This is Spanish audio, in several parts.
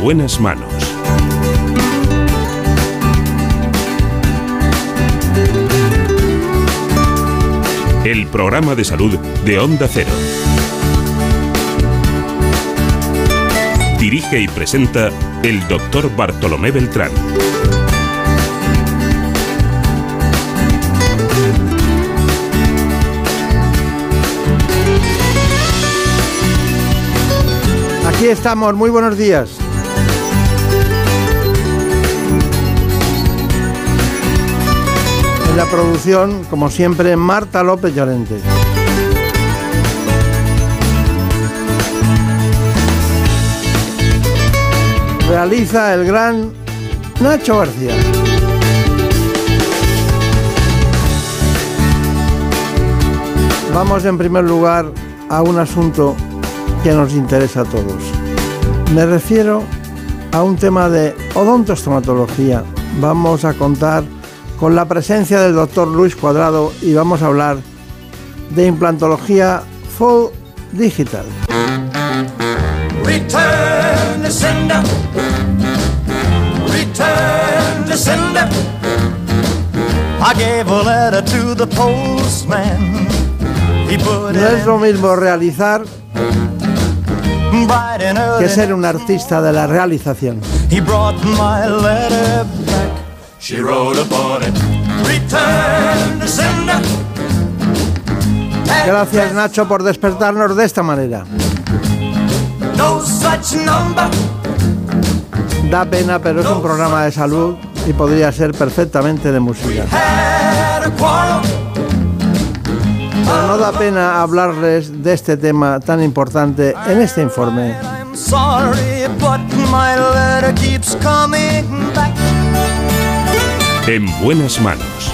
En buenas manos. El programa de salud de Onda Cero. Dirige y presenta el doctor Bartolomé Beltrán. Aquí estamos, muy buenos días. En la producción, como siempre, Marta López Llorente. Realiza el gran Nacho García. Vamos en primer lugar a un asunto que nos interesa a todos. Me refiero a un tema de odontostomatología. Vamos a contar con la presencia del doctor Luis Cuadrado y vamos a hablar de implantología full digital. Return to sender. Return to sender. I gave a letter to the postman. He put No es lo mismo realizar que ser un artista de la realización. He brought my letter back. She wrote upon it. Return to sender. Gracias Nacho por despertarnos de esta manera. No such number. Da pena, pero es un programa de salud y podría ser perfectamente de música. Pero no da pena hablarles de este tema tan importante en este informe. En buenas manos.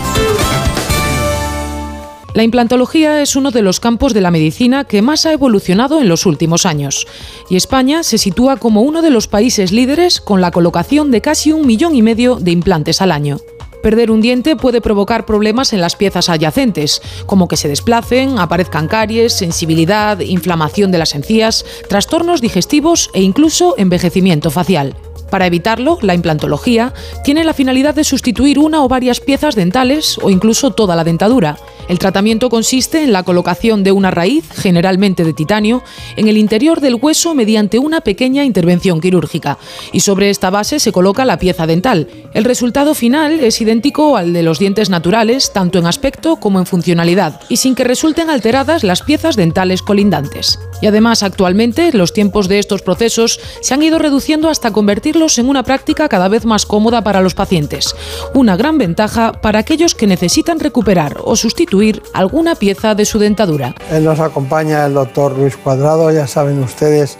La implantología es uno de los campos de la medicina que más ha evolucionado en los últimos años, y España se sitúa como uno de los países líderes con la colocación de casi un millón y medio de implantes al año. Perder un diente puede provocar problemas en las piezas adyacentes, como que se desplacen, aparezcan caries, sensibilidad, inflamación de las encías, trastornos digestivos e incluso envejecimiento facial. Para evitarlo, la implantología tiene la finalidad de sustituir una o varias piezas dentales o incluso toda la dentadura. El tratamiento consiste en la colocación de una raíz, generalmente de titanio, en el interior del hueso mediante una pequeña intervención quirúrgica, y sobre esta base se coloca la pieza dental. El resultado final es idéntico al de los dientes naturales, tanto en aspecto como en funcionalidad, y sin que resulten alteradas las piezas dentales colindantes. Y además, actualmente, los tiempos de estos procesos se han ido reduciendo hasta convertirlos en una práctica cada vez más cómoda para los pacientes. Una gran ventaja para aquellos que necesitan recuperar o sustituir alguna pieza de su dentadura. Nos acompaña el doctor Luis Cuadrado. Ya saben ustedes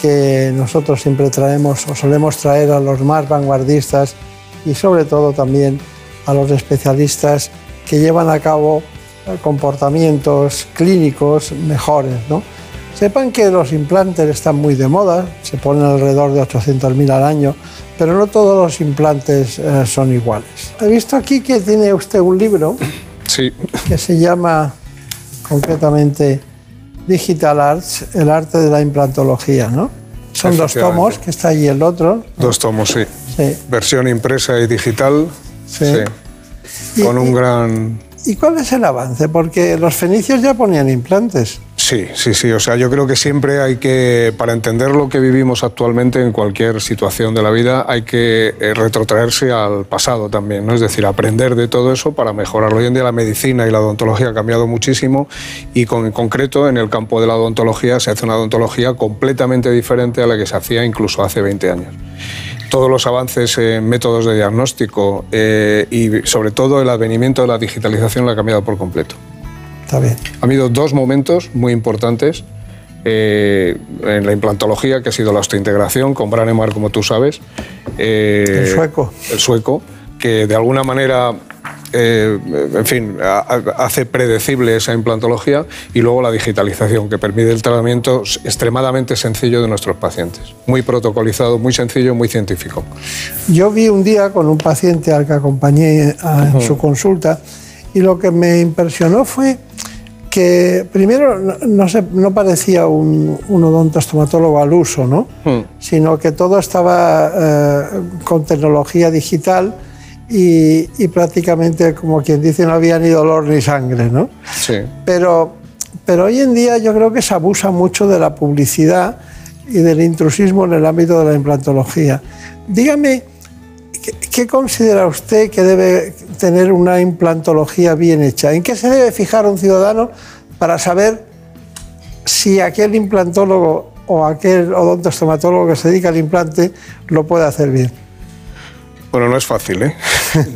que nosotros siempre traemos o solemos traer a los más vanguardistas y sobre todo también a los especialistas que llevan a cabo eh, comportamientos clínicos mejores. ¿no? Sepan que los implantes están muy de moda, se ponen alrededor de 800.000 al año, pero no todos los implantes eh, son iguales. He visto aquí que tiene usted un libro Sí, que se llama concretamente Digital Arts, el arte de la implantología, ¿no? Son dos tomos, que está allí el otro. dos tomos, sí. Sí. Versión impresa y digital. Sí. Sí. Con y- un gran... ¿Y cuál es el avance? Porque los fenicios ya ponían implantes. Sí, sí, sí. O sea, yo creo que siempre hay que, para entender lo que vivimos actualmente en cualquier situación de la vida, hay que eh, retrotraerse al pasado también, ¿no? Es decir, aprender de todo eso para mejorarlo. Hoy en día la medicina y la odontología ha cambiado muchísimo y con, en concreto en el campo de la odontología se hace una odontología completamente diferente a la que se hacía incluso hace 20 años. Todos los avances en métodos de diagnóstico eh, y sobre todo el advenimiento de la digitalización lo ha cambiado por completo. Está bien. Ha habido dos momentos muy importantes eh, en la implantología, que ha sido la osteointegración con Branemar, como tú sabes. Eh, El sueco. El sueco, que de alguna manera, eh, en fin, ha- ha- hace predecible esa implantología y luego la digitalización, que permite el tratamiento extremadamente sencillo de nuestros pacientes. Muy protocolizado, muy sencillo, muy científico. Yo vi un día con un paciente al que acompañé a- en su consulta y lo que me impresionó fue que primero no, no parecía un, un, odontostomatólogo al uso, ¿no? Sino que todo estaba eh, con tecnología digital y, y, prácticamente, como quien dice, no había ni dolor ni sangre. ¿no? Sí. Pero, pero hoy en día yo creo que se abusa mucho de la publicidad y del intrusismo en el ámbito de la implantología. Dígame, ¿qué, considera usted que debe tener una implantología bien hecha? ¿En qué se debe fijar un ciudadano para saber si aquel implantólogo o aquel odontostomatólogo que se dedica al implante lo puede hacer bien? Bueno, no es fácil, ¿eh?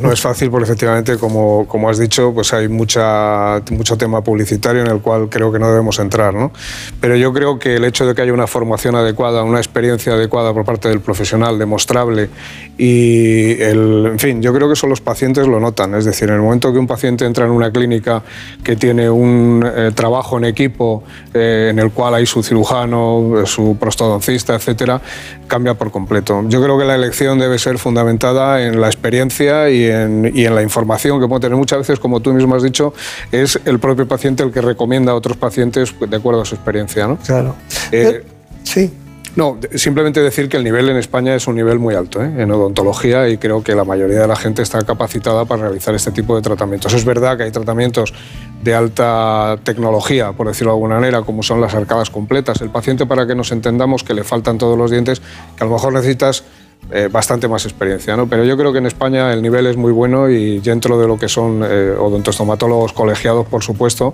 No es fácil porque efectivamente, como, como has dicho, pues hay mucha, mucho tema publicitario en el cual creo que no debemos entrar, ¿no? Pero yo creo que el hecho de que haya una formación adecuada, una experiencia adecuada por parte del profesional, demostrable, y el, en fin, yo creo que eso los pacientes lo notan. Es decir, en el momento que un paciente entra en una clínica que tiene un eh, trabajo en equipo, eh, en el cual hay su cirujano, su prostodoncista, etcétera, cambia por completo. Yo creo que la elección debe ser fundamentada en la experiencia y en, y en, la información que puede tener. Muchas veces, como tú mismo has dicho, es el propio paciente el que recomienda a otros pacientes de acuerdo a su experiencia. ¿no? Claro. Eh, sí. No, simplemente decir que el nivel en España es un nivel muy alto ¿eh? en odontología y creo que la mayoría de la gente está capacitada para realizar este tipo de tratamientos. Es verdad que hay tratamientos de alta tecnología, por decirlo de alguna manera, como son las arcadas completas. El paciente, para que nos entendamos que le faltan todos los dientes, que a lo mejor necesitas eh, bastante más experiencia, ¿no? Pero yo creo que en España el nivel es muy bueno y dentro de lo que son eh, odontostomatólogos colegiados, por supuesto,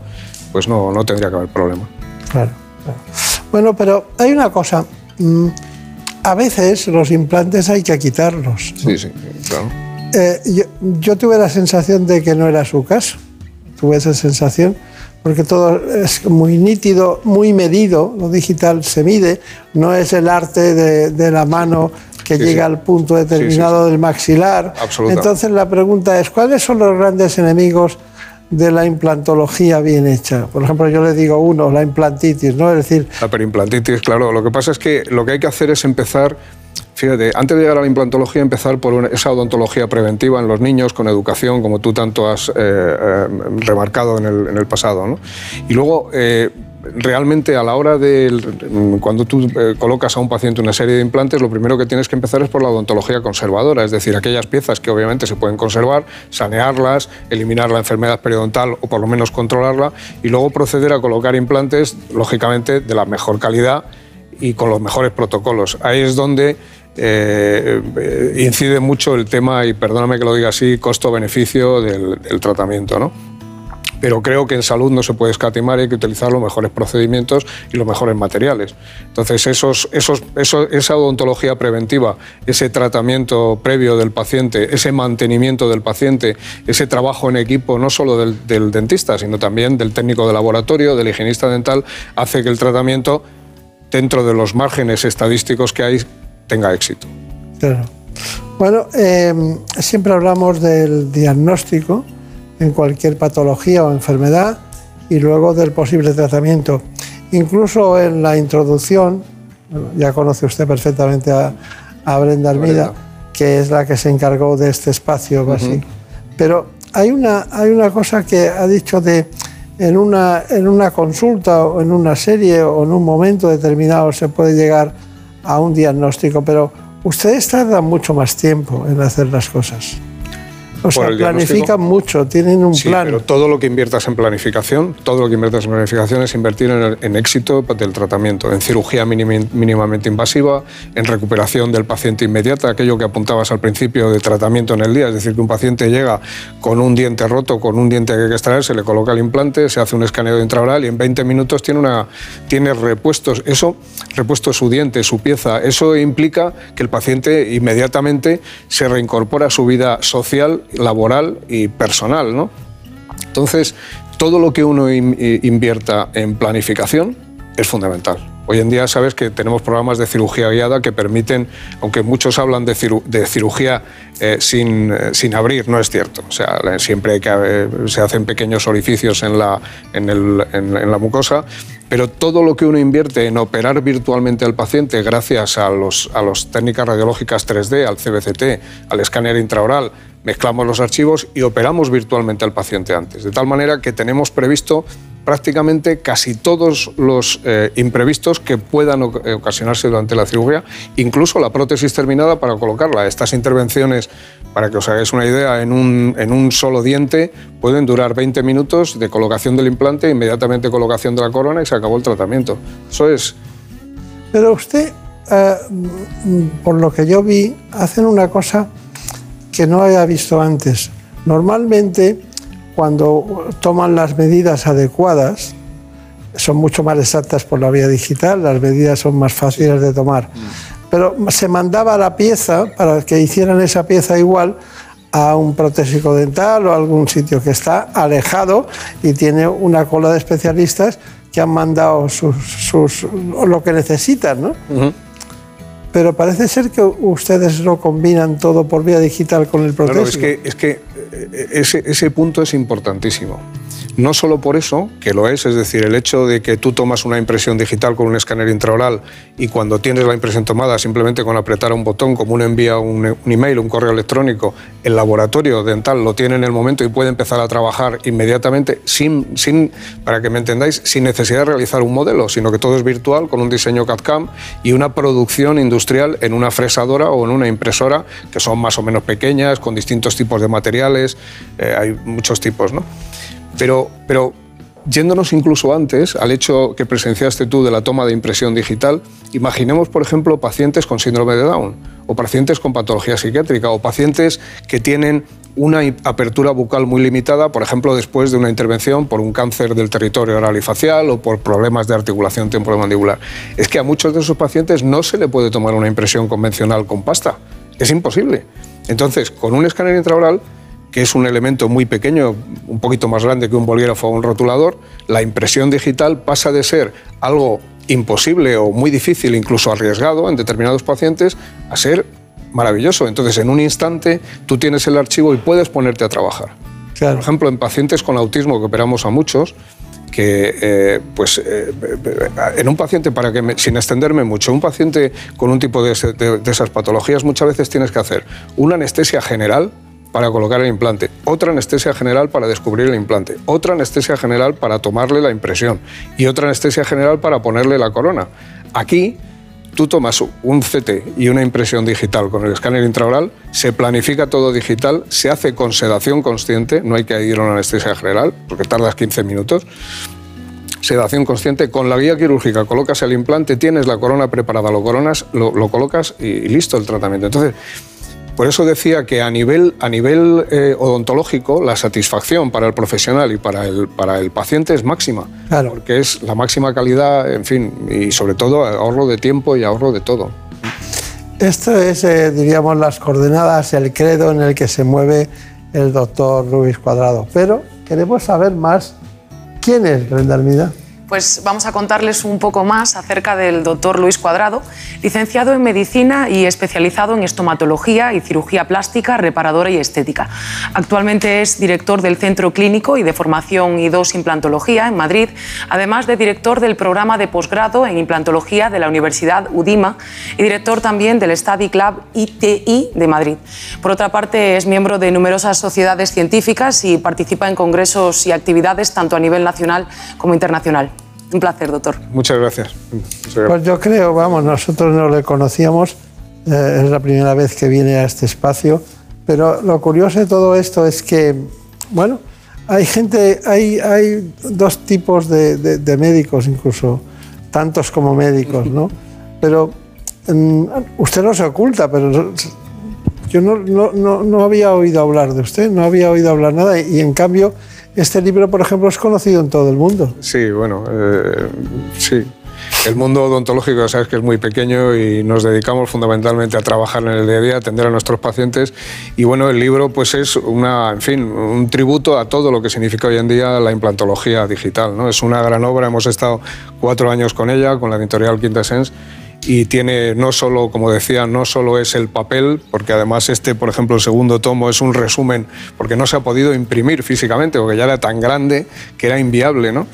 pues no, no tendría que haber problema. Claro, claro. Bueno, pero hay una cosa. Mm, a veces los implantes hay que quitarlos. Sí, sí, claro. Eh, yo, yo tuve la sensación de que no era su caso. Tuve esa sensación porque todo es muy nítido, muy medido, lo digital se mide, no es el arte de, de la mano que llega al punto determinado del maxilar. Entonces la pregunta es, ¿cuáles son los grandes enemigos de la implantología bien hecha? Por ejemplo, yo le digo uno, la implantitis, ¿no? Es decir... La perimplantitis, claro. Lo que pasa es que lo que hay que hacer es empezar... Fíjate, antes de llegar a la implantología, empezar por esa odontología preventiva en los niños, con educación, como tú tanto has eh, eh, remarcado en el, en el pasado. ¿no? Y luego, eh, realmente a la hora de cuando tú eh, colocas a un paciente una serie de implantes, lo primero que tienes que empezar es por la odontología conservadora, es decir, aquellas piezas que obviamente se pueden conservar, sanearlas, eliminar la enfermedad periodontal o por lo menos controlarla y luego proceder a colocar implantes, lógicamente, de la mejor calidad y con los mejores protocolos. Ahí es donde eh, eh, incide mucho el tema, y perdóname que lo diga así, costo-beneficio del, del tratamiento. ¿no? Pero creo que en salud no se puede escatimar y hay que utilizar los mejores procedimientos y los mejores materiales. Entonces, esa odontología preventiva, ese tratamiento previo del paciente, ese mantenimiento del paciente, ese trabajo en equipo, no solo del, dentista, sino también del técnico de laboratorio, del higienista dental, hace que el tratamiento, dentro de los márgenes estadísticos que hay, tenga éxito. Claro. Bueno, eh, siempre hablamos del diagnóstico en cualquier patología o enfermedad y luego del posible tratamiento. Incluso en la introducción, ya conoce usted perfectamente a, Brenda Armida, que es la que se encargó de este espacio básico. Pero hay una, hay una cosa que ha dicho de en una, en una consulta o en una serie o en un momento determinado se puede llegar a un diagnóstico, pero ustedes tardan mucho más tiempo en hacer las cosas. O sea, planifican mucho, tienen un sí, plan. Pero todo lo que inviertas en planificación, todo lo que inviertas en planificación es invertir en, en éxito del tratamiento, en cirugía mínimamente invasiva, en recuperación del paciente inmediata, aquello que apuntabas al principio de tratamiento en el día, es decir, que un paciente llega con un diente roto, con un diente que hay que extraer, se le coloca el implante, se hace un escaneo intraoral y en 20 minutos tiene, una, tiene repuestos. Eso, repuesto su diente, su pieza, eso implica que el paciente inmediatamente se reincorpora a su vida social laboral y personal. ¿no? Entonces, todo lo que uno invierta en planificación es fundamental. Hoy en día sabes que tenemos programas de cirugía guiada que permiten, aunque muchos hablan de, cirugía eh, sin, eh, sin, abrir, no es cierto. O sea, siempre eh, se hacen pequeños orificios en la, en, el, en la mucosa, pero todo lo que uno invierte en operar virtualmente al paciente gracias a las los técnicas radiológicas 3D, al CBCT, al escáner intraoral, mezclamos los archivos y operamos virtualmente al paciente antes. De tal manera que tenemos previsto prácticamente casi todos los eh, imprevistos que puedan ocasionarse durante la cirugía, incluso la prótesis terminada para colocarla. Estas intervenciones, para que os hagáis una idea, en un, en un solo diente pueden durar 20 minutos de colocación del implante, inmediatamente colocación de la corona y se acabó el tratamiento. Eso es... Pero usted, eh, por lo que yo vi, hacen una cosa que no había visto antes. Normalmente, cuando toman las medidas adecuadas, son mucho más exactas por la vía digital, las medidas son más fáciles de tomar. Pero se mandaba la pieza para que hicieran esa pieza igual a un protésico dental o a algún sitio que está alejado y tiene una cola de especialistas que han mandado sus, lo que necesitan, ¿no? Pero parece ser que ustedes lo combinan todo por vía digital con el es que, es que eh, ese, ese punto es importantísimo. No solo por eso, que lo es, es decir, el hecho de que tú tomas una impresión digital con un escáner intraoral y cuando tienes la impresión tomada simplemente con apretar un botón, como uno envía un, email, un correo electrónico, el laboratorio dental lo tiene en el momento y puede empezar a trabajar inmediatamente sin, sin, para que me entendáis, sin necesidad de realizar un modelo, sino que todo es virtual con un diseño CAD-CAM y una producción industrial en una fresadora o en una impresora que son más o menos pequeñas, con distintos tipos de materiales, eh, hay muchos tipos, ¿no? Pero, pero yéndonos incluso antes al hecho que presenciaste tú de la toma de impresión digital, imaginemos, por ejemplo, pacientes con síndrome de Down, o pacientes con patología psiquiátrica, o pacientes que tienen una apertura bucal muy limitada, por ejemplo, después de una intervención por un cáncer del territorio oral y facial o por problemas de articulación temporomandibular. Es que a muchos de esos pacientes no se le puede tomar una impresión convencional con pasta. Es imposible. Entonces, con un escáner intraoral que es un elemento muy pequeño, un poquito más grande que un bolígrafo o un rotulador, la impresión digital pasa de ser algo imposible o muy difícil, incluso arriesgado en determinados pacientes, a ser maravilloso. Entonces, en un instante, tú tienes el archivo y puedes ponerte a trabajar. Por ejemplo, en pacientes con autismo, que operamos a muchos, que eh, pues eh, en un paciente, para que sin extenderme mucho, un paciente con un tipo de, de esas patologías, muchas veces tienes que hacer una anestesia general, para colocar el implante, otra anestesia general para descubrir el implante, otra anestesia general para tomarle la impresión y otra anestesia general para ponerle la corona. Aquí tú tomas un CT y una impresión digital con el escáner intraoral, se planifica todo digital, se hace con sedación consciente, no hay que ir a una anestesia general porque tardas 15 minutos. Sedación consciente, con la guía quirúrgica colocas el implante, tienes la corona preparada, lo coronas, lo, colocas y listo el tratamiento. Entonces, por eso decía que a nivel, a nivel eh, odontológico la satisfacción para el profesional y para el, para el paciente es máxima, claro. porque es la máxima calidad, en fin, y sobre todo ahorro de tiempo y ahorro de todo. Esto es, eh, diríamos, las coordenadas, el credo en el que se mueve el doctor Luis Cuadrado. Pero queremos saber más quién es Brenda Armida pues vamos a contarles un poco más acerca del doctor Luis Cuadrado, licenciado en medicina y especializado en estomatología y cirugía plástica, reparadora y estética. Actualmente es director del Centro Clínico y de Formación y dos Implantología en Madrid, además de director del programa de posgrado en implantología de la Universidad UDIMA y director también del Study Club ITI de Madrid. Por otra parte, es miembro de numerosas sociedades científicas y participa en congresos y actividades tanto a nivel nacional como internacional. Un placer, doctor. Muchas gracias. Pues yo creo, vamos, nosotros no le conocíamos, eh, es la primera vez que viene a este espacio, pero lo curioso de todo esto es que, bueno, hay gente, hay, hay dos tipos de, médicos incluso, tantos como médicos, ¿no? Pero mm, usted no se oculta, pero yo no, no, no había oído hablar de usted, no había oído hablar nada y en cambio este libro, por ejemplo, es conocido en todo el mundo. Sí, bueno, eh, sí. El mundo odontológico, sabes que es muy pequeño y nos dedicamos fundamentalmente a trabajar en el día a día, atender a nuestros pacientes. Y bueno, el libro pues es una, en fin, un tributo a todo lo que significa hoy en día la implantología digital. ¿no? Es una gran obra, hemos estado cuatro años con ella, con la editorial Quintessence y tiene no solo, como decía, no solo es el papel, porque además este, por ejemplo, el segundo tomo es un resumen, porque no se ha podido imprimir físicamente, porque ya era tan grande que era inviable, ¿no?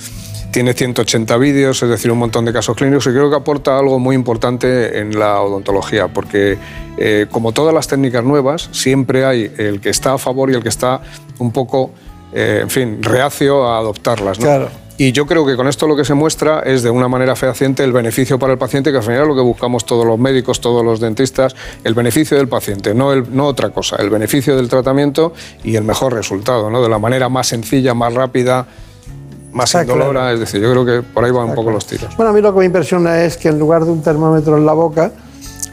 Tiene 180 vídeos, es decir, un montón de casos clínicos y creo que aporta algo muy importante en la odontología, porque eh, como todas las técnicas nuevas, siempre hay el que está a favor y el que está un poco, eh, en fin, reacio a adoptarlas. ¿no? Y yo creo que con esto lo que se muestra es de una manera fehaciente el beneficio para el paciente, que al final es lo que buscamos todos los médicos, todos los dentistas, el beneficio del paciente, no, el, no otra cosa, el beneficio del tratamiento y el mejor resultado, ¿no? de la manera más sencilla, más rápida, más indolora. Es decir, yo creo que por ahí van un poco los tiros. Bueno, a mí lo que me impresiona es que en lugar de un termómetro en la boca,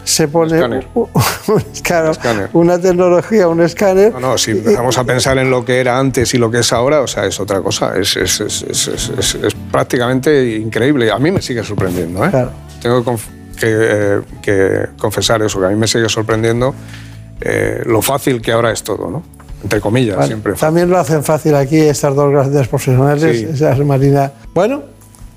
se pone Escáner. un, un escáner, Escáner. una tecnología, un escáner. No, no, si empezamos a pensar en lo que era antes y lo que es ahora, o sea, es otra cosa. Es, es- es- es- prácticamente increíble. A mí me sigue sorprendiendo. ¿eh? Claro. Tengo que, que, eh, que confesar eso, que a mí me sigue sorprendiendo eh, lo fácil que ahora es todo, ¿no? Entre comillas, Bueno, siempre. fácil. también lo hacen fácil aquí estas dos grandes profesionales, Sí. esas Marina. Bueno,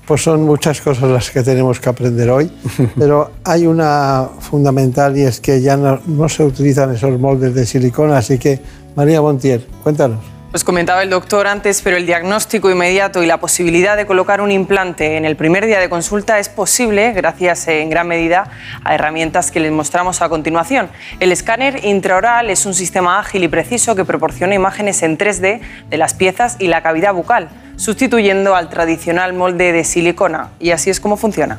pues son muchas cosas las que tenemos que aprender hoy, pero hay una fundamental y es que ya no, no se utilizan esos moldes de silicona, así que María Montiel, cuéntanos. Pues comentaba el doctor antes, pero el diagnóstico inmediato y la posibilidad de colocar un implante en el primer día de consulta es posible gracias en gran medida a herramientas que les mostramos a continuación. El escáner intraoral es un sistema ágil y preciso que proporciona imágenes en 3D de las piezas y la cavidad bucal, sustituyendo al tradicional molde de silicona. Y así es como funciona.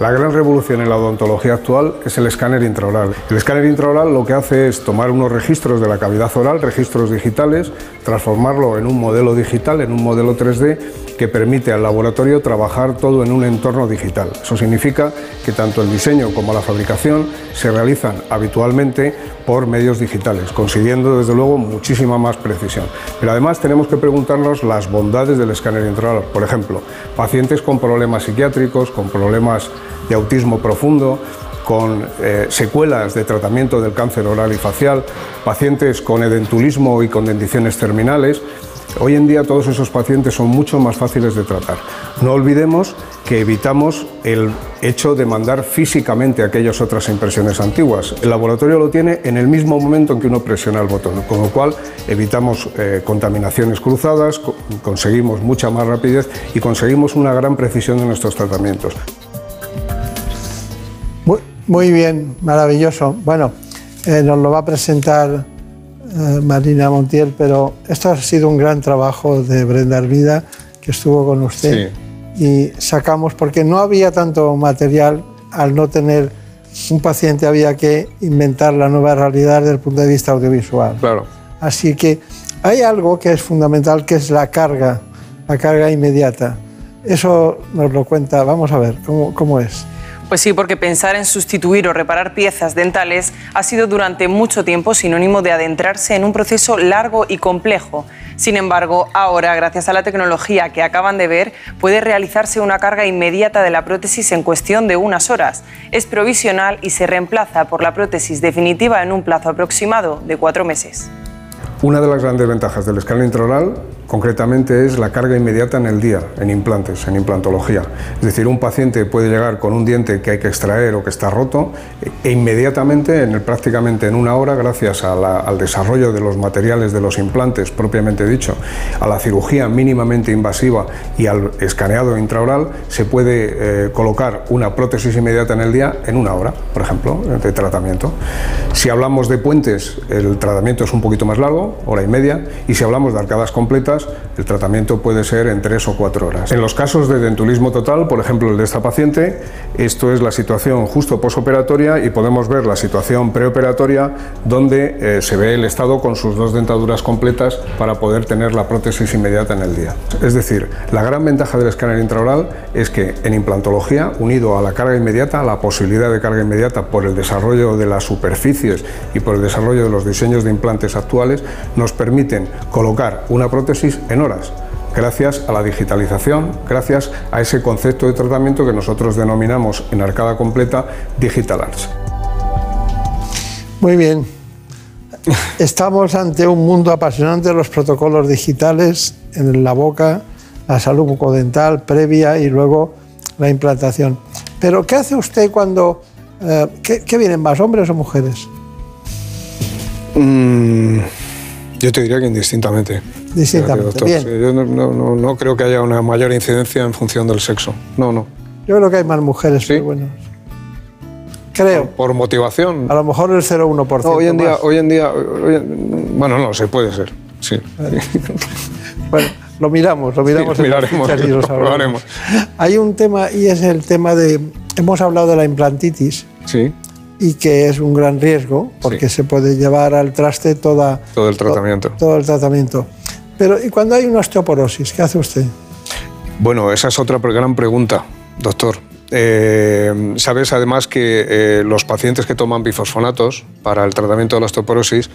La gran revolución en la odontología actual es el escáner intraoral. El escáner intraoral lo que hace es tomar unos registros de la cavidad oral, registros digitales, transformarlo en un modelo digital, en un modelo 3D que permite al laboratorio trabajar todo en un entorno digital. Eso significa que tanto el diseño como la fabricación se realizan habitualmente por medios digitales, consiguiendo desde luego muchísima más precisión. Pero además tenemos que preguntarnos las bondades del escáner intraoral. Por ejemplo, pacientes con problemas psiquiátricos, con problemas de autismo profundo, con eh, secuelas de tratamiento del cáncer oral y facial, pacientes con edentulismo y con denticiones terminales. Hoy en día todos esos pacientes son mucho más fáciles de tratar. No olvidemos que evitamos el hecho de mandar físicamente aquellas otras impresiones antiguas. El laboratorio lo tiene en el mismo momento en que uno presiona el botón, con lo cual evitamos eh, contaminaciones cruzadas, co- conseguimos mucha más rapidez y conseguimos una gran precisión de nuestros tratamientos. Muy, bien, maravilloso. Bueno, eh, nos lo va a presentar Marina Montiel, pero esto ha sido un gran trabajo de Brenda Hermida, que estuvo con usted. Y sacamos, porque no había tanto material, al no tener un paciente había que inventar la nueva realidad desde el punto de vista audiovisual. Claro. Así que hay algo que es fundamental, que es la carga, la carga inmediata. Eso nos lo cuenta, vamos a ver, ¿cómo, cómo es? Pues sí, porque pensar en sustituir o reparar piezas dentales ha sido durante mucho tiempo sinónimo de adentrarse en un proceso largo y complejo. Sin embargo, ahora, gracias a la tecnología que acaban de ver, puede realizarse una carga inmediata de la prótesis en cuestión de unas horas. Es provisional y se reemplaza por la prótesis definitiva en un plazo aproximado de cuatro meses. Una de las grandes ventajas del escáner intraoral, concretamente, es la carga inmediata en el día, en implantes, en implantología. Es decir, un paciente puede llegar con un diente que hay que extraer o que está roto e inmediatamente, prácticamente en una hora, gracias al desarrollo de los materiales de los implantes, propiamente dicho, a la cirugía mínimamente invasiva y al escaneado intraoral, se puede eh, colocar una prótesis inmediata en el día en una hora, por ejemplo, de tratamiento. Si hablamos de puentes, el tratamiento es un poquito más largo, hora y media, y si hablamos de arcadas completas, el tratamiento puede ser en tres o cuatro horas. En los casos de dentulismo total, por ejemplo el de esta paciente, esto es la situación justo posoperatoria y podemos ver la situación preoperatoria donde eh, se ve el estado con sus dos dentaduras completas para poder tener la prótesis inmediata en el día. Es decir, la gran ventaja del escáner intraoral es que en implantología, unido a la carga inmediata, a la posibilidad de carga inmediata por el desarrollo de las superficies y por el desarrollo de los diseños de implantes actuales, nos permiten colocar una prótesis en horas gracias a la digitalización, gracias a ese concepto de tratamiento que nosotros denominamos en arcada completa Digital Arts. Muy bien. Estamos ante un mundo apasionante de los protocolos digitales en la boca, la salud bucodental previa y luego la implantación. Pero, ¿qué hace usted cuando... eh, ¿qué, qué vienen más, hombres o mujeres? Mm, yo te diría que indistintamente. Distintamente, bien. yo no, no- no- no creo que haya una mayor incidencia en función del sexo. No, no. Yo creo que hay más mujeres, ¿Sí? pero bueno. Creo. Por motivación. A lo mejor el 0,1%. No, hoy en día, hoy en día, hoy en- bueno, no, se puede ser. Sí. Bueno, Lo miramos, lo miramos. Sí, miraremos, lo probaremos. Hay un tema y es el tema de, hemos hablado de la implantitis. Sí y que es un gran riesgo porque se puede llevar al traste toda, todo el tratamiento. todo el tratamiento. Pero ¿y cuando hay una osteoporosis? ¿Qué hace usted? Bueno, esa es otra gran pregunta, doctor. Eh, sabes además que eh, los pacientes que toman bifosfonatos para el tratamiento de la osteoporosis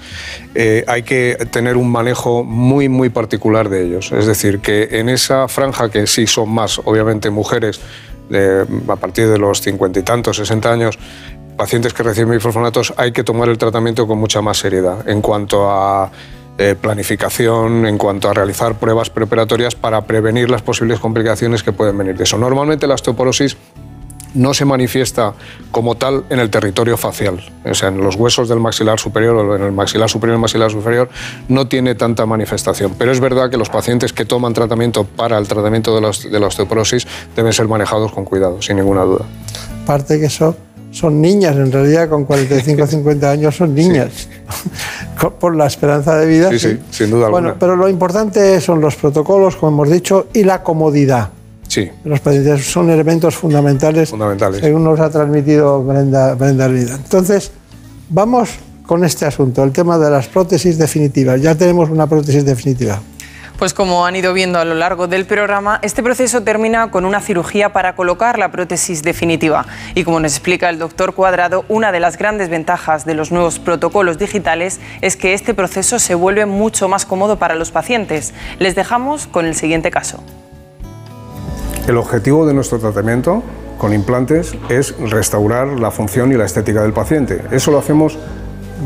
eh, hay que tener un manejo muy muy particular de ellos. Es decir, que en esa franja que sí son más, obviamente mujeres a partir de los cincuenta y tantos, 60 años, pacientes que reciben bifosfonatos hay que tomar el tratamiento con mucha más seriedad en cuanto a eh, planificación, en cuanto a realizar pruebas preparatorias para prevenir las posibles complicaciones que pueden venir de eso. Normalmente la osteoporosis no se manifiesta como tal en el territorio facial, o sea, en los huesos del maxilar superior o en el maxilar superior y el maxilar superior no tiene tanta manifestación. Pero es verdad que los pacientes que toman tratamiento para el tratamiento de la, osteoporosis deben ser manejados con cuidado, sin ninguna duda. Aparte que eso son niñas, en realidad con 45 o 50 años son niñas, por la esperanza de vida. Sí, sí, sin duda bueno, Pero lo importante son los protocolos, como hemos dicho, y la comodidad. Sí. Los pacientes son elementos fundamentales, fundamentales. según nos ha transmitido Brenda, Brenda Vida. Entonces, vamos con este asunto, el tema de las prótesis definitivas. Ya tenemos una prótesis definitiva. Pues como han ido viendo a lo largo del programa, este proceso termina con una cirugía para colocar la prótesis definitiva. Y como nos explica el doctor Cuadrado, una de las grandes ventajas de los nuevos protocolos digitales es que este proceso se vuelve mucho más cómodo para los pacientes. Les dejamos con el siguiente caso. El objetivo de nuestro tratamiento con implantes es restaurar la función y la estética del paciente. Eso lo hacemos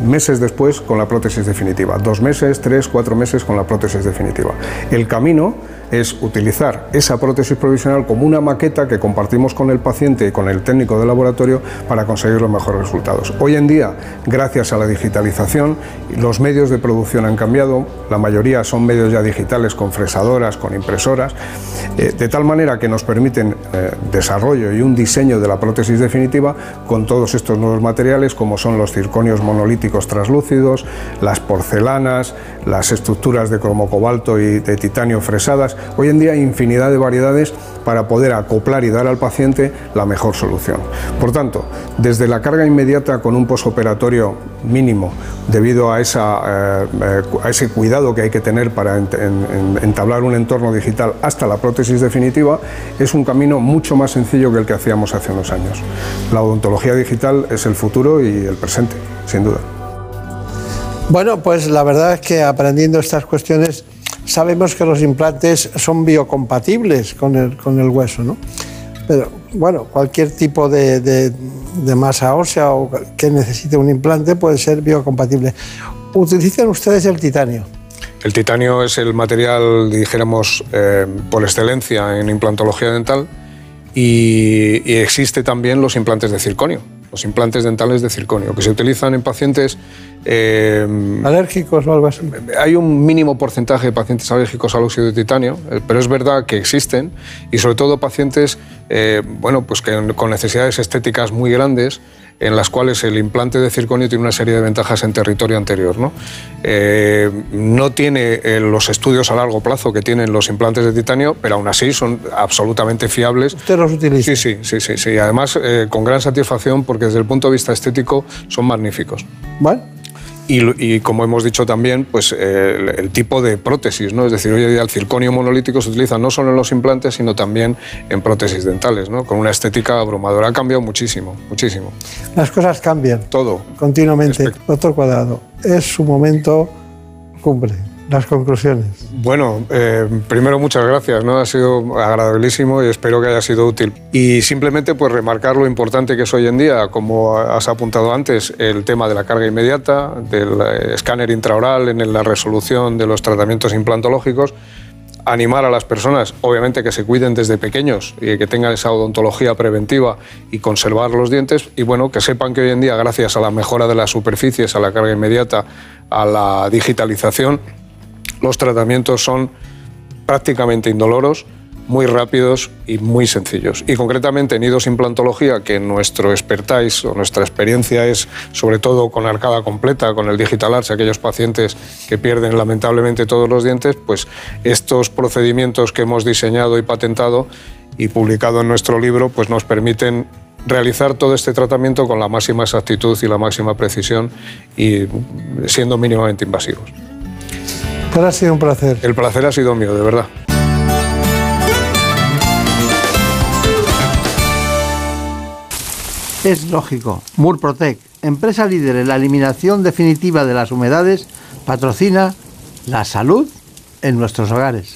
meses después con la prótesis definitiva, dos meses, tres, cuatro meses con la prótesis definitiva. El camino es utilizar esa prótesis provisional como una maqueta que compartimos con el paciente y con el técnico de laboratorio para conseguir los mejores resultados. Hoy en día, gracias a la digitalización, los medios de producción han cambiado, la mayoría son medios ya digitales con fresadoras, con impresoras, eh, de tal manera que nos permiten eh, desarrollo y un diseño de la prótesis definitiva con todos estos nuevos materiales como son los circonios monolíticos translúcidos, las porcelanas, las estructuras de cromo cobalto y de titanio fresadas, Hoy en día hay infinidad de variedades para poder acoplar y dar al paciente la mejor solución. Por tanto, desde la carga inmediata con un posoperatorio mínimo, debido a, eh, eh, a ese cuidado que hay que tener para entablar un entorno digital hasta la prótesis definitiva, es un camino mucho más sencillo que el que hacíamos hace unos años. La odontología digital es el futuro y el presente, sin duda. Bueno, pues la verdad es que aprendiendo estas cuestiones sabemos que los implantes son biocompatibles con el, con el hueso, ¿no? Pero bueno, cualquier tipo de, masa ósea o que necesite un implante puede ser biocompatible. ¿Utilizan ustedes el titanio? El titanio es el material, dijéramos, eh, por excelencia en implantología dental y, y existe también los implantes de circonio los implantes dentales de circonio, que se utilizan en pacientes... Eh, ¿Alérgicos o algo así? Hay un mínimo porcentaje de pacientes alérgicos al óxido de titanio, eh, pero es verdad que existen y sobre todo pacientes eh, bueno, pues que con necesidades estéticas muy grandes en las cuales el implante de circonio tiene una serie de ventajas en territorio anterior. No, eh, no tiene eh, los estudios a largo plazo que tienen los implantes de titanio, pero aún así son absolutamente fiables. ¿Usted los utiliza? Sí, sí, sí, sí. Además, eh, con gran satisfacción porque desde el punto de vista estético son magníficos. ¿Vale? Y, como hemos dicho también, pues el, tipo de prótesis, ¿no? Es decir, hoy en día el circonio monolítico se utiliza no solo en los implantes, sino también en prótesis dentales, ¿no? Con una estética abrumadora. Ha cambiado muchísimo, muchísimo. Las cosas cambian. Todo. Continuamente. Doctor Cuadrado, es su momento cumbre las conclusiones. Bueno, eh, primero muchas gracias, ¿no? Ha sido agradabilísimo y espero que haya sido útil. Y simplemente pues remarcar lo importante que es hoy en día, como has apuntado antes, el tema de la carga inmediata, del eh, escáner intraoral en la resolución de los tratamientos implantológicos, animar a las personas, obviamente que se cuiden desde pequeños y que tengan esa odontología preventiva y conservar los dientes y bueno, que sepan que hoy en día gracias a la mejora de las superficies, a la carga inmediata, a la digitalización, los tratamientos son prácticamente indoloros, muy rápidos y muy sencillos. Y concretamente en idos implantología, que nuestro expertise o nuestra experiencia es sobre todo con arcada completa, con el digital arch, aquellos pacientes que pierden lamentablemente todos los dientes, pues estos procedimientos que hemos diseñado y patentado y publicado en nuestro libro, pues nos permiten realizar todo este tratamiento con la máxima exactitud y la máxima precisión y siendo mínimamente invasivos. Ha sido un placer. El placer ha sido mío, de verdad. Es lógico. Murprotec, empresa líder en la eliminación definitiva de las humedades, patrocina la salud en nuestros hogares.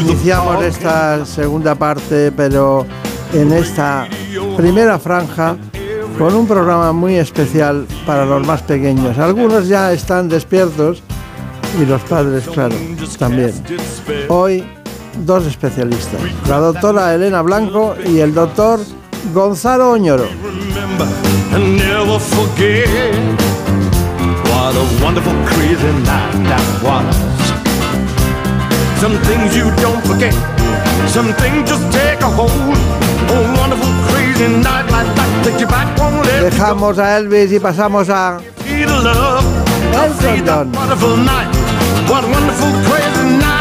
Iniciamos esta segunda parte, pero en esta primera franja con un programa muy especial para los más pequeños. Algunos ya están despiertos y los padres, claro, también. Hoy dos especialistas, la doctora Elena Blanco y el doctor Gonzalo Oñoro. What a wonderful crazy night that was. Some things you don't forget, some things just take a hold. A wonderful crazy night like that takes you back won't let. Dejamos a Elvis y pasamos a See the love, Elton John. what a wonderful crazy night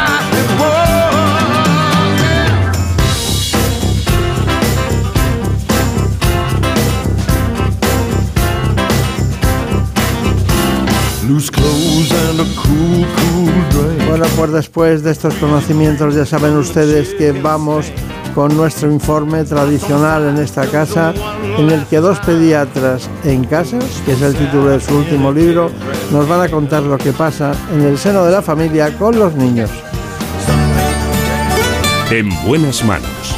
Bueno, pues después de estos conocimientos ya saben ustedes que vamos con nuestro informe tradicional en esta casa, en el que dos pediatras en casa, que es el título de su último libro, nos van a contar lo que pasa en el seno de la familia con los niños. En buenas manos.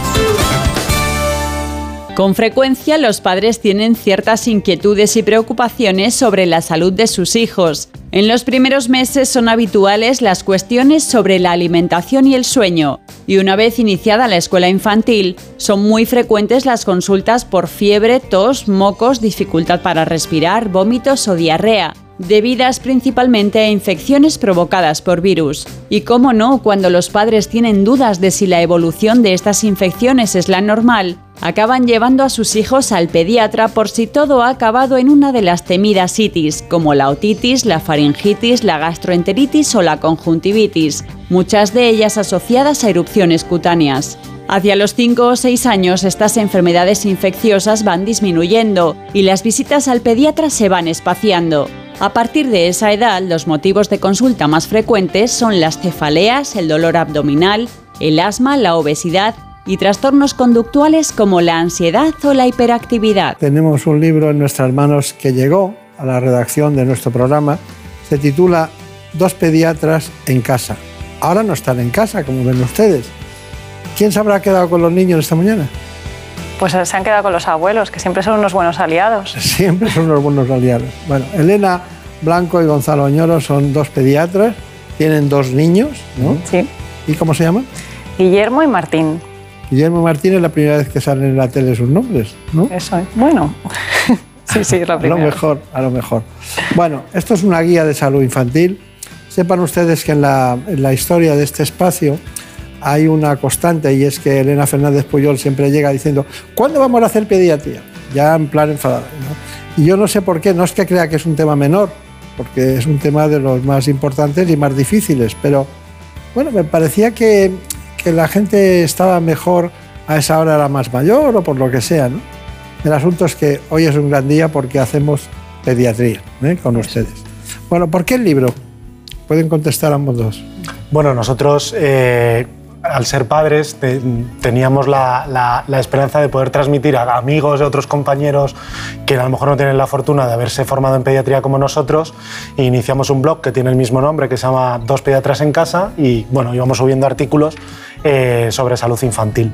Con frecuencia los padres tienen ciertas inquietudes y preocupaciones sobre la salud de sus hijos. En los primeros meses son habituales las cuestiones sobre la alimentación y el sueño, y una vez iniciada la escuela infantil, son muy frecuentes las consultas por fiebre, tos, mocos, dificultad para respirar, vómitos o diarrea debidas principalmente a infecciones provocadas por virus. Y cómo no, cuando los padres tienen dudas de si la evolución de estas infecciones es la normal, acaban llevando a sus hijos al pediatra por si todo ha acabado en una de las temidas itis, como la otitis, la faringitis, la gastroenteritis o la conjuntivitis, muchas de ellas asociadas a erupciones cutáneas. Hacia los 5 o 6 años estas enfermedades infecciosas van disminuyendo y las visitas al pediatra se van espaciando. A partir de esa edad, los motivos de consulta más frecuentes son las cefaleas, el dolor abdominal, el asma, la obesidad y trastornos conductuales como la ansiedad o la hiperactividad. Tenemos un libro en nuestras manos que llegó a la redacción de nuestro programa. Se titula Dos pediatras en casa. Ahora no están en casa, como ven ustedes. ¿Quién se habrá quedado con los niños esta mañana? Pues se han quedado con los abuelos, que siempre son unos buenos aliados. Siempre son los buenos aliados. Bueno, Elena Blanco y Gonzalo Oñoro son dos pediatras, tienen dos niños, ¿no? Sí. ¿Y cómo se llaman? Guillermo y Martín. Guillermo Martínez es la primera vez que salen en la tele sus nombres, ¿no? Eso es. Bueno. sí, sí, es la A lo primera. mejor, a lo mejor. Bueno, esto es una guía de salud infantil. Sepan ustedes que en la, en la historia de este espacio hay una constante y es que Elena Fernández Puyol siempre llega diciendo ¿cuándo vamos a hacer pediatría? Ya en plan enfadada. Y yo no sé por qué, no es que crea que es un tema menor, porque es un tema de los más importantes y más difíciles, pero bueno, me parecía que, que la gente estaba mejor a esa hora era más mayor o por lo que sea. El asunto es que hoy es un gran día porque hacemos pediatría ¿eh? con ustedes. Bueno, ¿por qué el libro? Pueden contestar ambos dos. Bueno, nosotros eh, al ser padres teníamos la, esperanza de poder transmitir a amigos de otros compañeros que a lo mejor no tienen la fortuna de haberse formado en pediatría como nosotros e iniciamos un blog que tiene el mismo nombre que se llama Dos Pediatras en Casa y bueno, íbamos subiendo artículos eh, sobre salud infantil.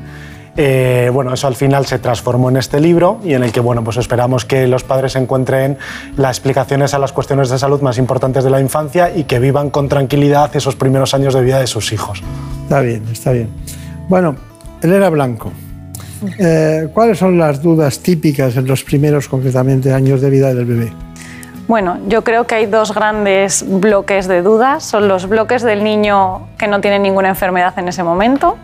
Eh, bueno, eso al final se transformó en este libro y en el que bueno, pues esperamos que los padres encuentren las explicaciones a las cuestiones de salud más importantes de la infancia y que vivan con tranquilidad esos primeros años de vida de sus hijos. Está bien, está bien. Bueno, Elena Blanco, eh, ¿cuáles son las dudas típicas en los primeros, concretamente, años de vida del bebé? Bueno, yo creo que hay dos grandes bloques de dudas. Son los bloques del niño que no tiene ninguna enfermedad en ese momento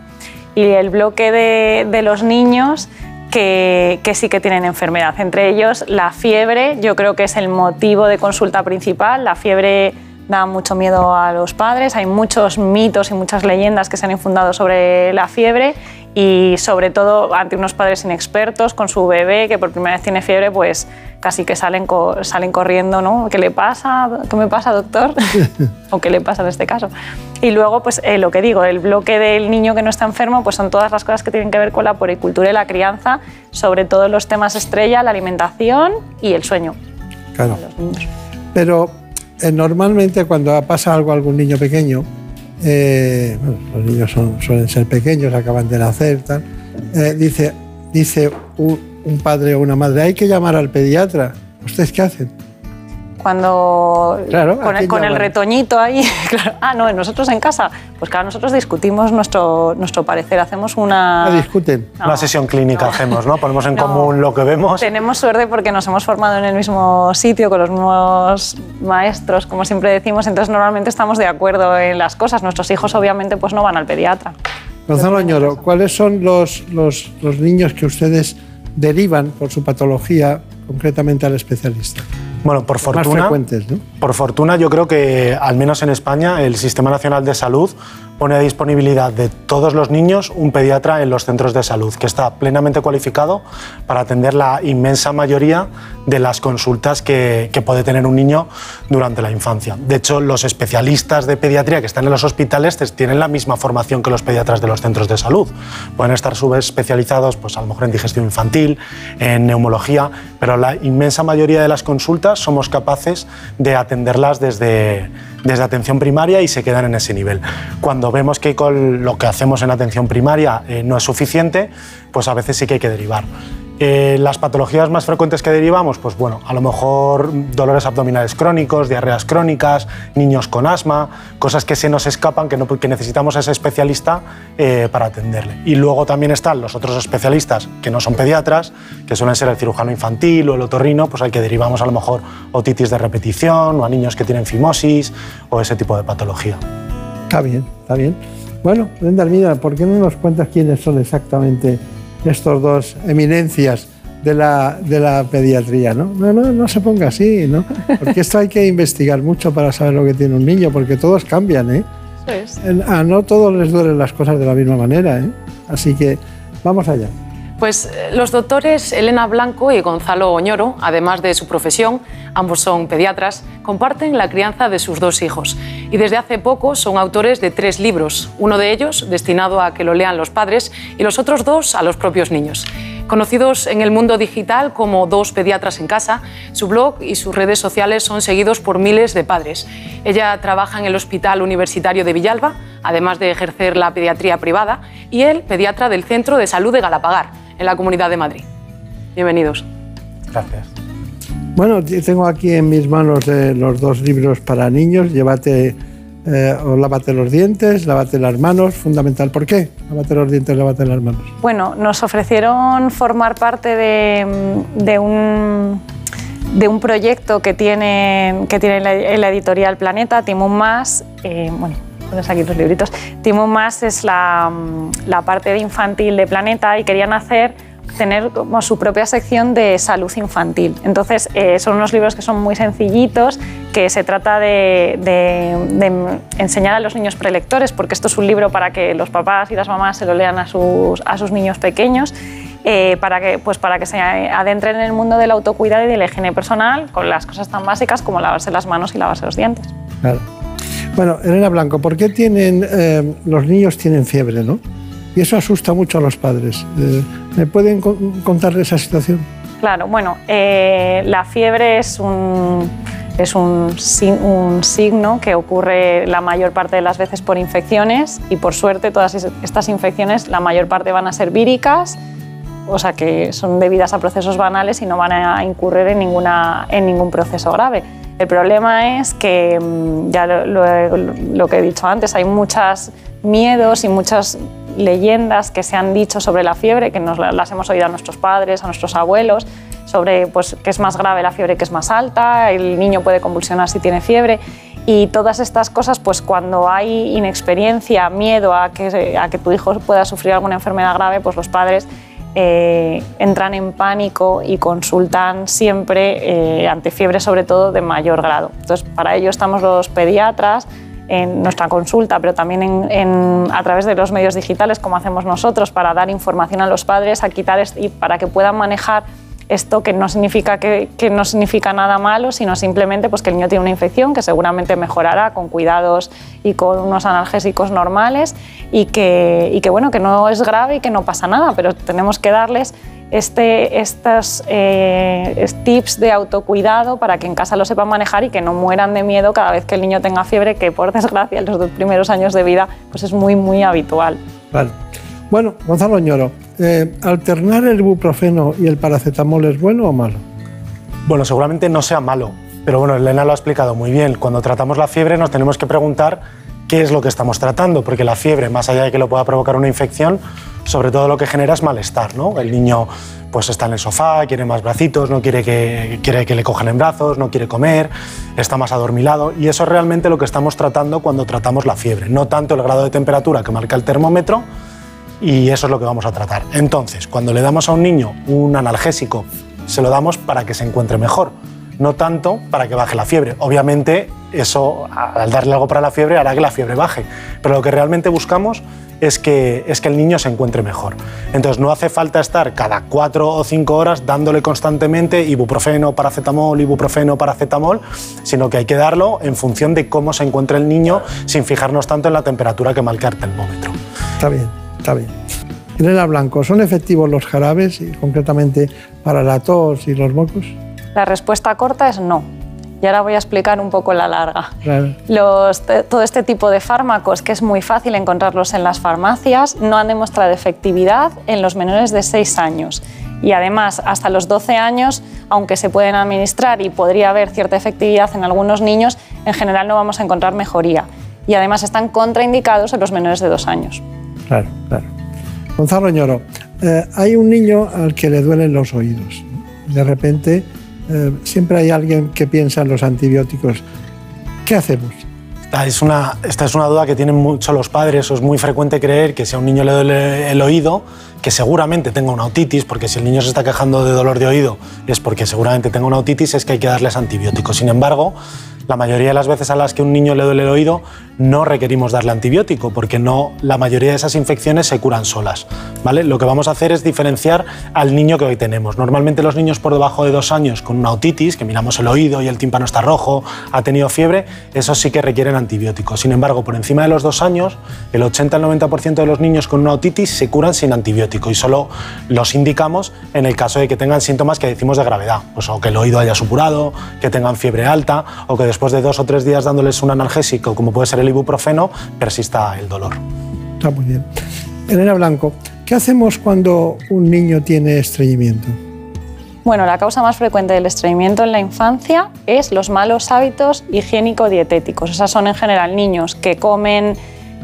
y el bloque de, los niños que, sí que tienen enfermedad. Entre ellos, la fiebre, yo creo que es el motivo de consulta principal. La fiebre da mucho miedo a los padres, hay muchos mitos y muchas leyendas que se han infundado sobre la fiebre y sobre todo ante unos padres inexpertos con su bebé que por primera vez tiene fiebre, pues casi que salen, salen corriendo, ¿no? ¿Qué le pasa? ¿Qué me pasa, doctor? ¿O qué le pasa en este caso? Y luego, pues eh, lo que digo, el bloque del niño que no está enfermo, pues son todas las cosas que tienen que ver con la poricultura y la crianza, sobre todo los temas estrella, la alimentación y el sueño. Claro. Pero eh, normalmente cuando pasa algo a algún niño pequeño, eh, los niños suelen ser pequeños, acaban de nacer, tal, eh, dice, dice un, padre o una madre, hay que llamar al pediatra. ¿Ustedes qué hacen? Cuando con, el, retoñito ahí, ah, no, nosotros en casa, pues claro, nosotros discutimos nuestro, nuestro parecer, hacemos una... ¿No discuten? Una sesión clínica hacemos, ¿no? Ponemos en común lo que vemos. Tenemos suerte porque nos hemos formado en el mismo sitio, con los mismos maestros, como siempre decimos, entonces normalmente estamos de acuerdo en las cosas. Nuestros hijos obviamente pues no van al pediatra. Gonzalo Añoro, ¿cuáles son los, los, los niños que ustedes derivan por su patología concretamente al especialista? Bueno, por fortuna, por fortuna yo creo que al menos en España el Sistema Nacional de Salud pone a disponibilidad de todos los niños un pediatra en los centros de salud, que está plenamente cualificado para atender la inmensa mayoría de las consultas que, puede tener un niño durante la infancia. De hecho, los especialistas de pediatría que están en los hospitales tienen la misma formación que los pediatras de los centros de salud. Pueden estar subespecializados, pues a lo mejor en digestión infantil, en neumología, pero la inmensa mayoría de las consultas somos capaces de atenderlas desde desde atención primaria y se quedan en ese nivel. Cuando vemos que con lo que hacemos en atención primaria eh, no es suficiente, pues a veces sí que hay que derivar. Eh, las patologías más frecuentes que derivamos, pues bueno, a lo mejor dolores abdominales crónicos, diarreas crónicas, niños con asma, cosas que se nos escapan, que, no, necesitamos a ese especialista eh, para atenderle. Y luego también están los otros especialistas que no son pediatras, que suelen ser el cirujano infantil o el otorrino, pues al que derivamos a lo mejor otitis de repetición o a niños que tienen fimosis o ese tipo de patología. Está bien, está bien. Bueno, Brenda mira, ¿por qué no nos cuentas quiénes son exactamente estos dos eminencias de la, de la pediatría, ¿no? No, no, no se ponga así, ¿no? Porque esto hay que investigar mucho para saber lo que tiene un niño, porque todos cambian, ¿eh? A no todos les duelen las cosas de la misma manera, ¿eh? Así que vamos allá. Pues eh, los doctores Elena Blanco y Gonzalo Oñoro, además de su profesión, ambos son pediatras, comparten la crianza de sus dos hijos y desde hace poco son autores de tres libros, uno de ellos destinado a que lo lean los padres y los otros dos a los propios niños. Conocidos en el mundo digital como Dos Pediatras en Casa, su blog y sus redes sociales son seguidos por miles de padres. Ella trabaja en el Hospital Universitario de Villalba, además de ejercer la pediatría privada, y él, pediatra del Centro de Salud de Galapagar en la Comunidad de Madrid. Bienvenidos. Gracias. Bueno, tengo aquí en mis manos eh, los dos libros para niños. Llévate eh, o lávate los dientes, lávate las manos, fundamental. ¿Por qué? Lávate los dientes, lávate las manos. Bueno, nos ofrecieron formar parte de, de un de un proyecto que tiene, que tiene la, editorial Planeta, Timón Más. Eh, bueno, pones aquí los libritos. Timón Más es la, la parte infantil de Planeta y querían hacer tener como su propia sección de salud infantil. Entonces, eh, son unos libros que son muy sencillitos, que se trata de, enseñar a los niños prelectores, porque esto es un libro para que los papás y las mamás se lo lean a sus, a sus niños pequeños. Eh, para, que, pues para que se adentren en el mundo del autocuidado y de la higiene personal con las cosas tan básicas como lavarse las manos y lavarse los dientes. Bueno, Elena Blanco, ¿por qué tienen, eh, los niños tienen fiebre, no? Y eso asusta mucho a los padres. Eh, ¿Me pueden contar esa situación? Claro, bueno, eh, la fiebre es un, es un, signo que ocurre la mayor parte de las veces por infecciones y por suerte todas estas infecciones la mayor parte van a ser víricas, o sea que son debidas a procesos banales y no van a incurrir en, ninguna, en ningún proceso grave. El problema es que, mm, ya lo, que he dicho antes, hay muchos miedos y muchas leyendas que se han dicho sobre la fiebre, que nos las hemos oído a nuestros padres, a nuestros abuelos, sobre pues, que es más grave la fiebre que es más alta, el niño puede convulsionar si tiene fiebre. Y todas estas cosas, pues cuando hay inexperiencia, miedo a que, a que tu hijo pueda sufrir alguna enfermedad grave, pues los padres eh, entran en pánico y consultan siempre eh, ante fiebre, sobre todo de mayor grado. Entonces, para ello estamos los pediatras, en nuestra consulta, pero también a través de los medios digitales, como hacemos nosotros, para dar información a los padres, a quitar y para que puedan manejar esto que no significa que, no significa nada malo, sino simplemente pues, que el niño tiene una infección que seguramente mejorará con cuidados y con unos analgésicos normales y que, y que, bueno, que no es grave y que no pasa nada, pero tenemos que darles este, estos eh, tips de autocuidado para que en casa lo sepan manejar y que no mueran de miedo cada vez que el niño tenga fiebre, que por desgracia en los dos primeros años de vida pues es muy, muy habitual. Vale. Bueno, Gonzalo Ñoro, eh, ¿alternar el ibuprofeno y el paracetamol es bueno o malo? Bueno, seguramente no sea malo, pero bueno, Elena lo ha explicado muy bien. Cuando tratamos la fiebre nos tenemos que preguntar qué es lo que estamos tratando, porque la fiebre, más allá de que lo pueda provocar una infección, sobre todo lo que genera es malestar, ¿no? El niño pues está en el sofá, quiere más bracitos, no quiere que, quiere que le cojan en brazos, no quiere comer, está más adormilado y eso es realmente lo que estamos tratando cuando tratamos la fiebre, no tanto el grado de temperatura que marca el termómetro y eso es lo que vamos a tratar. Entonces, cuando le damos a un niño un analgésico, se lo damos para que se encuentre mejor, no tanto para que baje la fiebre. Obviamente, eso al darle algo para la fiebre hará que la fiebre baje, pero lo que realmente buscamos es que, es que el niño se encuentre mejor. Entonces no hace falta estar cada cuatro o cinco horas dándole constantemente ibuprofeno, paracetamol, ibuprofeno, paracetamol, sino que hay que darlo en función de cómo se encuentra el niño sin fijarnos tanto en la temperatura que marca el termómetro. Está bien, está bien. Elena Blanco, ¿son efectivos los jarabes, y concretamente para la tos y los mocos? La respuesta corta es no. Y ahora voy a explicar un poco la larga. todo este tipo de fármacos, que es muy fácil encontrarlos en las farmacias, no han demostrado efectividad en los menores de 6 años. Y además, hasta los 12 años, aunque se pueden administrar y podría haber cierta efectividad en algunos niños, en general no vamos a encontrar mejoría. Y además están contraindicados en los menores de 2 años. Claro, claro. Gonzalo Ñoro, eh, hay un niño al que le duelen los oídos. De repente eh, siempre hay alguien que piensa en los antibióticos. ¿Qué hacemos? Esta es, una, esta es una duda que tienen mucho los padres. es muy frecuente creer que si a un niño le duele el oído, que seguramente tenga una otitis, porque si el niño se está quejando de dolor de oído es porque seguramente tenga una otitis, es que hay que darles antibióticos. Sin embargo, la mayoría de las veces a las que un niño le duele el oído no requerimos darle antibiótico porque no la mayoría de esas infecciones se curan solas, ¿vale? Lo que vamos a hacer es diferenciar al niño que hoy tenemos. Normalmente los niños por debajo de dos años con una otitis, que miramos el oído y el tímpano está rojo, ha tenido fiebre, esos sí que requieren antibióticos. Sin embargo, por encima de los dos años, el 80 al 90% de los niños con una otitis se curan sin antibiótico y solo los indicamos en el caso de que tengan síntomas que decimos de gravedad, pues o que el oído haya supurado, que tengan fiebre alta o que después de dos o tres días dándoles un analgésico, como puede ser el ibuprofeno, persista el dolor. Está muy bien. Elena Blanco, ¿qué hacemos cuando un niño tiene estreñimiento? Bueno, la causa más frecuente del estreñimiento en la infancia es los malos hábitos higiénico-dietéticos. Esas son en general niños que comen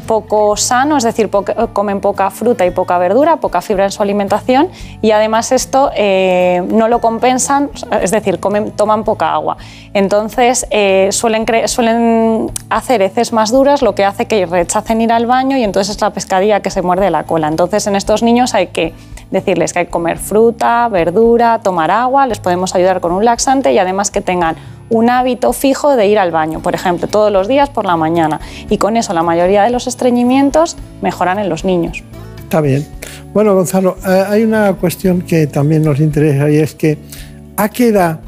poco sano, es decir, comen poca fruta y poca verdura, poca fibra en su alimentación y además esto eh, no lo compensan, es decir, comen, toman poca agua. Entonces eh, suelen, suelen hacer heces más duras, lo que hace que rechacen ir al baño y entonces es la pescadilla que se muerde la cola. Entonces en estos niños hay que decirles que hay que comer fruta, verdura, tomar agua, les podemos ayudar con un laxante y además que tengan un hábito fijo de ir al baño, por ejemplo, todos los días por la mañana. Y con eso la mayoría de los estreñimientos mejoran en los niños. Está bien. Bueno, Gonzalo, eh, hay una cuestión que también nos interesa y es que ¿a qué edad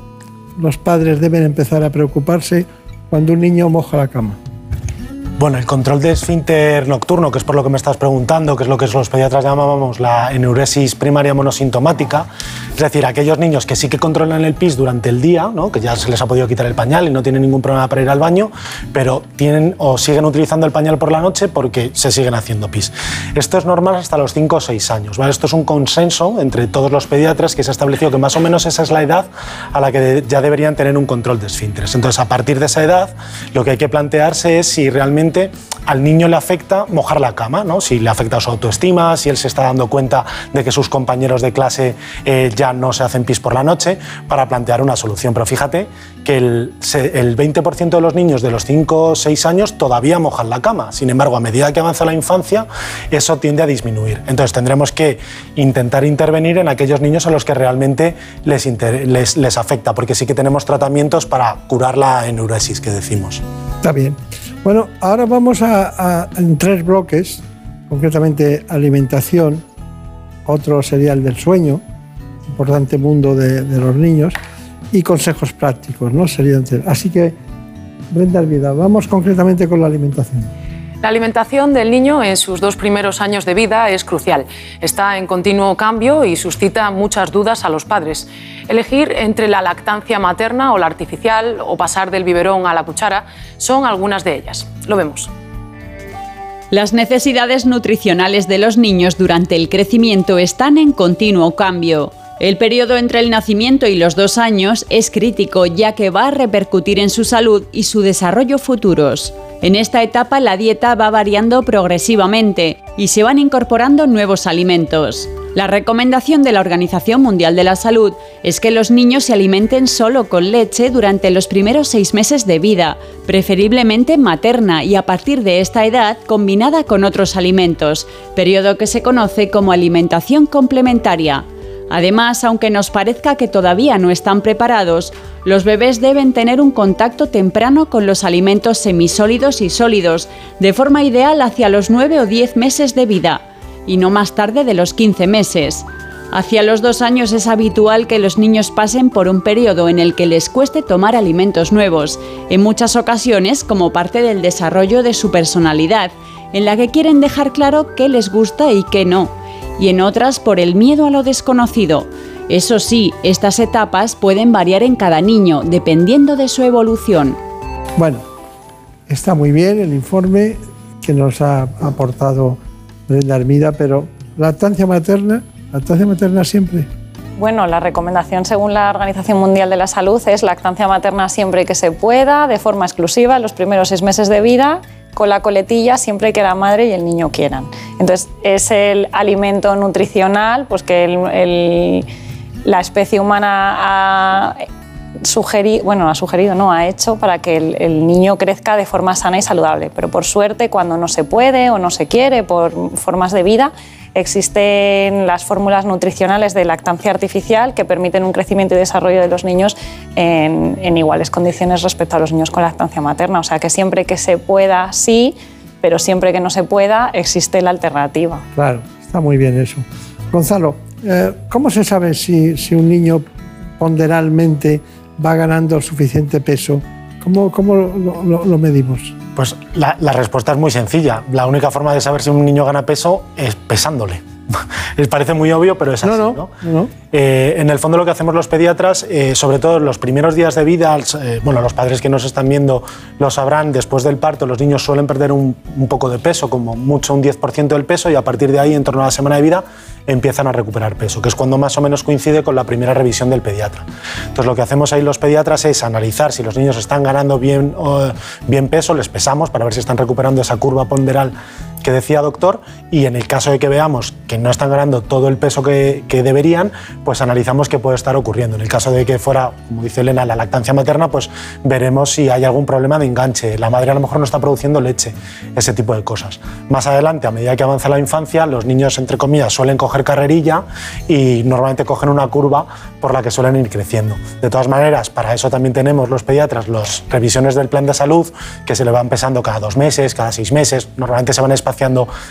los padres deben empezar a preocuparse cuando un niño moja la cama? Bueno, el control de esfínter nocturno, que es por lo que me estás preguntando, que es lo que los pediatras llamábamos la enuresis primaria monosintomática, es decir, aquellos niños que sí que controlan el pis durante el día, que ya se les ha podido quitar el pañal y no tienen ningún problema para ir al baño, pero tienen o siguen utilizando el pañal por la noche porque se siguen haciendo pis. Esto es normal hasta los 5 o 6 años. Esto es un consenso entre todos los pediatras que se ha establecido que más o menos esa es la edad a la que ya deberían tener un control de esfínteres. Entonces, a partir de esa edad, lo que hay que plantearse es si realmente al niño le afecta mojar la cama, ¿no? si le afecta su autoestima, si él se está dando cuenta de que sus compañeros de clase eh, ya no se hacen pis por la noche, para plantear una solución. Pero fíjate que el, el 20% de los niños de los 5 o 6 años todavía mojan la cama. Sin embargo, a medida que avanza la infancia, eso tiende a disminuir. Entonces tendremos que intentar intervenir en aquellos niños a los que realmente les, les, les afecta, porque sí que tenemos tratamientos para curar la enuresis que decimos. Está bien. Bueno, ahora vamos a, en tres bloques, concretamente alimentación, otro sería el del sueño, importante mundo de, los niños, y consejos prácticos, ¿no? Serían Así que, Brenda Vida, vamos concretamente con la alimentación. La alimentación del niño en sus dos primeros años de vida es crucial. Está en continuo cambio y suscita muchas dudas a los padres. Elegir entre la lactancia materna o la artificial o pasar del biberón a la cuchara son algunas de ellas. Lo vemos. Las necesidades nutricionales de los niños durante el crecimiento están en continuo cambio. El periodo entre el nacimiento y los dos años es crítico ya que va a repercutir en su salud y su desarrollo futuros. En esta etapa la dieta va variando progresivamente y se van incorporando nuevos alimentos. La recomendación de la Organización Mundial de la Salud es que los niños se alimenten solo con leche durante los primeros seis meses de vida, preferiblemente materna y a partir de esta edad combinada con otros alimentos, periodo que se conoce como alimentación complementaria. Además, aunque nos parezca que todavía no están preparados, los bebés deben tener un contacto temprano con los alimentos semisólidos y sólidos, de forma ideal hacia los 9 o 10 meses de vida, y no más tarde de los 15 meses. Hacia los dos años es habitual que los niños pasen por un periodo en el que les cueste tomar alimentos nuevos, en muchas ocasiones como parte del desarrollo de su personalidad, en la que quieren dejar claro qué les gusta y qué no y en otras por el miedo a lo desconocido. Eso sí, estas etapas pueden variar en cada niño, dependiendo de su evolución. Bueno, está muy bien el informe que nos ha aportado Brenda Armida, pero lactancia materna, lactancia materna siempre. Bueno, la recomendación según la Organización Mundial de la Salud es lactancia materna siempre que se pueda, de forma exclusiva, en los primeros seis meses de vida con la coletilla siempre que la madre y el niño quieran. Entonces, es el alimento nutricional pues que la especie humana ha sugerido, bueno, ha sugerido, no, ha hecho para que el, niño crezca de forma sana y saludable. Pero por suerte, cuando no se puede o no se quiere por formas de vida, existen las fórmulas nutricionales de lactancia artificial que permiten un crecimiento y desarrollo de los niños en, iguales condiciones respecto a los niños con lactancia materna. O sea que siempre que se pueda, sí, pero siempre que no se pueda, existe la alternativa. Claro, está muy bien eso. Gonzalo, ¿cómo se sabe si, un niño ponderalmente va ganando suficiente peso? ¿Cómo, cómo lo medimos? Pues la, respuesta es muy sencilla. La única forma de saber si un niño gana peso es pesándole. Les parece muy obvio, pero es así. No, no, eh, en el fondo lo que hacemos los pediatras, eh, sobre todo en los primeros días de vida, eh, bueno, los padres que nos están viendo lo sabrán, después del parto los niños suelen perder un, un poco de peso, como mucho un 10% del peso, y a partir de ahí, en torno a la semana de vida, empiezan a recuperar peso, que es cuando más o menos coincide con la primera revisión del pediatra. Entonces lo que hacemos ahí los pediatras es analizar si los niños están ganando bien, bien peso, les pesamos para ver si están recuperando esa curva ponderal que decía doctor y en el caso de que veamos que no están ganando todo el peso que, que, deberían, pues analizamos qué puede estar ocurriendo. En el caso de que fuera, como dice Elena, la lactancia materna, pues veremos si hay algún problema de enganche. La madre a lo mejor no está produciendo leche, ese tipo de cosas. Más adelante, a medida que avanza la infancia, los niños, entre comillas, suelen coger carrerilla y normalmente cogen una curva por la que suelen ir creciendo. De todas maneras, para eso también tenemos los pediatras las revisiones del plan de salud que se le van pesando cada dos meses, cada seis meses. Normalmente se van espaciando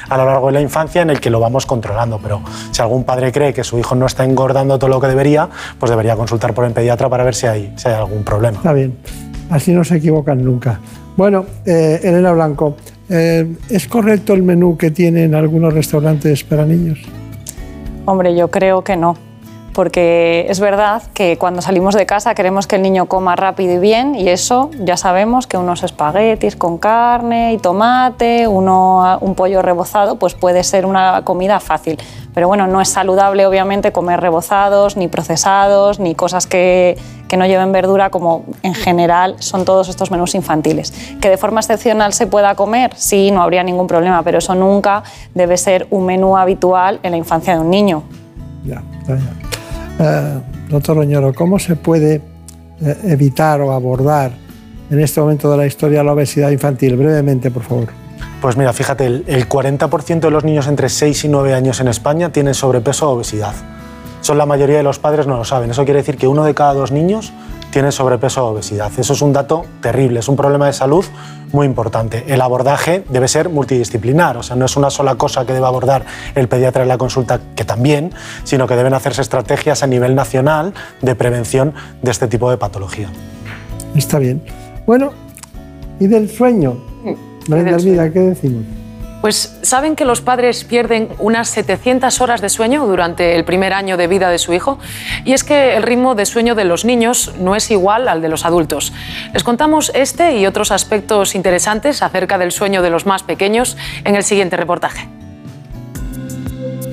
a lo largo de la infancia en el que lo vamos controlando. Pero si algún padre cree que su hijo no está engordando todo lo que debería, pues debería consultar por el pediatra para ver si hay, si hay algún problema. Está bien. Así no se equivocan nunca. Bueno, eh, Elena Blanco, eh, ¿es correcto el menú que tienen algunos restaurantes para niños? Hombre, yo creo que no porque es verdad que cuando salimos de casa queremos que el niño coma rápido y bien y eso ya sabemos que unos espaguetis con carne y tomate, uno, un pollo rebozado, pues puede ser una comida fácil. Pero bueno, no es saludable obviamente comer rebozados, ni procesados, ni cosas que, que no lleven verdura como en general son todos estos menús infantiles. Que de forma excepcional se pueda comer, sí, no habría ningún problema, pero eso nunca debe ser un menú habitual en la infancia de un niño. Ya, ya. Eh, doctor Roñoro, ¿cómo se puede eh, evitar o abordar en este momento de la historia la obesidad infantil? Brevemente, por favor. Pues mira, fíjate, el, 40% de los niños entre 6 y 9 años en España tienen sobrepeso o obesidad. Son la mayoría de los padres no lo saben. Eso quiere decir que uno de cada dos niños tiene sobrepeso o obesidad. Eso es un dato terrible, es un problema de salud muy importante. El abordaje debe ser multidisciplinar, o sea, no es una sola cosa que debe abordar el pediatra en la consulta, que también, sino que deben hacerse estrategias a nivel nacional de prevención de este tipo de patología. Está bien. Bueno, ¿y del sueño? María Vida, ¿qué decimos? Pues saben que los padres pierden unas 700 horas de sueño durante el primer año de vida de su hijo y es que el ritmo de sueño de los niños no es igual al de los adultos. Les contamos este y otros aspectos interesantes acerca del sueño de los más pequeños en el siguiente reportaje.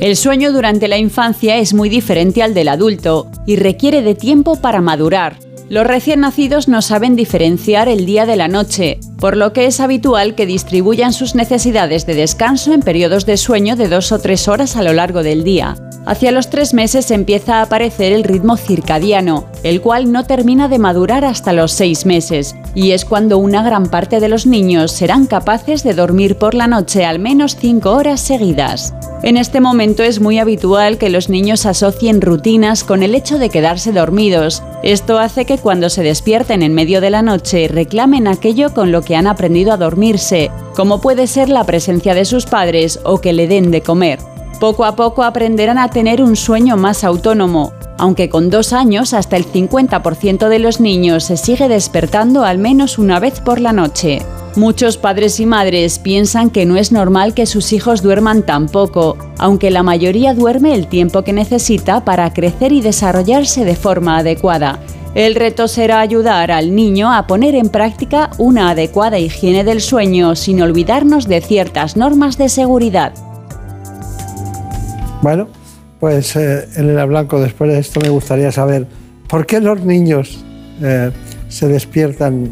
El sueño durante la infancia es muy diferente al del adulto y requiere de tiempo para madurar. Los recién nacidos no saben diferenciar el día de la noche, por lo que es habitual que distribuyan sus necesidades de descanso en periodos de sueño de dos o tres horas a lo largo del día. Hacia los tres meses empieza a aparecer el ritmo circadiano, el cual no termina de madurar hasta los seis meses, y es cuando una gran parte de los niños serán capaces de dormir por la noche al menos cinco horas seguidas. En este momento es muy habitual que los niños asocien rutinas con el hecho de quedarse dormidos. Esto hace que cuando se despierten en medio de la noche reclamen aquello con lo que han aprendido a dormirse, como puede ser la presencia de sus padres o que le den de comer. Poco a poco aprenderán a tener un sueño más autónomo, aunque con dos años hasta el 50% de los niños se sigue despertando al menos una vez por la noche. Muchos padres y madres piensan que no es normal que sus hijos duerman tan poco, aunque la mayoría duerme el tiempo que necesita para crecer y desarrollarse de forma adecuada. El reto será ayudar al niño a poner en práctica una adecuada higiene del sueño sin olvidarnos de ciertas normas de seguridad. Bueno, pues eh, Elena Blanco, después de esto me gustaría saber por qué los niños eh, se despiertan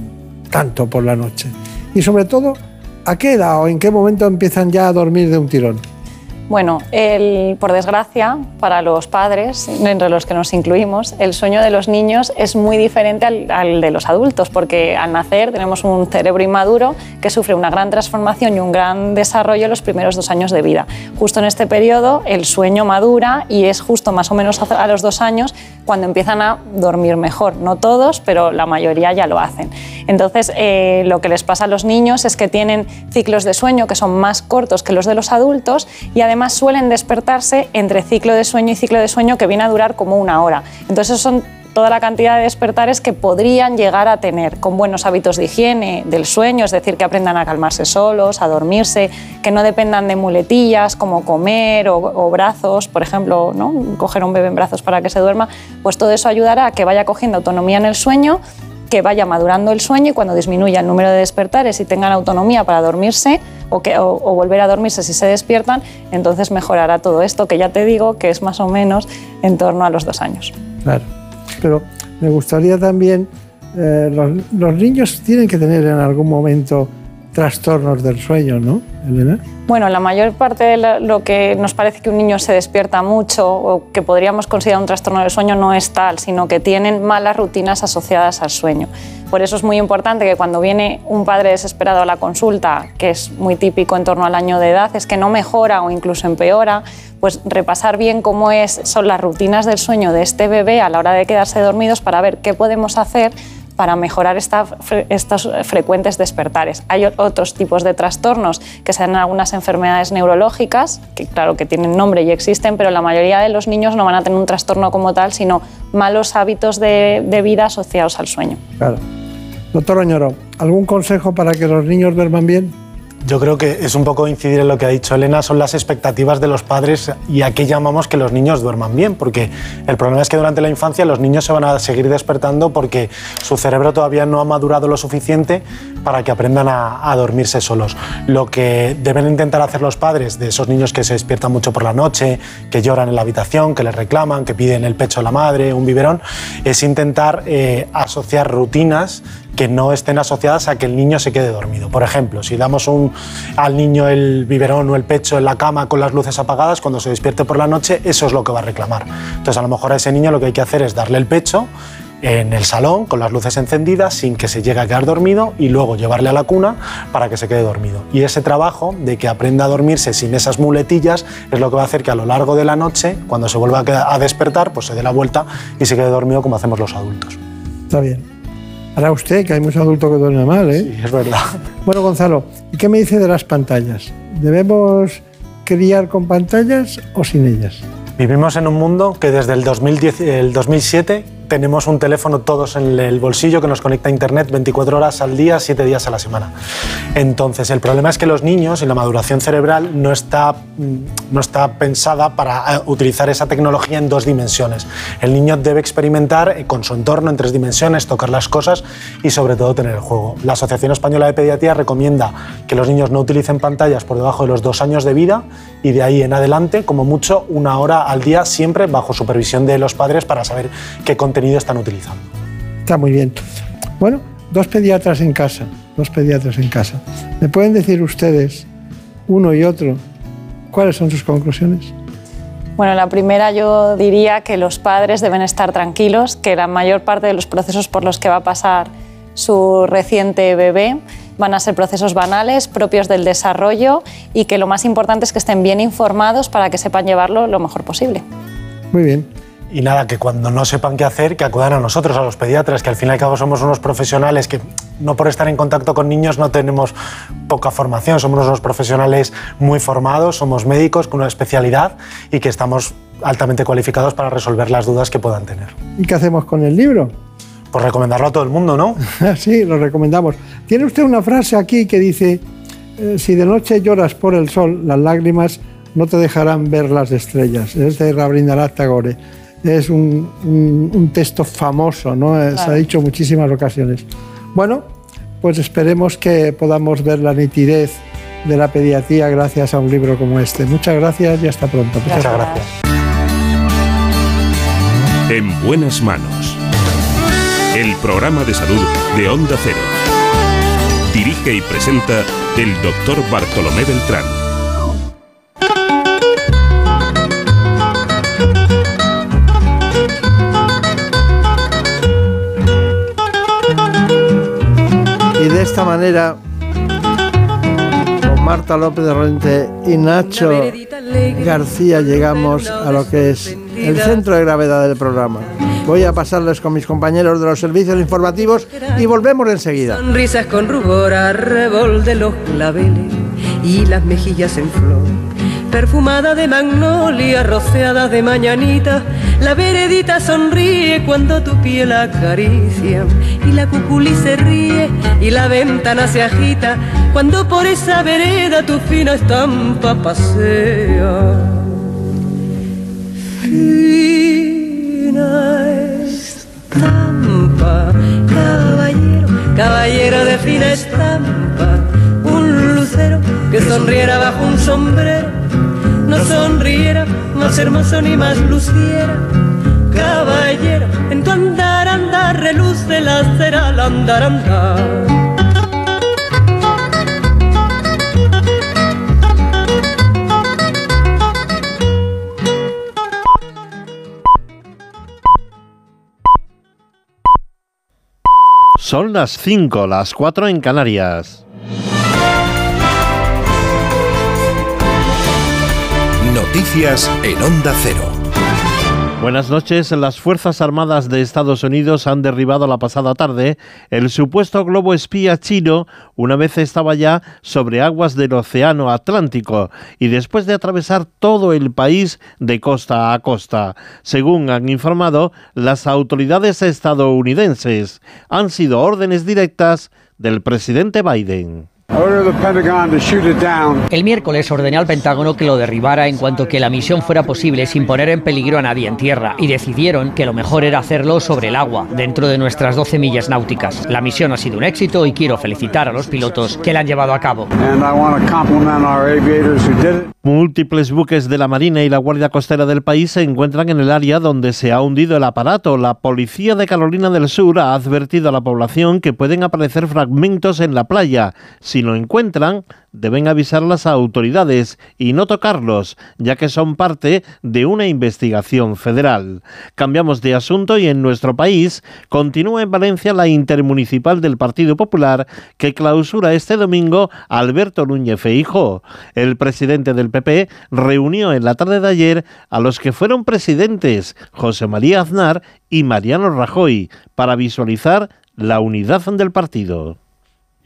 tanto por la noche. Y sobre todo, ¿a qué edad o en qué momento empiezan ya a dormir de un tirón? Bueno, por desgracia, para los padres, entre los que nos incluimos, el sueño de los niños es muy diferente al, de los adultos, porque al nacer tenemos un cerebro inmaduro que sufre una gran transformación y un gran desarrollo en los primeros dos años de vida. Justo en este periodo el sueño madura y es justo más o menos a los dos años cuando empiezan a dormir mejor. No todos, pero la mayoría ya lo hacen. Entonces, eh, lo que les pasa a los niños es que tienen ciclos de sueño que son más cortos que los de los adultos y además suelen despertarse entre ciclo de sueño y ciclo de sueño que viene a durar como una hora. Entonces, son toda la cantidad de despertares que podrían llegar a tener con buenos hábitos de higiene del sueño, es decir, que aprendan a calmarse solos, a dormirse, que no dependan de muletillas como comer o, brazos, por ejemplo, ¿no? coger un bebé en brazos para que se duerma, pues todo eso ayudará a que vaya cogiendo autonomía en el sueño que vaya madurando el sueño y cuando disminuya el número de despertares y tengan autonomía para dormirse o, que, o, volver a dormirse si se despiertan, entonces mejorará todo esto, que ya te digo que es más o menos en torno a los dos años. Claro, pero me gustaría también, eh, los, los niños tienen que tener en algún momento trastornos del sueño, ¿no, Elena? Bueno, la mayor parte de lo que nos parece que un niño se despierta mucho o que podríamos considerar un trastorno del sueño no es tal, sino que tienen malas rutinas asociadas al sueño. Por eso es muy importante que cuando viene un padre desesperado a la consulta, que es muy típico en torno al año de edad, es que no mejora o incluso empeora, pues repasar bien cómo es, son las rutinas del sueño de este bebé a la hora de quedarse dormidos para ver qué podemos hacer para mejorar estos frecuentes despertares. Hay otros tipos de trastornos que se dan en algunas enfermedades neurológicas, que claro que tienen nombre y existen, pero la mayoría de los niños no van a tener un trastorno como tal, sino malos hábitos de, de vida asociados al sueño. Claro. Doctor Oñoro, ¿algún consejo para que los niños duerman bien? Yo creo que es un poco incidir en lo que ha dicho Elena, son las expectativas de los padres y a qué llamamos que los niños duerman bien, porque el problema es que durante la infancia los niños se van a seguir despertando porque su cerebro todavía no ha madurado lo suficiente para que aprendan a, dormirse solos. Lo que deben intentar hacer los padres de esos niños que se despiertan mucho por la noche, que lloran en la habitación, que les reclaman, que piden el pecho a la madre, un biberón, es intentar eh, asociar rutinas que no estén asociadas a que el niño se quede dormido. Por ejemplo, si damos al niño el biberón o el pecho en la cama con las luces apagadas, cuando se despierte por la noche, eso es lo que va a reclamar. Entonces, a lo mejor a ese niño lo que hay que hacer es darle el pecho en el salón con las luces encendidas sin que se llegue a quedar dormido y luego llevarle a la cuna para que se quede dormido. Y ese trabajo de que aprenda a dormirse sin esas muletillas es lo que va a hacer que a lo largo de la noche, cuando se vuelva a despertar, pues se dé la vuelta y se quede dormido como hacemos los adultos. Está bien. Ahora usted, que hay muchos adultos que duermen mal, ¿eh? Sí, es verdad. Bueno, Gonzalo, ¿y qué me dice de las pantallas? ¿Debemos criar con pantallas o sin ellas? Vivimos en un mundo que desde el, 2010, el 2007 tenemos un teléfono todos en el bolsillo que nos conecta a Internet 24 horas al día, 7 días a la semana. Entonces, el problema es que los niños y la maduración cerebral no está, mm, no está pensada para eh, utilizar esa tecnología en dos dimensiones. El niño debe experimentar eh, con su entorno en tres dimensiones, tocar las cosas y sobre todo tener el juego. La Asociación Española de Pediatría recomienda que los niños no utilicen pantallas por debajo de los dos años de vida y de ahí en adelante, como mucho, una hora al día, siempre bajo supervisión de los padres para saber qué contenido están utilizando. Está muy bien. Bueno, dos pediatras en casa, dos pediatras en casa. ¿Me pueden decir ustedes, uno y otro, cuáles son sus conclusiones? Bueno, la primera yo diría que los padres deben estar tranquilos, que la mayor parte de los procesos por los que va a pasar su reciente bebé van a ser procesos banales, propios del desarrollo y que lo más importante es que estén bien informados para que sepan llevarlo lo mejor posible. Muy bien. Y nada, que cuando no sepan qué hacer, que acudan a nosotros, a los pediatras, que al fin y al cabo somos unos profesionales que no por estar en contacto con niños no tenemos poca formación, somos unos profesionales muy formados, somos médicos con una especialidad y que estamos altamente cualificados para resolver las dudas que puedan tener. ¿Y qué hacemos con el libro? Pues recomendarlo a todo el mundo, ¿no? sí, lo recomendamos. Tiene usted una frase aquí que dice, eh, si de noche lloras por el sol, las lágrimas no te dejarán ver las estrellas. Es de Rabindranath Tagore. Es un, un- un texto famoso, ¿no? Eh, Se ha Claro. dicho en muchísimas ocasiones. Bueno, pues esperemos que podamos ver la nitidez de la pediatría gracias a un libro como este. Muchas gracias y hasta pronto. Muchas gracias. En buenas manos. El programa de salud de Onda Cero. Dirige y presenta el doctor Bartolomé Beltrán. Y de esta manera, con Marta López de Rente y Nacho García, llegamos a lo que es el centro de gravedad del programa. Voy a pasarles con mis compañeros de los servicios informativos y volvemos enseguida. Sonrisas con rubor, arrebol de los claveles y las mejillas en flor. Perfumada de magnolia, rociada de mañanita, la veredita sonríe cuando tu piel acaricia. Y la cuculi se ríe y la ventana se agita cuando por esa vereda tu fina estampa pasea. Fina estampa, caballero, caballero de fina estampa, un lucero que sonriera bajo un sombrero, no sonriera más hermoso ni más luciera. Caballero, en tu andar, andar, reluce la cera al andar, andar. Son las 5, las 4 en Canarias. Noticias en Onda Cero. Buenas noches. Las Fuerzas Armadas de Estados Unidos han derribado la pasada tarde el supuesto globo espía chino una vez estaba ya sobre aguas del Océano Atlántico y después de atravesar todo el país de costa a costa. Según han informado las autoridades estadounidenses, han sido órdenes directas del presidente Biden. El miércoles ordené al Pentágono que lo derribara en cuanto que la misión fuera posible sin poner en peligro a nadie en tierra y decidieron que lo mejor era hacerlo sobre el agua, dentro de nuestras 12 millas náuticas. La misión ha sido un éxito y quiero felicitar a los pilotos que la han llevado a cabo. Múltiples buques de la Marina y la Guardia Costera del país se encuentran en el área donde se ha hundido el aparato. La policía de Carolina del Sur ha advertido a la población que pueden aparecer fragmentos en la playa. Si lo encuentran, deben avisar las autoridades y no tocarlos, ya que son parte de una investigación federal. Cambiamos de asunto y en nuestro país continúa en Valencia la intermunicipal del Partido Popular que clausura este domingo Alberto Núñez Feijo. El presidente del PP reunió en la tarde de ayer a los que fueron presidentes, José María Aznar y Mariano Rajoy, para visualizar la unidad del partido.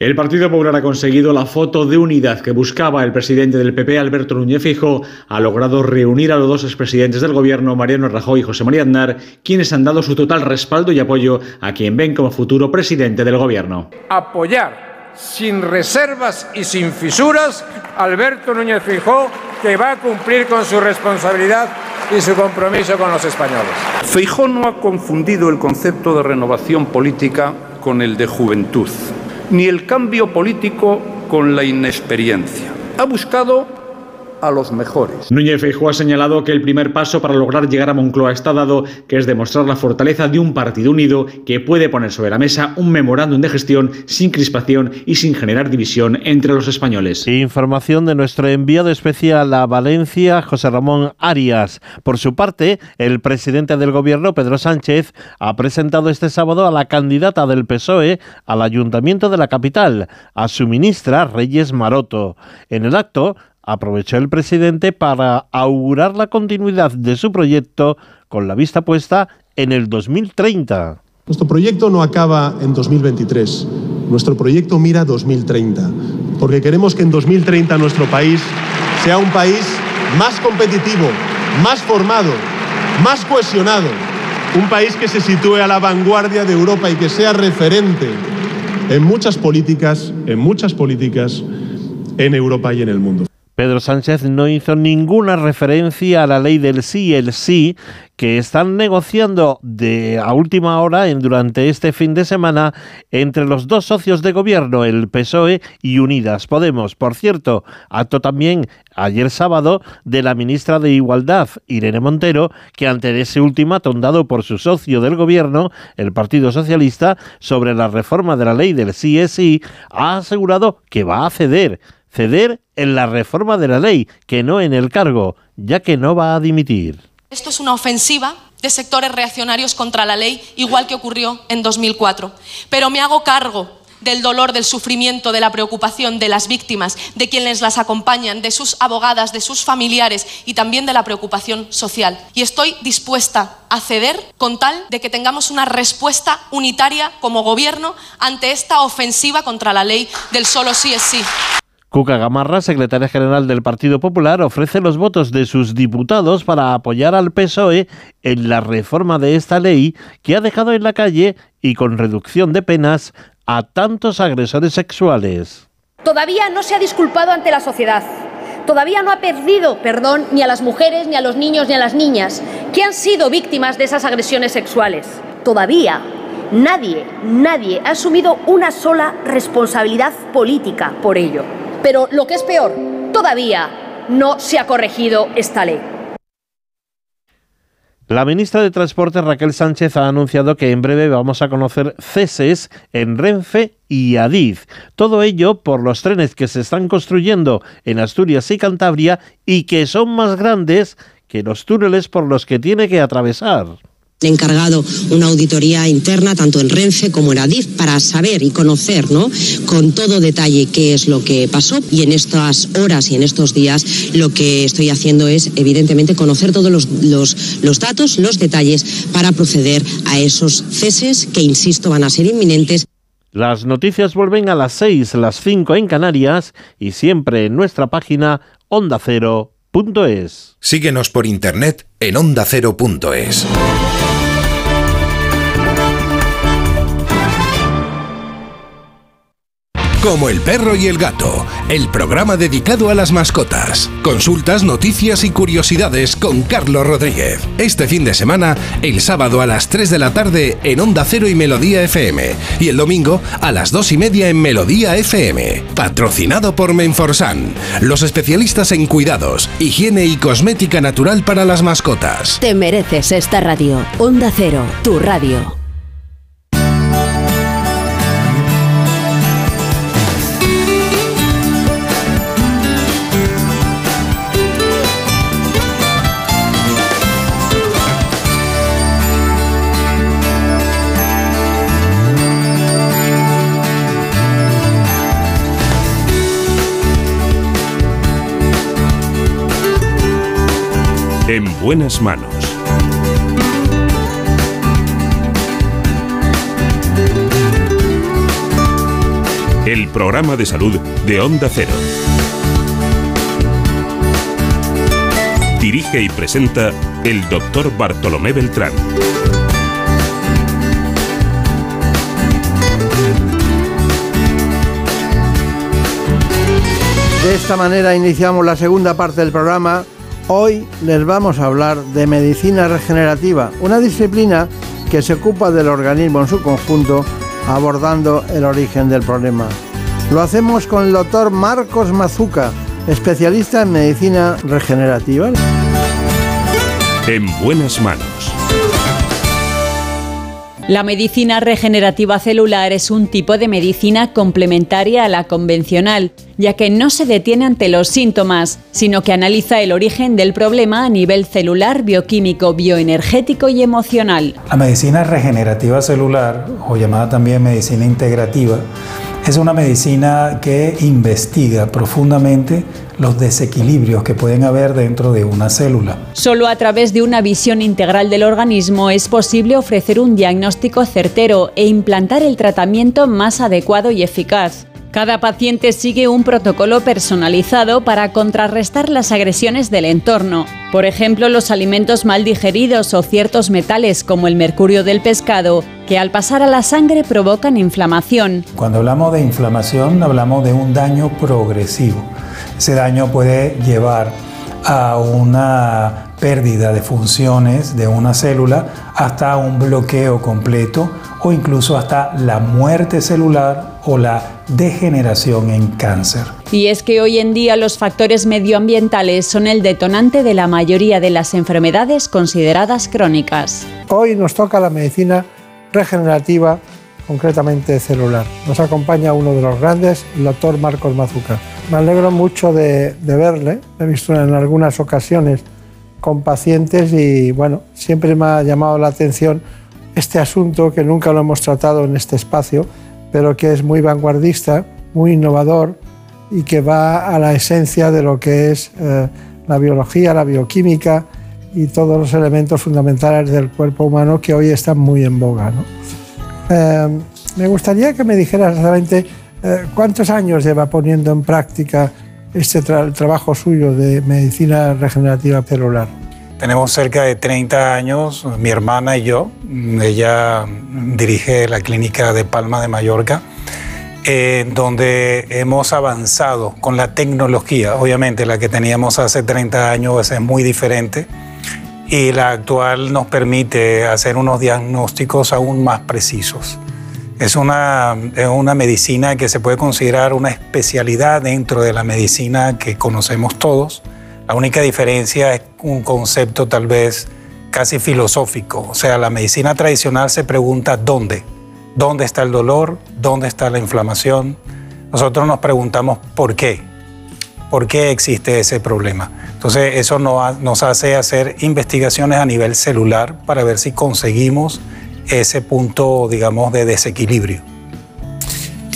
El Partido Popular ha conseguido la foto de unidad que buscaba el presidente del PP, Alberto Núñez Fijo. Ha logrado reunir a los dos expresidentes del gobierno, Mariano Rajoy y José María Aznar, quienes han dado su total respaldo y apoyo a quien ven como futuro presidente del gobierno. Apoyar sin reservas y sin fisuras a Alberto Núñez Fijó, que va a cumplir con su responsabilidad y su compromiso con los españoles. Feijó no ha confundido el concepto de renovación política con el de juventud ni el cambio político con la inexperiencia. Ha buscado a los mejores. Núñez Feijóo ha señalado que el primer paso para lograr llegar a Moncloa está dado, que es demostrar la fortaleza de un partido unido que puede poner sobre la mesa un memorándum de gestión sin crispación y sin generar división entre los españoles. Información de nuestro enviado especial a Valencia, José Ramón Arias. Por su parte, el presidente del gobierno, Pedro Sánchez, ha presentado este sábado a la candidata del PSOE al ayuntamiento de la capital, a su ministra Reyes Maroto. En el acto, aprovechó el presidente para augurar la continuidad de su proyecto con la vista puesta en el 2030. Nuestro proyecto no acaba en 2023, nuestro proyecto mira 2030, porque queremos que en 2030 nuestro país sea un país más competitivo, más formado, más cohesionado, un país que se sitúe a la vanguardia de Europa y que sea referente en muchas políticas, en muchas políticas en Europa y en el mundo. Pedro Sánchez no hizo ninguna referencia a la ley del sí el sí que están negociando de a última hora en, durante este fin de semana entre los dos socios de gobierno, el PSOE y Unidas Podemos. Por cierto, acto también ayer sábado de la ministra de Igualdad, Irene Montero, que ante ese ultimátum dado por su socio del gobierno, el Partido Socialista, sobre la reforma de la ley del sí es sí, ha asegurado que va a ceder ceder en la reforma de la ley, que no en el cargo, ya que no va a dimitir. Esto es una ofensiva de sectores reaccionarios contra la ley, igual que ocurrió en 2004. Pero me hago cargo del dolor, del sufrimiento, de la preocupación de las víctimas, de quienes las acompañan, de sus abogadas, de sus familiares y también de la preocupación social. Y estoy dispuesta a ceder con tal de que tengamos una respuesta unitaria como gobierno ante esta ofensiva contra la ley del solo sí es sí. Cuca Gamarra, secretaria general del Partido Popular, ofrece los votos de sus diputados para apoyar al PSOE en la reforma de esta ley que ha dejado en la calle y con reducción de penas a tantos agresores sexuales. Todavía no se ha disculpado ante la sociedad. Todavía no ha perdido perdón ni a las mujeres, ni a los niños, ni a las niñas que han sido víctimas de esas agresiones sexuales. Todavía nadie, nadie ha asumido una sola responsabilidad política por ello. Pero lo que es peor, todavía no se ha corregido esta ley. La ministra de Transporte Raquel Sánchez ha anunciado que en breve vamos a conocer ceses en Renfe y Adif. Todo ello por los trenes que se están construyendo en Asturias y Cantabria y que son más grandes que los túneles por los que tiene que atravesar encargado una auditoría interna tanto en Renfe como en Adif para saber y conocer ¿no? con todo detalle qué es lo que pasó y en estas horas y en estos días lo que estoy haciendo es evidentemente conocer todos los, los, los datos, los detalles para proceder a esos ceses que insisto van a ser inminentes. Las noticias vuelven a las 6, las 5 en Canarias y siempre en nuestra página ondacero.es. Síguenos por internet en ondacero.es. como El perro y el gato, el programa dedicado a las mascotas. Consultas, noticias y curiosidades con Carlos Rodríguez. Este fin de semana, el sábado a las 3 de la tarde en Onda Cero y Melodía FM. Y el domingo a las 2 y media en Melodía FM. Patrocinado por Menforsan, los especialistas en cuidados, higiene y cosmética natural para las mascotas. Te mereces esta radio. Onda Cero, tu radio. En buenas manos. El programa de salud de Onda Cero. Dirige y presenta el doctor Bartolomé Beltrán. De esta manera iniciamos la segunda parte del programa Hoy les vamos a hablar de medicina regenerativa, una disciplina que se ocupa del organismo en su conjunto, abordando el origen del problema. Lo hacemos con el doctor Marcos Mazuca, especialista en medicina regenerativa. En buenas manos. La medicina regenerativa celular es un tipo de medicina complementaria a la convencional, ya que no se detiene ante los síntomas, sino que analiza el origen del problema a nivel celular, bioquímico, bioenergético y emocional. La medicina regenerativa celular, o llamada también medicina integrativa, es una medicina que investiga profundamente los desequilibrios que pueden haber dentro de una célula. Solo a través de una visión integral del organismo es posible ofrecer un diagnóstico certero e implantar el tratamiento más adecuado y eficaz. Cada paciente sigue un protocolo personalizado para contrarrestar las agresiones del entorno. Por ejemplo, los alimentos mal digeridos o ciertos metales como el mercurio del pescado, que al pasar a la sangre provocan inflamación. Cuando hablamos de inflamación, hablamos de un daño progresivo. Ese daño puede llevar a una pérdida de funciones de una célula hasta un bloqueo completo o incluso hasta la muerte celular o la degeneración en cáncer. Y es que hoy en día los factores medioambientales son el detonante de la mayoría de las enfermedades consideradas crónicas. Hoy nos toca la medicina regenerativa, concretamente celular. Nos acompaña uno de los grandes, el doctor Marcos Mazuca. Me alegro mucho de, de verle, he visto en algunas ocasiones con pacientes y bueno, siempre me ha llamado la atención este asunto que nunca lo hemos tratado en este espacio, pero que es muy vanguardista, muy innovador y que va a la esencia de lo que es eh, la biología, la bioquímica y todos los elementos fundamentales del cuerpo humano que hoy están muy en boga. Eh, me gustaría que me dijeras exactamente eh, cuántos años lleva poniendo en práctica este trabajo suyo de medicina regenerativa celular. Tenemos cerca de 30 años, mi hermana y yo. Ella dirige la clínica de Palma de Mallorca, donde hemos avanzado con la tecnología. Obviamente la que teníamos hace 30 años es muy diferente y la actual nos permite hacer unos diagnósticos aún más precisos. Es una, es una medicina que se puede considerar una especialidad dentro de la medicina que conocemos todos la única diferencia es un concepto tal vez casi filosófico. O sea, la medicina tradicional se pregunta dónde. ¿Dónde está el dolor? ¿Dónde está la inflamación? Nosotros nos preguntamos por qué. ¿Por qué existe ese problema? Entonces eso nos hace hacer investigaciones a nivel celular para ver si conseguimos ese punto, digamos, de desequilibrio.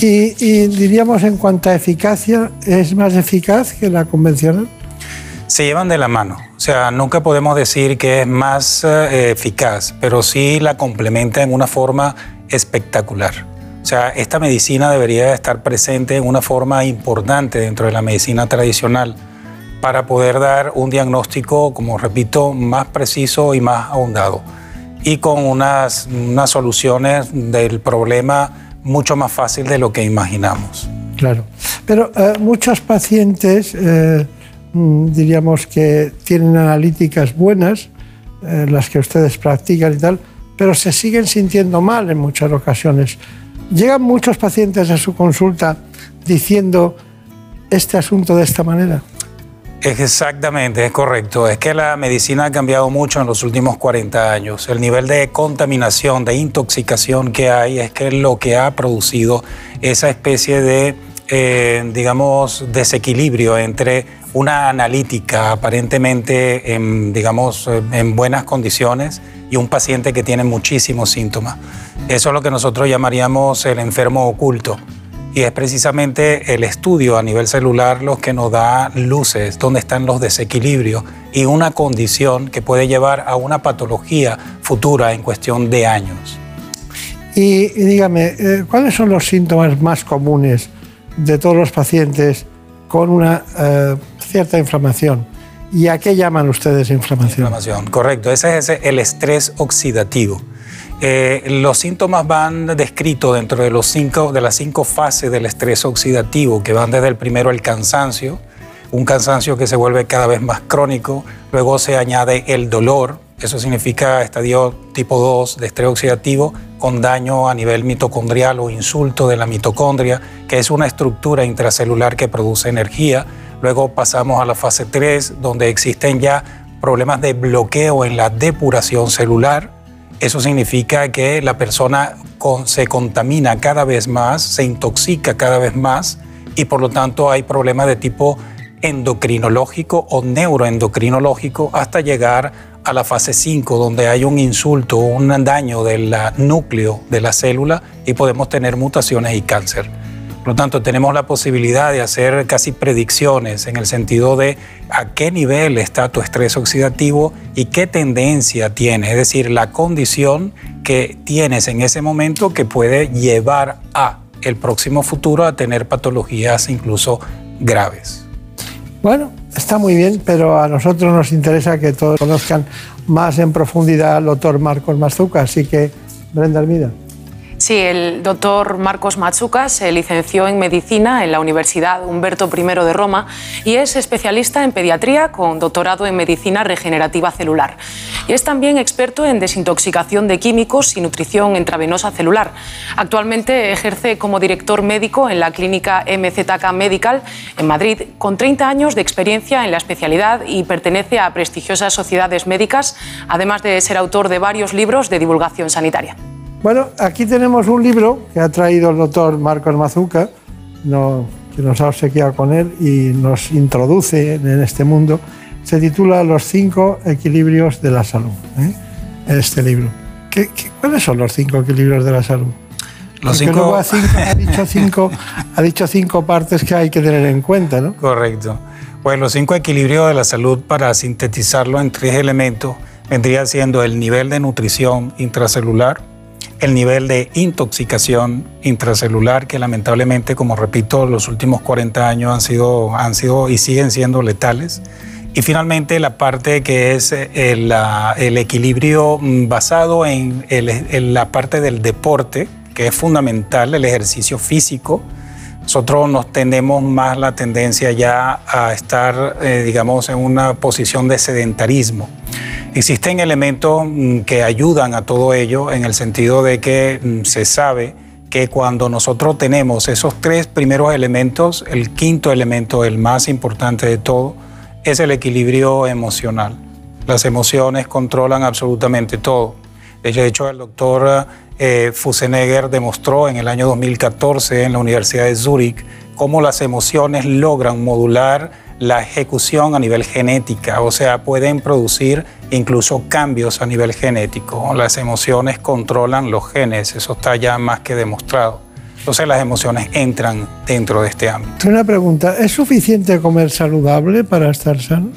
Y, diríamos en cuanto a eficacia, ¿es más eficaz que la convencional? Se llevan de la mano. O sea, nunca podemos decir que es más eh, eficaz, pero sí la complementa en una forma espectacular. O sea, esta medicina debería estar presente en una forma importante dentro de la medicina tradicional para poder dar un diagnóstico, como repito, más preciso y más ahondado y con unas, unas soluciones del problema mucho más fácil de lo que imaginamos. Claro. Pero eh, muchos pacientes, eh, diríamos que tienen analíticas buenas, eh, las que ustedes practican y tal, pero se siguen sintiendo mal en muchas ocasiones. Llegan muchos pacientes a su consulta diciendo este asunto de esta manera. Exactamente, es correcto. Es que la medicina ha cambiado mucho en los últimos 40 años. El nivel de contaminación, de intoxicación que hay es que lo que ha producido esa especie de, eh, digamos, desequilibrio entre una analítica aparentemente, en, digamos, en buenas condiciones y un paciente que tiene muchísimos síntomas. Eso es lo que nosotros llamaríamos el enfermo oculto y es precisamente el estudio a nivel celular lo que nos da luces, dónde están los desequilibrios y una condición que puede llevar a una patología futura en cuestión de años. Y, dígame, eh, ¿cuáles son los síntomas más comunes de todos los pacientes con una eh, cierta inflamación? ¿Y a qué llaman ustedes inflamación? Inflamación, correcto. Ese es el estrés oxidativo. Eh, los síntomas van descritos dentro de, de las cinco fases del estrés oxidativo, que van desde el primero el cansancio, un cansancio que se vuelve cada vez más crónico, luego se añade el dolor, eso significa estadio tipo 2 de estrés oxidativo con daño a nivel mitocondrial o insulto de la mitocondria, que es una estructura intracelular que produce energía. Luego pasamos a la fase 3, donde existen ya problemas de bloqueo en la depuración celular, eso significa que la persona se contamina cada vez más, se intoxica cada vez más y por lo tanto hay problemas de tipo endocrinológico o neuroendocrinológico hasta llegar a la fase 5, donde hay un insulto, un daño del núcleo de la célula y podemos tener mutaciones y cáncer. Por lo tanto, tenemos la posibilidad de hacer casi predicciones en el sentido de a qué nivel está tu estrés oxidativo y qué tendencia tiene, es decir, la condición que tienes en ese momento que puede llevar a el próximo futuro a tener patologías incluso graves. Bueno, está muy bien, pero a nosotros nos interesa que todos conozcan más en profundidad al doctor Marcos Mazuca, así que Brenda Armida. Sí, el doctor Marcos Machuca se licenció en medicina en la Universidad Humberto I de Roma y es especialista en pediatría con doctorado en medicina regenerativa celular. Y es también experto en desintoxicación de químicos y nutrición intravenosa celular. Actualmente ejerce como director médico en la clínica MZK Medical en Madrid con 30 años de experiencia en la especialidad y pertenece a prestigiosas sociedades médicas, además de ser autor de varios libros de divulgación sanitaria. Bueno, aquí tenemos un libro que ha traído el doctor Marcos Mazuca, que nos ha obsequiado con él y nos introduce en este mundo. Se titula Los cinco equilibrios de la salud, ¿eh? este libro. cuáles son los cinco equilibrios de la salud? Los cinco... ha, dicho cinco, ha dicho cinco partes que hay que tener en cuenta, ¿no? Correcto. Pues los cinco equilibrios de la salud, para sintetizarlo en tres elementos, vendría siendo el nivel de nutrición intracelular, el nivel de intoxicación intracelular que lamentablemente, como repito, los últimos 40 años han sido, han sido y siguen siendo letales. Y finalmente la parte que es eh, el, equilibrio mm, basado en, la parte del deporte, que es fundamental, el ejercicio físico. Nosotros nos tenemos más la tendencia ya a estar, eh, digamos, en una posición de sedentarismo. Existen elementos mm, que ayudan a todo ello en el sentido de que mm, se sabe que cuando nosotros tenemos esos tres primeros elementos, el quinto elemento, el más importante de todo, es el equilibrio emocional. Las emociones controlan absolutamente todo. De hecho, el doctor eh, Fusenegger demostró en el año 2014 en la Universidad de Zúrich cómo las emociones logran modular la ejecución a nivel genética, o sea, pueden producir incluso cambios a nivel genético. Las emociones controlan los genes, eso está ya más que demostrado. Entonces las emociones entran dentro de este ámbito. Una pregunta, ¿es suficiente comer saludable para estar sano?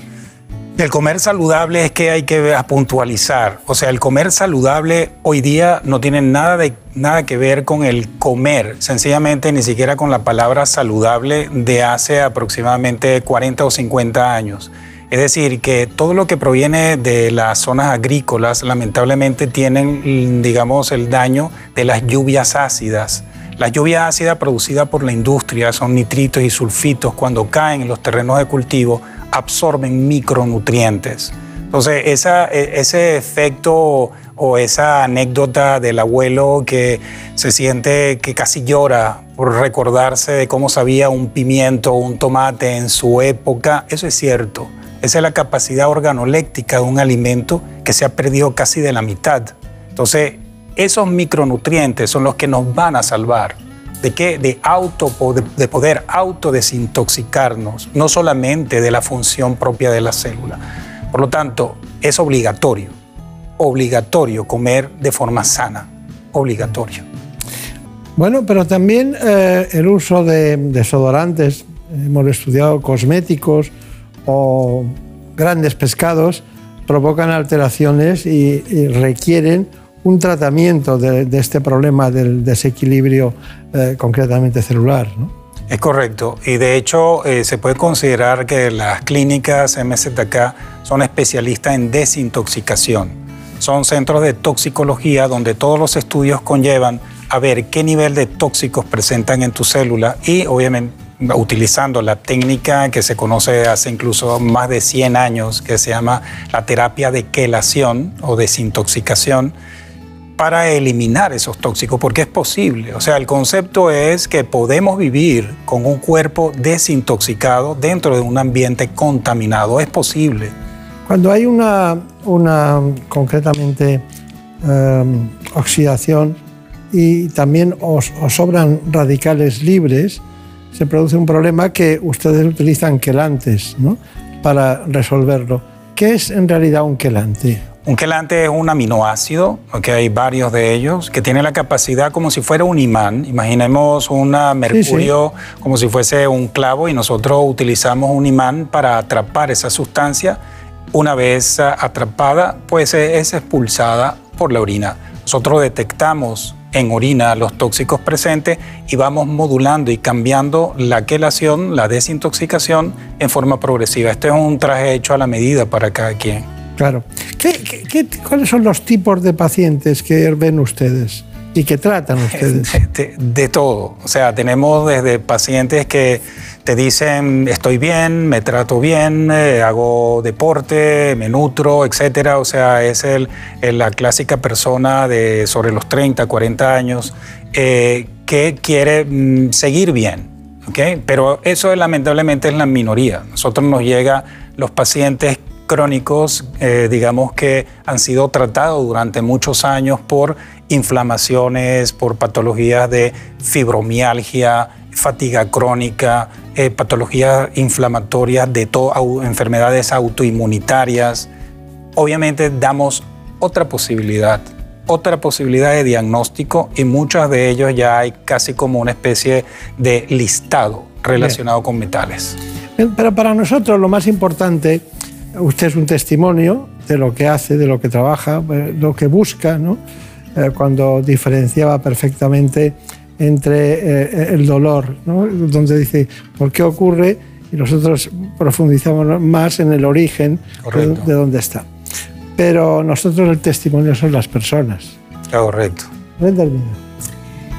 El comer saludable es que hay que puntualizar. O sea, el comer saludable hoy día no tiene nada, de, nada que ver con el comer, sencillamente ni siquiera con la palabra saludable de hace aproximadamente 40 o 50 años. Es decir, que todo lo que proviene de las zonas agrícolas lamentablemente tienen, digamos, el daño de las lluvias ácidas La lluvia ácida producida por la industria son nitritos y sulfitos cuando caen en los terrenos de cultivo absorben micronutrientes. Entonces, e, ese efecto o esa anécdota del abuelo que se siente que casi llora por recordarse de cómo sabía un pimiento o un tomate en su época, eso es cierto. Esa es la capacidad organoléctica de un alimento que se ha perdido casi de la mitad. Entonces, esos micronutrientes son los que nos van a salvar. ¿De qué? De, auto, de poder autodesintoxicarnos, no solamente de la función propia de la célula. Por lo tanto, es obligatorio, obligatorio comer de forma sana, obligatorio. Bueno, pero también eh, el uso de desodorantes, hemos estudiado cosméticos o grandes pescados, provocan alteraciones y requieren un tratamiento de, este problema del desequilibrio eh, concretamente celular. ¿no? Es correcto. Y de hecho eh, se puede considerar que las clínicas MZK son especialistas en desintoxicación. Son centros de toxicología donde todos los estudios conllevan a ver qué nivel de tóxicos presentan en tu célula y obviamente utilizando la técnica que se conoce hace incluso más de 100 años, que se llama la terapia de quelación o desintoxicación, para eliminar esos tóxicos, porque es posible. O sea, el concepto es que podemos vivir con un cuerpo desintoxicado dentro de un ambiente contaminado. Es posible. Cuando hay una, una concretamente, em, oxidación y también os, sobran radicales libres, se produce un problema que ustedes utilizan quelantes ¿no? para resolverlo. ¿Qué es en realidad un quelante? Un quelante es un aminoácido, que hay varios de ellos, que tiene la capacidad como si fuera un imán. Imaginemos un mercurio como si fuese un clavo y nosotros utilizamos un imán para atrapar esa sustancia. Una vez atrapada, pues es expulsada por la orina. Nosotros detectamos en orina los tóxicos presentes y vamos modulando y cambiando la quelación, la desintoxicación en forma progresiva. Este es un traje hecho a la medida para cada quien. Claro. cuáles son los tipos de pacientes que ven ustedes y que tratan ustedes? De, todo. O sea, tenemos desde pacientes que te dicen estoy bien, me trato bien, eh, hago deporte, me nutro, etcétera. O sea, es el, la clásica persona de sobre los 30, 40 años eh, que quiere mm, seguir bien. ¿okay? Pero eso lamentablemente es la minoría. Nosotros nos llega los pacientes crónicos, eh, digamos que han sido tratados durante muchos años por inflamaciones, por patologías de fibromialgia, fatiga crónica, eh, patologías inflamatorias de todo, enfermedades autoinmunitarias. Obviamente damos otra posibilidad, otra posibilidad de diagnóstico y muchas de ellos ya hay casi como una especie de listado relacionado con metales. Pero para nosotros lo más importante usted es un testimonio de lo que hace, de lo que trabaja, eh, lo que busca, ¿no? Eh, cuando diferenciaba perfectamente entre eh, el dolor, ¿no? donde dice, ¿por qué ocurre? Y nosotros profundizamos más en el origen de, de, dónde está. Pero nosotros el testimonio son las personas. Correcto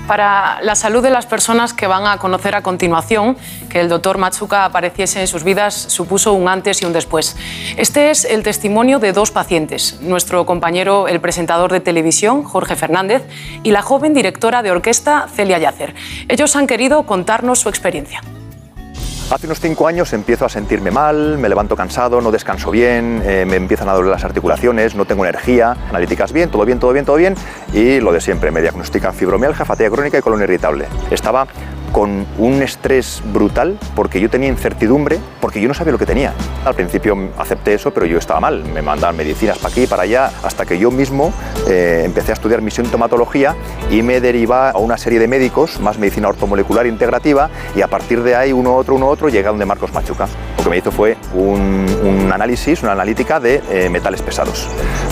para la salud de las personas que van a conocer a continuación, que el doctor Matsuka apareciese en sus vidas supuso un antes y un después. Este es el testimonio de dos pacientes, nuestro compañero, el presentador de televisión, Jorge Fernández, y la joven directora de orquesta, Celia Yacer. Ellos han querido contarnos su experiencia. Hace unos cinco años empiezo a sentirme mal, me levanto cansado, no descanso bien, eh, me empiezan a doler las articulaciones, no tengo energía, analíticas bien, todo bien, todo bien, todo bien, y lo de siempre, me diagnostican fibromialgia, fatiga crónica y colon irritable. Estaba con un estrés brutal porque yo tenía incertidumbre, porque yo no sabía lo que tenía. Al principio acepté eso, pero yo estaba mal. Me mandaban medicinas para aquí y para allá, hasta que yo mismo eh, empecé a estudiar mi sintomatología y me deriva a una serie de médicos, más medicina ortomolecular integrativa, y a partir de ahí, uno otro, uno otro, llega donde Marcos Machuca. Lo que me hizo fue un, análisis, una analítica de eh, metales pesados.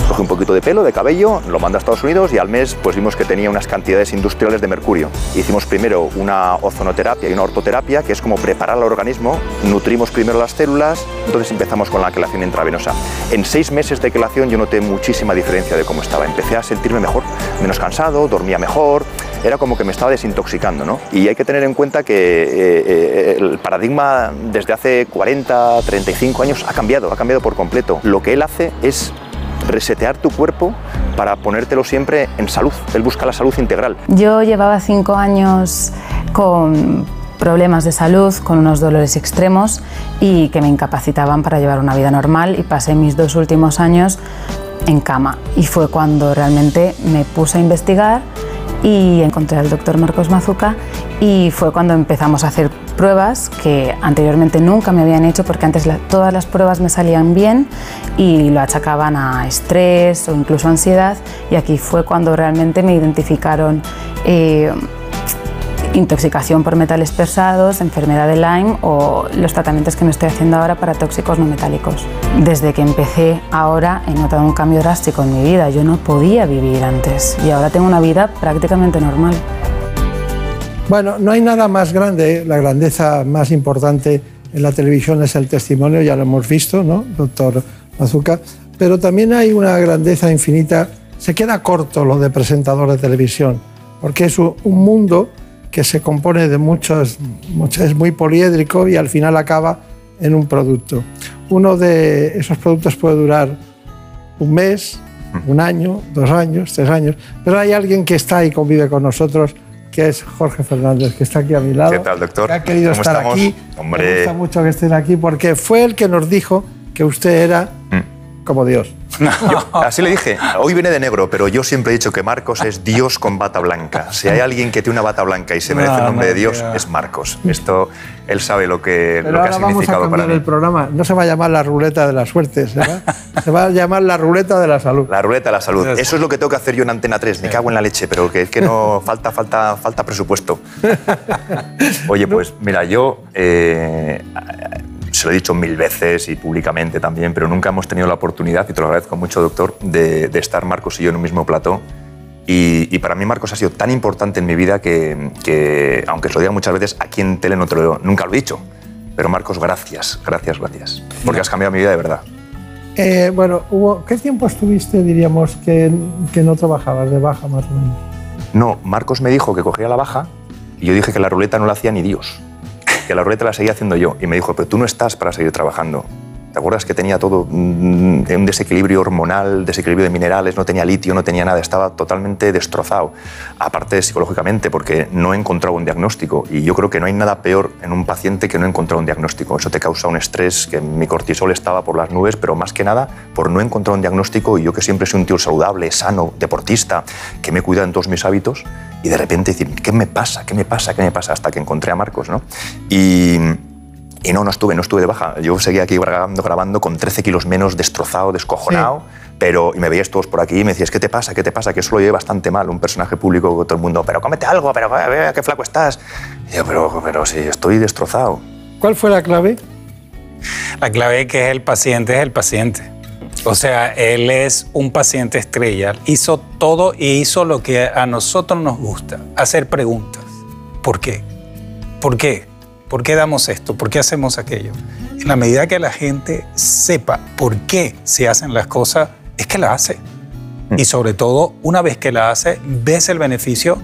Cogí un poquito de pelo, de cabello, lo mandé a Estados Unidos y al mes pues vimos que tenía unas cantidades industriales de mercurio. Hicimos primero una ozonoterapia y una ortoterapia, que es como preparar al organismo, nutrimos primero las células, entonces empezamos con la quelación intravenosa. En seis meses de quelación yo noté muchísima diferencia de cómo estaba. Empecé a sentirme mejor, menos cansado, dormía mejor, era como que me estaba desintoxicando, ¿no? Y hay que tener en cuenta que eh, eh, el paradigma desde hace 40, 35 años ha cambiado, ha cambiado por completo. Lo que él hace es resetear tu cuerpo para ponértelo siempre en salud. Él busca la salud integral. Yo llevaba cinco años con problemas de salud, con unos dolores extremos y que me incapacitaban para llevar una vida normal y pasé mis dos últimos años en cama. Y fue cuando realmente me puse a investigar y encontré al doctor Marcos Mazuca y fue cuando empezamos a hacer pruebas que anteriormente nunca me habían hecho porque antes todas las pruebas me salían bien y lo achacaban a estrés o incluso ansiedad y aquí fue cuando realmente me identificaron eh, intoxicación por metales pesados, enfermedad de Lyme o los tratamientos que me estoy haciendo ahora para tóxicos no metálicos. Desde que empecé ahora he notado un cambio drástico en mi vida. Yo no podía vivir antes y ahora tengo una vida prácticamente normal. Bueno, no hay nada más grande, la grandeza más importante en la televisión es el testimonio, ya lo hemos visto, ¿no, doctor Mazuca? Pero también hay una grandeza infinita, se queda corto lo de presentador de televisión, porque es un mundo que se compone de muchos, es muy poliédrico y al final acaba en un producto. Uno de esos productos puede durar un mes, un año, dos años, tres años, pero hay alguien que está y convive con nosotros, que es Jorge Fernández, que está aquí a mi lado. ¿Qué tal, doctor? Que ha querido estar aquí. Hombre. Me gusta mucho que estén aquí porque fue el que nos dijo que usted era mm. Como Dios. así le dije, hoy viene de negro, pero yo siempre he dicho que Marcos es Dios con bata blanca. Si hay alguien que tiene una bata blanca y se merece el nombre de Dios, es Marcos. Esto, él sabe lo que, lo que ha significado vamos a para mí. el programa. No se va a llamar la ruleta de la suerte, se va, se va, a llamar la ruleta de la salud. La ruleta de la salud. Eso es lo que tengo que hacer yo en Antena 3. Me cago en la leche, pero que es que no falta, falta, falta presupuesto. Oye, pues mira, yo eh, se lo he dicho mil veces y públicamente también, pero nunca hemos tenido la oportunidad, y te lo agradezco mucho, doctor, de, estar Marcos y yo en un mismo plató. Y, para mí Marcos ha sido tan importante en mi vida que, aunque se lo diga muchas veces, aquí en tele no te lo, nunca lo he dicho. Pero Marcos, gracias, gracias, gracias. Porque has cambiado mi vida de verdad. Eh, bueno, Hugo, ¿qué tiempo estuviste, diríamos, que, que no trabajabas de baja más o menos? No, Marcos me dijo que cogía la baja y yo dije que la ruleta no la hacía ni Dios que la ruleta la seguía haciendo yo. Y me dijo, pero tú no estás para seguir trabajando. ¿Te acuerdas que tenía todo mm, un desequilibrio hormonal, desequilibrio de minerales, no tenía litio, no tenía nada, estaba totalmente destrozado? Aparte psicológicamente, porque no he encontrado un diagnóstico. Y yo creo que no hay nada peor en un paciente que no encontrar un diagnóstico. Eso te causa un estrés, que mi cortisol estaba por las nubes, pero más que nada por no encontrar un diagnóstico. Y yo que siempre soy un tío saludable, sano, deportista, que me cuida en todos mis hábitos, y de repente decir, ¿qué me pasa? ¿Qué me pasa? ¿Qué me pasa? Hasta que encontré a Marcos, ¿no? Y y no, no estuve, no estuve de baja. Yo seguía aquí grabando, grabando con 13 kilos menos, destrozado, descojonado. Pero, y me veías todos por aquí y me decías, ¿qué te pasa? ¿Qué te pasa? Que eso lo llevé bastante mal, un personaje público todo el mundo, pero cómete algo, pero vea qué flaco estás. Y yo, pero, pero sí, estoy destrozado. ¿Cuál fue la clave? La clave que es el paciente es el paciente. O sea, él es un paciente estrella. Hizo todo y hizo lo que a nosotros nos gusta, hacer preguntas. ¿Por qué? ¿Por qué? ¿Por qué damos esto? ¿Por qué hacemos aquello? En la medida que la gente sepa por qué se hacen las cosas, es que la hace. Y sobre todo, una vez que la hace, ves el beneficio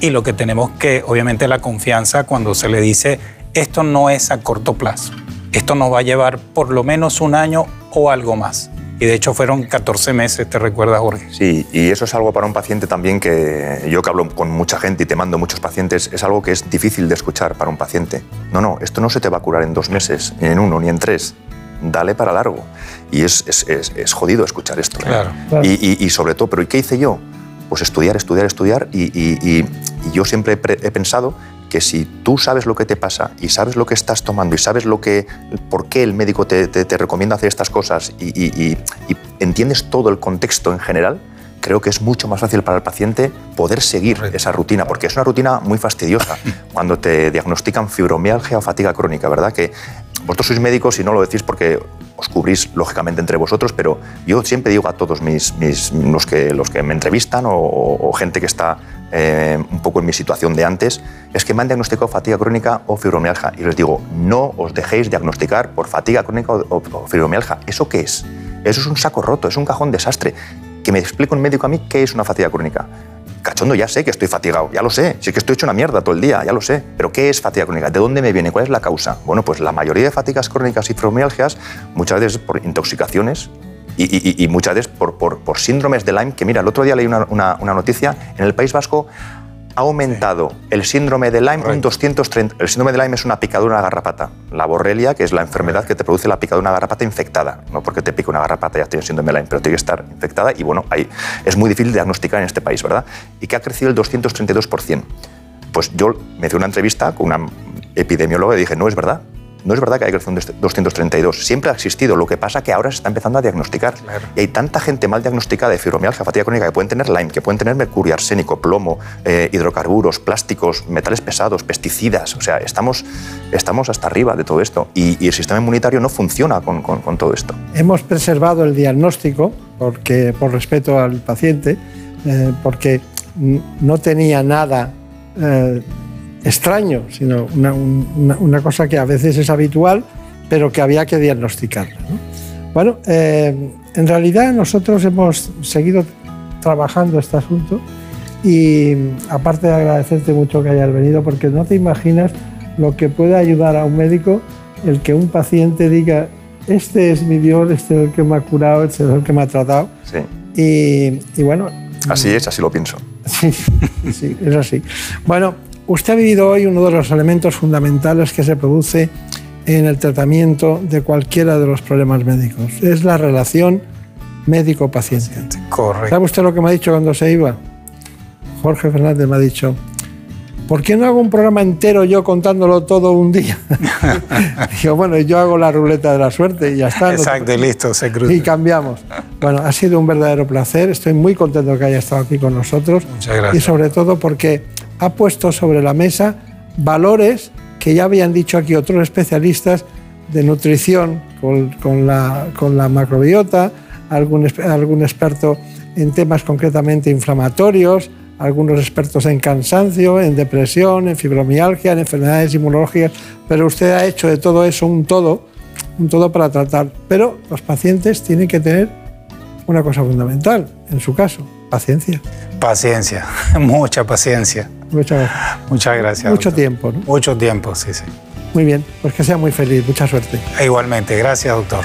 y lo que tenemos que, obviamente, la confianza cuando se le dice, esto no es a corto plazo, esto nos va a llevar por lo menos un año o algo más. Y de hecho fueron 14 meses, ¿te recuerdas, Jorge? Sí, y eso es algo para un paciente también que yo que hablo con mucha gente y te mando muchos pacientes, es algo que es difícil de escuchar para un paciente. No, no, esto no se te va a curar en dos meses, ni en uno, ni en tres. Dale para largo. Y es, es, es, jodido escuchar esto. ¿eh? Claro. Y, y, sobre todo, ¿pero ¿y qué hice yo? Pues estudiar, estudiar, estudiar. Y, y yo siempre he pensado que si tú sabes lo que te pasa y sabes lo que estás tomando y sabes lo que, por qué el médico te, recomienda hacer estas cosas y, entiendes todo el contexto en general, creo que es mucho más fácil para el paciente poder seguir esa rutina, porque es una rutina muy fastidiosa cuando te diagnostican fibromialgia o fatiga crónica, ¿verdad? Que vosotros sois médicos y no lo decís porque os cubrís lógicamente entre vosotros, pero yo siempre digo a todos mis, mis los, que, los que me entrevistan o gente que está eh, un poco en mi situación de antes, es que me han diagnosticado fatiga crónica o fibromialgia. Y les digo, no os dejéis diagnosticar por fatiga crónica o, fibromialgia. ¿Eso qué es? Eso es un saco roto, es un cajón desastre. Que me explique un médico a mí qué es una fatiga crónica. cachondo, ya sé que estoy fatigado, ya lo sé, sí que estoy hecho una mierda todo el día, ya lo sé, pero ¿qué es fatiga crónica? ¿De dónde me viene? ¿Cuál es la causa? Bueno, pues la mayoría de fatigas crónicas y fibromialgias muchas veces por intoxicaciones y, muchas veces por, por, síndromes de Lyme, que mira, el otro día leí una, una noticia, en el País Vasco ha aumentado el síndrome de Lyme un 230. El síndrome de Lyme es una picadura de una garrapata. La borrelia, que es la enfermedad que te produce la picadura de una garrapata infectada. No porque te pique una garrapata ya tienes síndrome de Lyme, pero tiene que estar infectada y bueno, ahí es muy difícil diagnosticar en este país, ¿verdad? Y que ha crecido el 232%. Pues yo me hice una entrevista con una epidemióloga y dije, no es verdad. No es verdad que hay crecido un 232. Siempre ha existido. Lo que pasa es que ahora se está empezando a diagnosticar. Y hay tanta gente mal diagnosticada de fibromialgia, fatiga crónica, que pueden tener Lyme, que pueden tener mercurio, arsénico, plomo, eh, hidrocarburos, plásticos, metales pesados, pesticidas. O sea, estamos, estamos hasta arriba de todo esto. Y, el sistema inmunitario no funciona con, con, todo esto. Hemos preservado el diagnóstico porque, por respeto al paciente, eh, porque no tenía nada. Eh, extraño, sino una, cosa que a veces es habitual, pero que había que diagnosticar. Bueno, eh, en realidad nosotros hemos seguido trabajando este asunto y aparte de agradecerte mucho que hayas venido, porque no te imaginas lo que puede ayudar a un médico el que un paciente diga, este es mi Dios, este es el que me ha curado, este es el que me ha tratado. Sí. Y, y bueno... Así es, así lo pienso. Sí, sí, es así. Bueno, Usted ha vivido hoy uno de los elementos fundamentales que se produce en el tratamiento de cualquiera de los problemas médicos. Es la relación médico-paciente. Correcto. ¿Sabe usted lo que me ha dicho cuando se iba? Jorge Fernández me ha dicho, ¿por qué no hago un programa entero yo contándolo todo un día? Digo, bueno, yo hago la ruleta de la suerte y ya está. Exacto, y listo, se cruza. Y cambiamos. Bueno, ha sido un verdadero placer. Estoy muy contento que haya estado aquí con nosotros. Muchas gracias. Y sobre todo porque ha puesto sobre la mesa valores que ya habían dicho aquí otros especialistas de nutrición con, la, con la, macrobiota, algún, algún experto en temas concretamente inflamatorios, algunos expertos en cansancio, en depresión, en fibromialgia, en enfermedades inmunológicas, pero usted ha hecho de todo eso un todo, un todo para tratar. Pero los pacientes tienen que tener una cosa fundamental, en su caso, paciencia. Paciencia, mucha paciencia. Muchas gracias. Muchas gracias. Mucho tiempo, ¿no? Mucho tiempo, sí, sí. Muy bien, pues que sea muy feliz, mucha suerte. igualmente, gracias, doctor.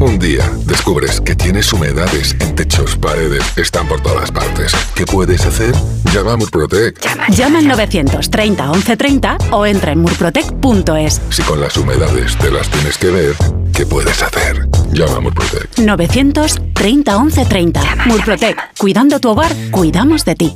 Un día descubres que tienes humedades en techos, paredes, están por todas partes. ¿Qué puedes hacer? Llama a Murprotec. Llama, Llama al 930 1130 o entra en murprotec.es. Si con las humedades te las tienes que ver, ¿qué puedes hacer? Llama a Murprotec. 930 1130. Murprotec. Cuidando tu hogar, cuidamos de ti.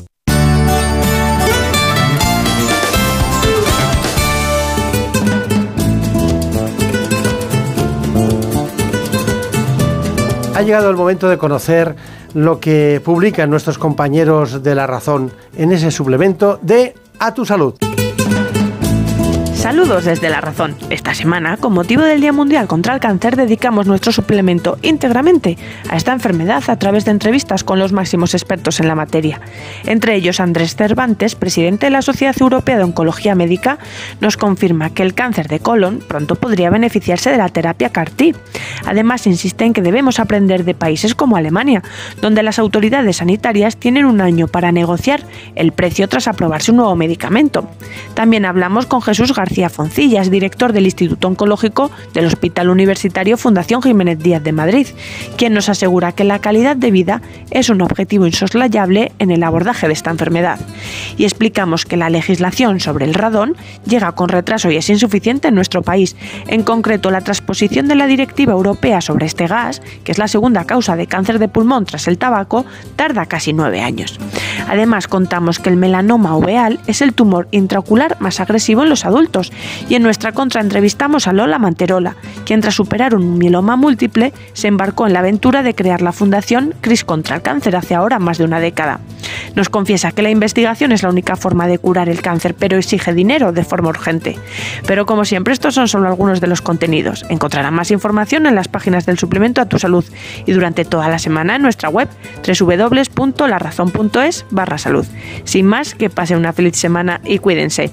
Ha llegado el momento de conocer lo que publican nuestros compañeros de La Razón en ese suplemento de A tu Salud. Saludos desde La Razón. Esta semana, con motivo del Día Mundial contra el Cáncer, dedicamos nuestro suplemento íntegramente a esta enfermedad a través de entrevistas con los máximos expertos en la materia. Entre ellos, Andrés Cervantes, presidente de la Sociedad Europea de Oncología Médica, nos confirma que el cáncer de colon pronto podría beneficiarse de la terapia CAR-T. Además, insiste en que debemos aprender de países como Alemania, donde las autoridades sanitarias tienen un año para negociar el precio tras aprobarse un nuevo medicamento. También hablamos con Jesús García Foncillas, director del Instituto Oncológico del Hospital Universitario Fundación Jiménez Díaz de Madrid, quien nos asegura que la calidad de vida es un objetivo insoslayable en el abordaje de esta enfermedad. Y explicamos que la legislación sobre el radón llega con retraso y es insuficiente en nuestro país, en concreto la transposición de la Directiva Europea sobre este gas, que es la segunda causa de cáncer de pulmón tras el tabaco, tarda casi nueve años. Además, contamos que el melanoma oveal es el tumor intraocular más agresivo en los adultos y en nuestra contra entrevistamos a Lola Manterola, quien tras superar un mieloma múltiple se embarcó en la aventura de crear la fundación Cris contra el cáncer hace ahora más de una década. Nos confiesa que la investigación es la única forma de curar el cáncer, pero exige dinero de forma urgente. Pero como siempre, estos son solo algunos de los contenidos. Encontrarán más información en las páginas del suplemento a tu salud y durante toda la semana en nuestra web www.larazón.es barra salud. Sin más, que pase una feliz semana y cuídense.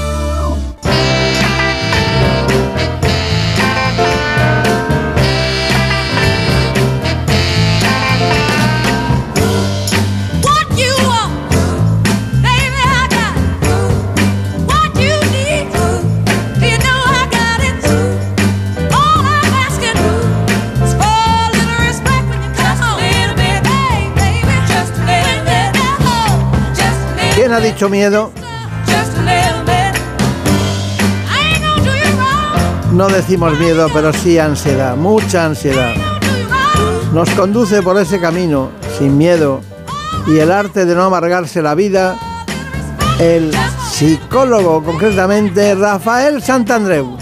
¿Quién ha dicho miedo? No decimos miedo, pero sí ansiedad, mucha ansiedad. Nos conduce por ese camino, sin miedo, y el arte de no amargarse la vida, el psicólogo, concretamente Rafael Santandreu.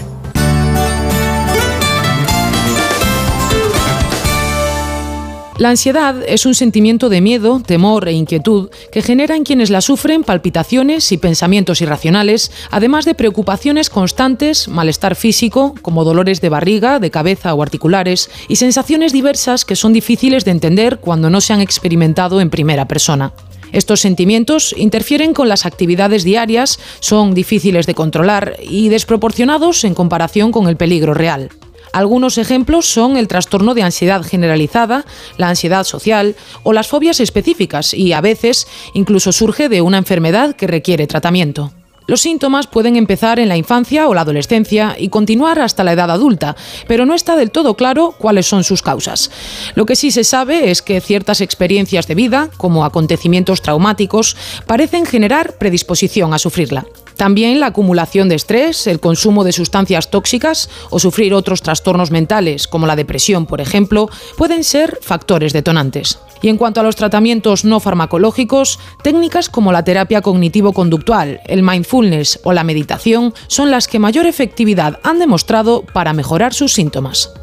La ansiedad es un sentimiento de miedo, temor e inquietud que genera en quienes la sufren palpitaciones y pensamientos irracionales, además de preocupaciones constantes, malestar físico, como dolores de barriga, de cabeza o articulares, y sensaciones diversas que son difíciles de entender cuando no se han experimentado en primera persona. Estos sentimientos interfieren con las actividades diarias, son difíciles de controlar y desproporcionados en comparación con el peligro real. Algunos ejemplos son el trastorno de ansiedad generalizada, la ansiedad social o las fobias específicas y a veces incluso surge de una enfermedad que requiere tratamiento. Los síntomas pueden empezar en la infancia o la adolescencia y continuar hasta la edad adulta, pero no está del todo claro cuáles son sus causas. Lo que sí se sabe es que ciertas experiencias de vida, como acontecimientos traumáticos, parecen generar predisposición a sufrirla. También la acumulación de estrés, el consumo de sustancias tóxicas o sufrir otros trastornos mentales, como la depresión, por ejemplo, pueden ser factores detonantes. Y en cuanto a los tratamientos no farmacológicos, técnicas como la terapia cognitivo-conductual, el mindfulness o la meditación son las que mayor efectividad han demostrado para mejorar sus síntomas.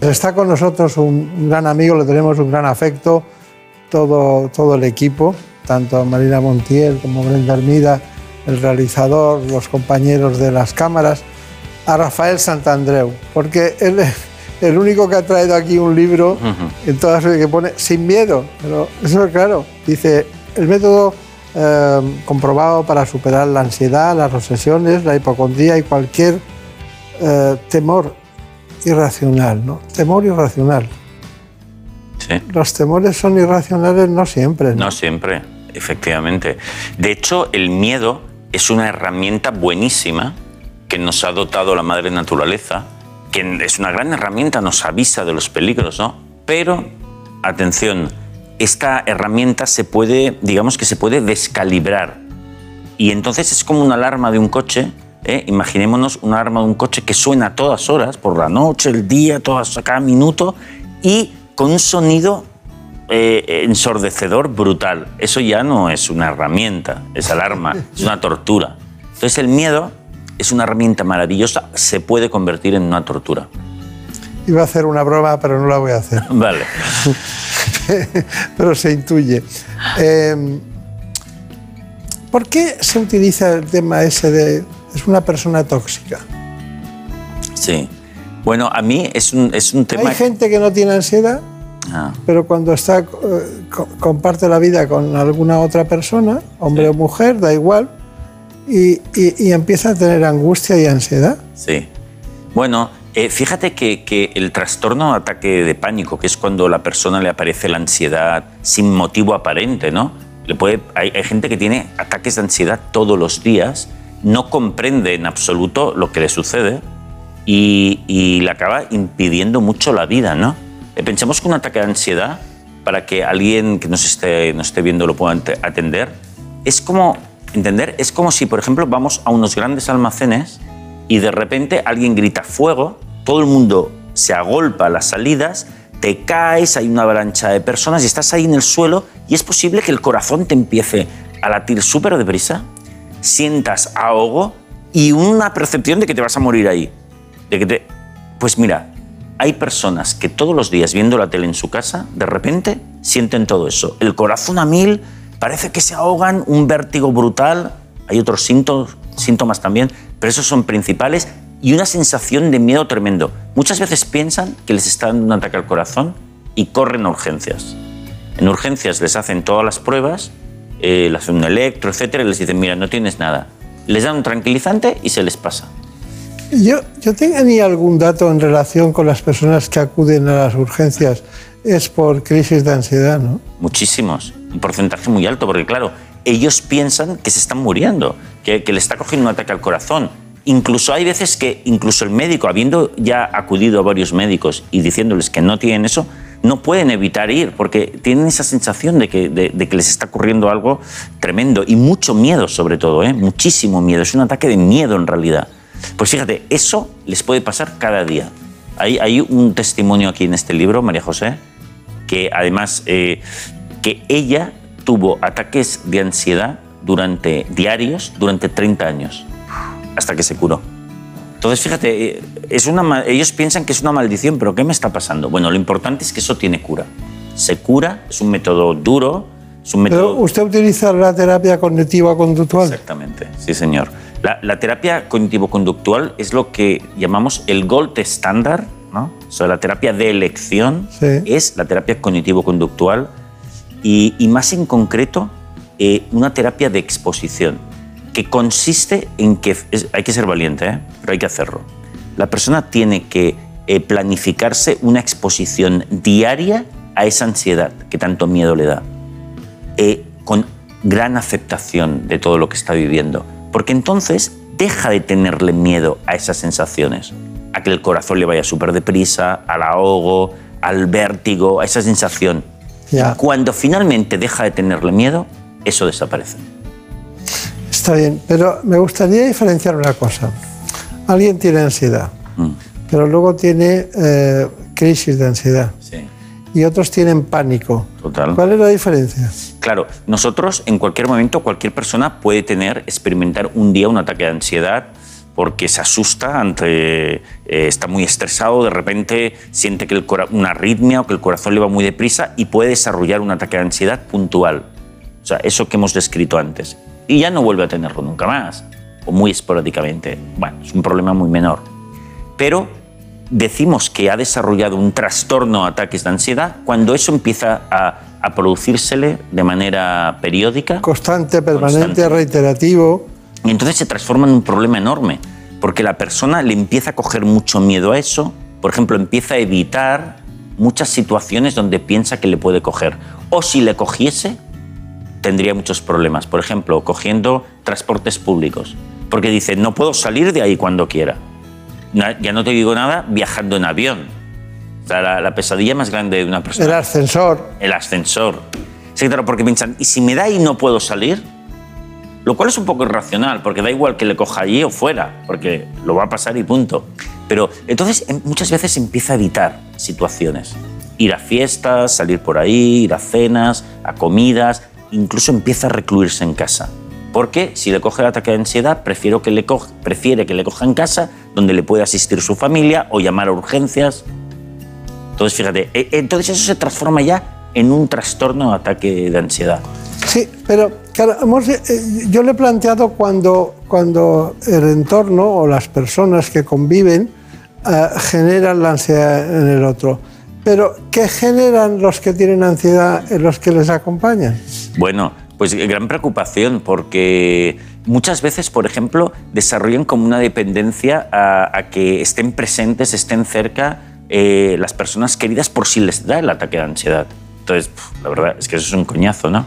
Está con nosotros un gran amigo, le tenemos un gran afecto, todo, todo el equipo, tanto Marina Montiel como Brenda Armida, el realizador, los compañeros de las cámaras, a Rafael Santandreu, porque él es el único que ha traído aquí un libro en todas que pone sin miedo, pero eso es claro, dice el método eh, comprobado para superar la ansiedad, las obsesiones, la hipocondría y cualquier eh, temor irracional, ¿no? Temor irracional. Sí. Los temores son irracionales no siempre. No siempre, efectivamente. De hecho, el miedo es una herramienta buenísima que nos ha dotado la madre naturaleza, que es una gran herramienta, nos avisa de los peligros, ¿no? Pero, atención, esta herramienta se puede, digamos que se puede descalibrar. Y entonces es como una alarma de un coche, ¿eh? imaginémonos una alarma de un coche que suena a todas horas, por la noche, el día, todas, cada minuto, y con un sonido eh, ensordecedor brutal. Eso ya no es una herramienta, es alarma, es una tortura. Entonces el miedo es una herramienta maravillosa, se puede convertir en una tortura. Iba a hacer una broma, pero no la voy a hacer. Vale. pero se intuye. Eh, ¿Por qué se utiliza el tema ese de es una persona tóxica? Sí. Bueno, a mí es un, es un tema... Hay gente que no tiene ansiedad, Ah. pero cuando está, eh, co- comparte la vida con alguna otra persona, hombre o mujer, da igual, y, y- y empieza a tener angustia y ansiedad. Sí. Bueno, eh, fíjate que, que el trastorno ataque de pánico, que es cuando a la persona le aparece la ansiedad sin motivo aparente, ¿no? Le puede, hay, hay gente que tiene ataques de ansiedad todos los días, no comprende en absoluto lo que le sucede y, y le acaba impidiendo mucho la vida, ¿no? Pensemos que un ataque de ansiedad, para que alguien que nos esté, nos esté viendo lo pueda atender, es como, entender, es como si, por ejemplo, vamos a unos grandes almacenes y de repente alguien grita fuego, todo el mundo se agolpa a las salidas, te caes, hay una avalancha de personas y estás ahí en el suelo y es posible que el corazón te empiece a latir súper deprisa, sientas ahogo y una percepción de que te vas a morir ahí. De que te... Pues mira, hay personas que todos los días viendo la tele en su casa, de repente sienten todo eso. El corazón a mil, parece que se ahogan, un vértigo brutal, hay otros síntomas, también, pero esos son principales y una sensación de miedo tremendo. Muchas veces piensan que les está dando un ataque al corazón y corren a urgencias. En urgencias les hacen todas las pruebas eh, le hacen un electro, etcétera, y les dicen, mira, no tienes nada. Les dan un tranquilizante y se les pasa. Yo, yo tenía algún dato en relación con las personas que acuden a las urgencias. Es por crisis de ansiedad, ¿no? Muchísimos. Un porcentaje muy alto, porque claro, ellos piensan que se están muriendo, que, que le está cogiendo un ataque al corazón. Incluso hay veces que incluso el médico, habiendo ya acudido a varios médicos y diciéndoles que no tienen eso, no pueden evitar ir porque tienen esa sensación de que, de, de que les está ocurriendo algo tremendo y mucho miedo sobre todo, ¿eh? muchísimo miedo. Es un ataque de miedo en realidad. Pues fíjate, eso les puede pasar cada día. Hay, hay un testimonio aquí en este libro, María José, que además eh, que ella tuvo ataques de ansiedad durante diarios durante 30 años, hasta que se curó. Entonces, fíjate, eh, es una, ellos piensan que es una maldición, pero ¿qué me está pasando? Bueno, lo importante es que eso tiene cura. Se cura, es un método duro, es un método... Pero usted utiliza la terapia cognitiva conductual. Exactamente, sí señor. La, la terapia cognitivo-conductual es lo que llamamos el gold estándar, ¿no? O sea, la terapia de elección es la terapia cognitivo-conductual y, y más en concreto eh, una terapia de exposición que consiste en que es- hay que ser valiente, ¿eh? pero hay que hacerlo. La persona tiene que eh, planificarse una exposición diaria a esa ansiedad que tanto miedo le da eh, con gran aceptación de todo lo que está viviendo. Porque entonces deja de tenerle miedo a esas sensaciones, a que el corazón le vaya súper deprisa, al ahogo, al vértigo, a esa sensación. Ya. Cuando finalmente deja de tenerle miedo, eso desaparece. Está bien, pero me gustaría diferenciar una cosa. Alguien tiene ansiedad, Mm. pero luego tiene eh, crisis de ansiedad. Y otros tienen pánico. Total. ¿Cuál es la diferencia? Claro, nosotros en cualquier momento, cualquier persona puede tener, experimentar un día un ataque de ansiedad porque se asusta eh, está muy estresado, de repente siente que el una arritmia o que el corazón le va muy deprisa y puede desarrollar un ataque de ansiedad puntual. O sea, eso que hemos descrito antes. Y ya no vuelve a tenerlo nunca más, o muy esporádicamente. Bueno, es un problema muy menor. Pero decimos que ha desarrollado un trastorno o ataques de ansiedad cuando eso empieza a, a producírsele de manera periódica. Constante, permanente, Constante. reiterativo. Y entonces se transforma en un problema enorme, porque la persona le empieza a coger mucho miedo a eso. Por ejemplo, empieza a evitar muchas situaciones donde piensa que le puede coger. O si le cogiese, tendría muchos problemas. Por ejemplo, cogiendo transportes públicos. Porque dice, no puedo salir de ahí cuando quiera. Ya no te digo nada viajando en avión. O sea, la, la pesadilla más grande de una persona. El ascensor. El ascensor. Sí, claro, porque piensan, ¿y si me da y no puedo salir? Lo cual es un poco irracional, porque da igual que le coja allí o fuera, porque lo va a pasar y punto. Pero entonces em- muchas veces empieza a evitar situaciones. Ir a fiestas, salir por ahí, ir a cenas, a comidas, incluso empieza a recluirse en casa. Porque si le coge el ataque de ansiedad, prefiero que le coja- prefiere que le coja en casa, donde le puede asistir su familia o llamar a urgencias. Entonces, fíjate, e- entonces eso se transforma ya en un trastorno o ataque de ansiedad. Sí, pero claro, hemos, eh, yo le he planteado cuando, cuando el entorno o las personas que conviven eh, generan la ansiedad en el otro. Pero, ¿qué generan los que tienen ansiedad en los que les acompañan? Bueno, pues gran preocupación porque muchas veces, por ejemplo, desarrollan como una dependencia a, a que estén presentes, estén cerca eh, las personas queridas por si les da el ataque de ansiedad. Entonces, pf, la verdad es que eso es un coñazo, ¿no?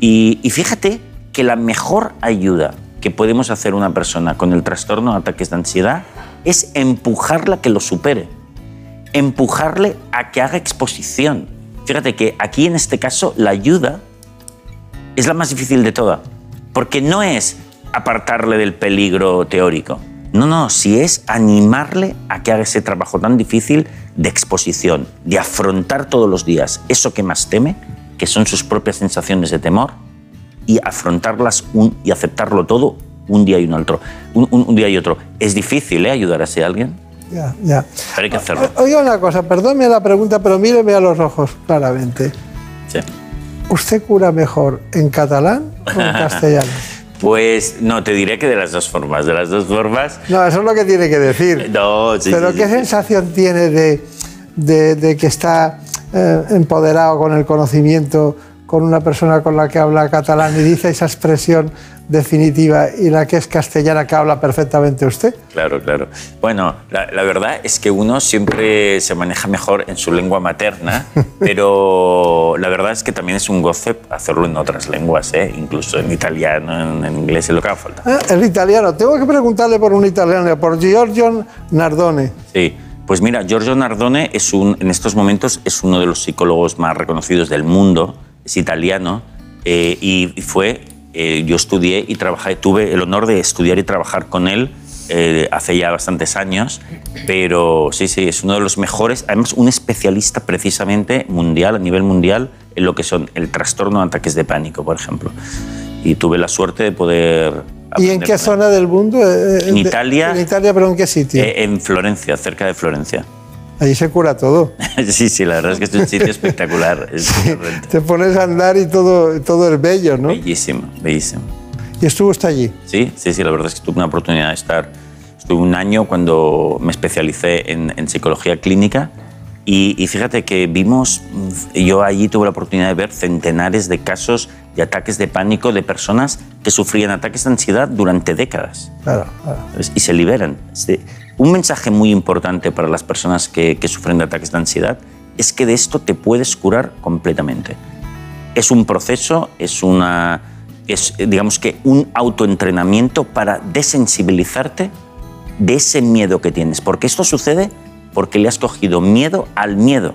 Y, y fíjate que la mejor ayuda que podemos hacer una persona con el trastorno de ataques de ansiedad es empujarla a que lo supere empujarle a que haga exposición. Fíjate que aquí en este caso la ayuda es la más difícil de todas, porque no es apartarle del peligro teórico. No, no, si es animarle a que haga ese trabajo tan difícil de exposición, de afrontar todos los días eso que más teme, que son sus propias sensaciones de temor, y afrontarlas un- y aceptarlo todo un día y un otro. Un, un- un día y otro. Es difícil, ¿eh? Ayudar a ese alguien, Ya, ya. pero hay que hacerlo. Oiga una cosa, perdónme la pregunta, pero míreme a los ojos claramente. Sí. ¿Usted cura mejor en catalán o en castellano? Pues no, te diré que de las dos formas, de las dos formas. No, eso es lo que tiene que decir. No, sí, Pero sí, ¿qué sí. sensación tiene de, de- de que está eh, empoderado con el conocimiento con una persona con la que habla catalán y dice esa expresión definitiva y la que es castellana que habla perfectamente usted? Claro, claro. Bueno, la, la, verdad es que uno siempre se maneja mejor en su lengua materna, pero la verdad es que también es un goce hacerlo en otras lenguas, ¿eh? incluso en italiano, en, en inglés, es lo que haga falta. Ah, el italiano. Tengo que preguntarle por un italiano, por Giorgio Nardone. Sí. Pues mira, Giorgio Nardone es un, en estos momentos es uno de los psicólogos más reconocidos del mundo, es italiano eh, y fue eh, yo estudié y trabajé, tuve el honor de estudiar y trabajar con él eh, hace ya bastantes años, pero sí, sí, es uno de los mejores, además un especialista precisamente mundial, a nivel mundial, en lo que son el trastorno de ataques de pánico, por ejemplo. Y tuve la suerte de poder... ¿Y en qué zona del mundo? Eh, En Italia. En Italia, pero ¿en qué sitio? Eh, en Florencia, cerca de Florencia. Allí se cura todo. sí, sí, la verdad es que es un sitio espectacular. Es Te pones a andar y todo, todo es bello, ¿no? Bellísimo, bellísimo. ¿Y estuvo usted allí? Sí, sí, sí, la verdad es que tuve una oportunidad de estar. Estuve un año cuando me especialicé en, en psicología clínica y, y, fíjate que vimos, yo allí tuve la oportunidad de ver centenares de casos de ataques de pánico de personas que sufrían ataques de ansiedad durante décadas. Claro, claro. Y se liberan. Un mensaje muy importante para las personas que, sufren de ataques de ansiedad es que de esto te puedes curar completamente. Es un proceso, es una es digamos que un autoentrenamiento para desensibilizarte de ese miedo que tienes, porque esto sucede porque le has cogido miedo al miedo,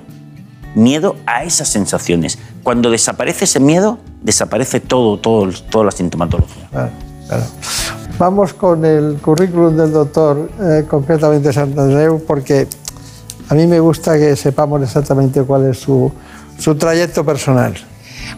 miedo a esas sensaciones. Cuando desaparece ese miedo, desaparece todo, todo toda la sintomatología. Claro, claro. Vamos con el currículum del doctor, eh, concretamente Santandreu, porque a mí me gusta que sepamos exactamente cuál es su, su trayecto personal.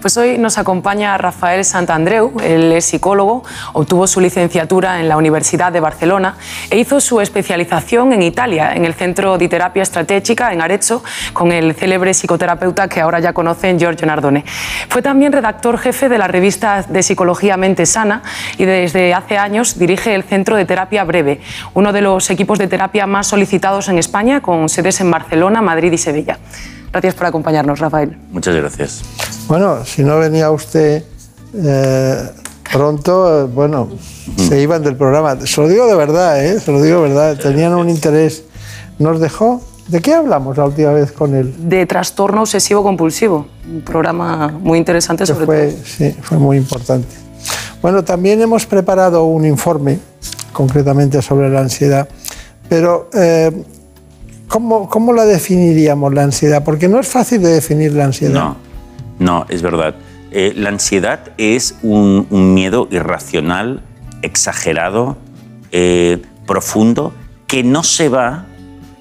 Pues hoy nos acompaña Rafael Santandreu, él es psicólogo, obtuvo su licenciatura en la Universidad de Barcelona e hizo su especialización en Italia, en el Centro de Terapia Estratégica en Arezzo, con el célebre psicoterapeuta que ahora ya conocen, Giorgio Nardone. Fue también redactor jefe de la revista de Psicología Mente Sana y desde hace años dirige el Centro de Terapia Breve, uno de los equipos de terapia más solicitados en España, con sedes en Barcelona, Madrid y Sevilla. Gracias por acompañarnos, Rafael. Muchas gracias. Bueno, si no venía usted eh, pronto, eh, bueno, se iban del programa. Se lo digo de verdad, ¿eh? Se lo digo de verdad. Tenían un interés. Nos dejó. ¿De qué hablamos la última vez con él? De trastorno obsesivo compulsivo. Un programa muy interesante sobre fue, todo. Sí, fue muy importante. Bueno, también hemos preparado un informe, concretamente sobre la ansiedad, pero eh, ¿Cómo, ¿Cómo, la definiríamos la ansiedad? Porque no es fácil de definir la ansiedad. No, no, es verdad. Eh, la ansiedad es un, un, miedo irracional, exagerado, eh, profundo, que no se va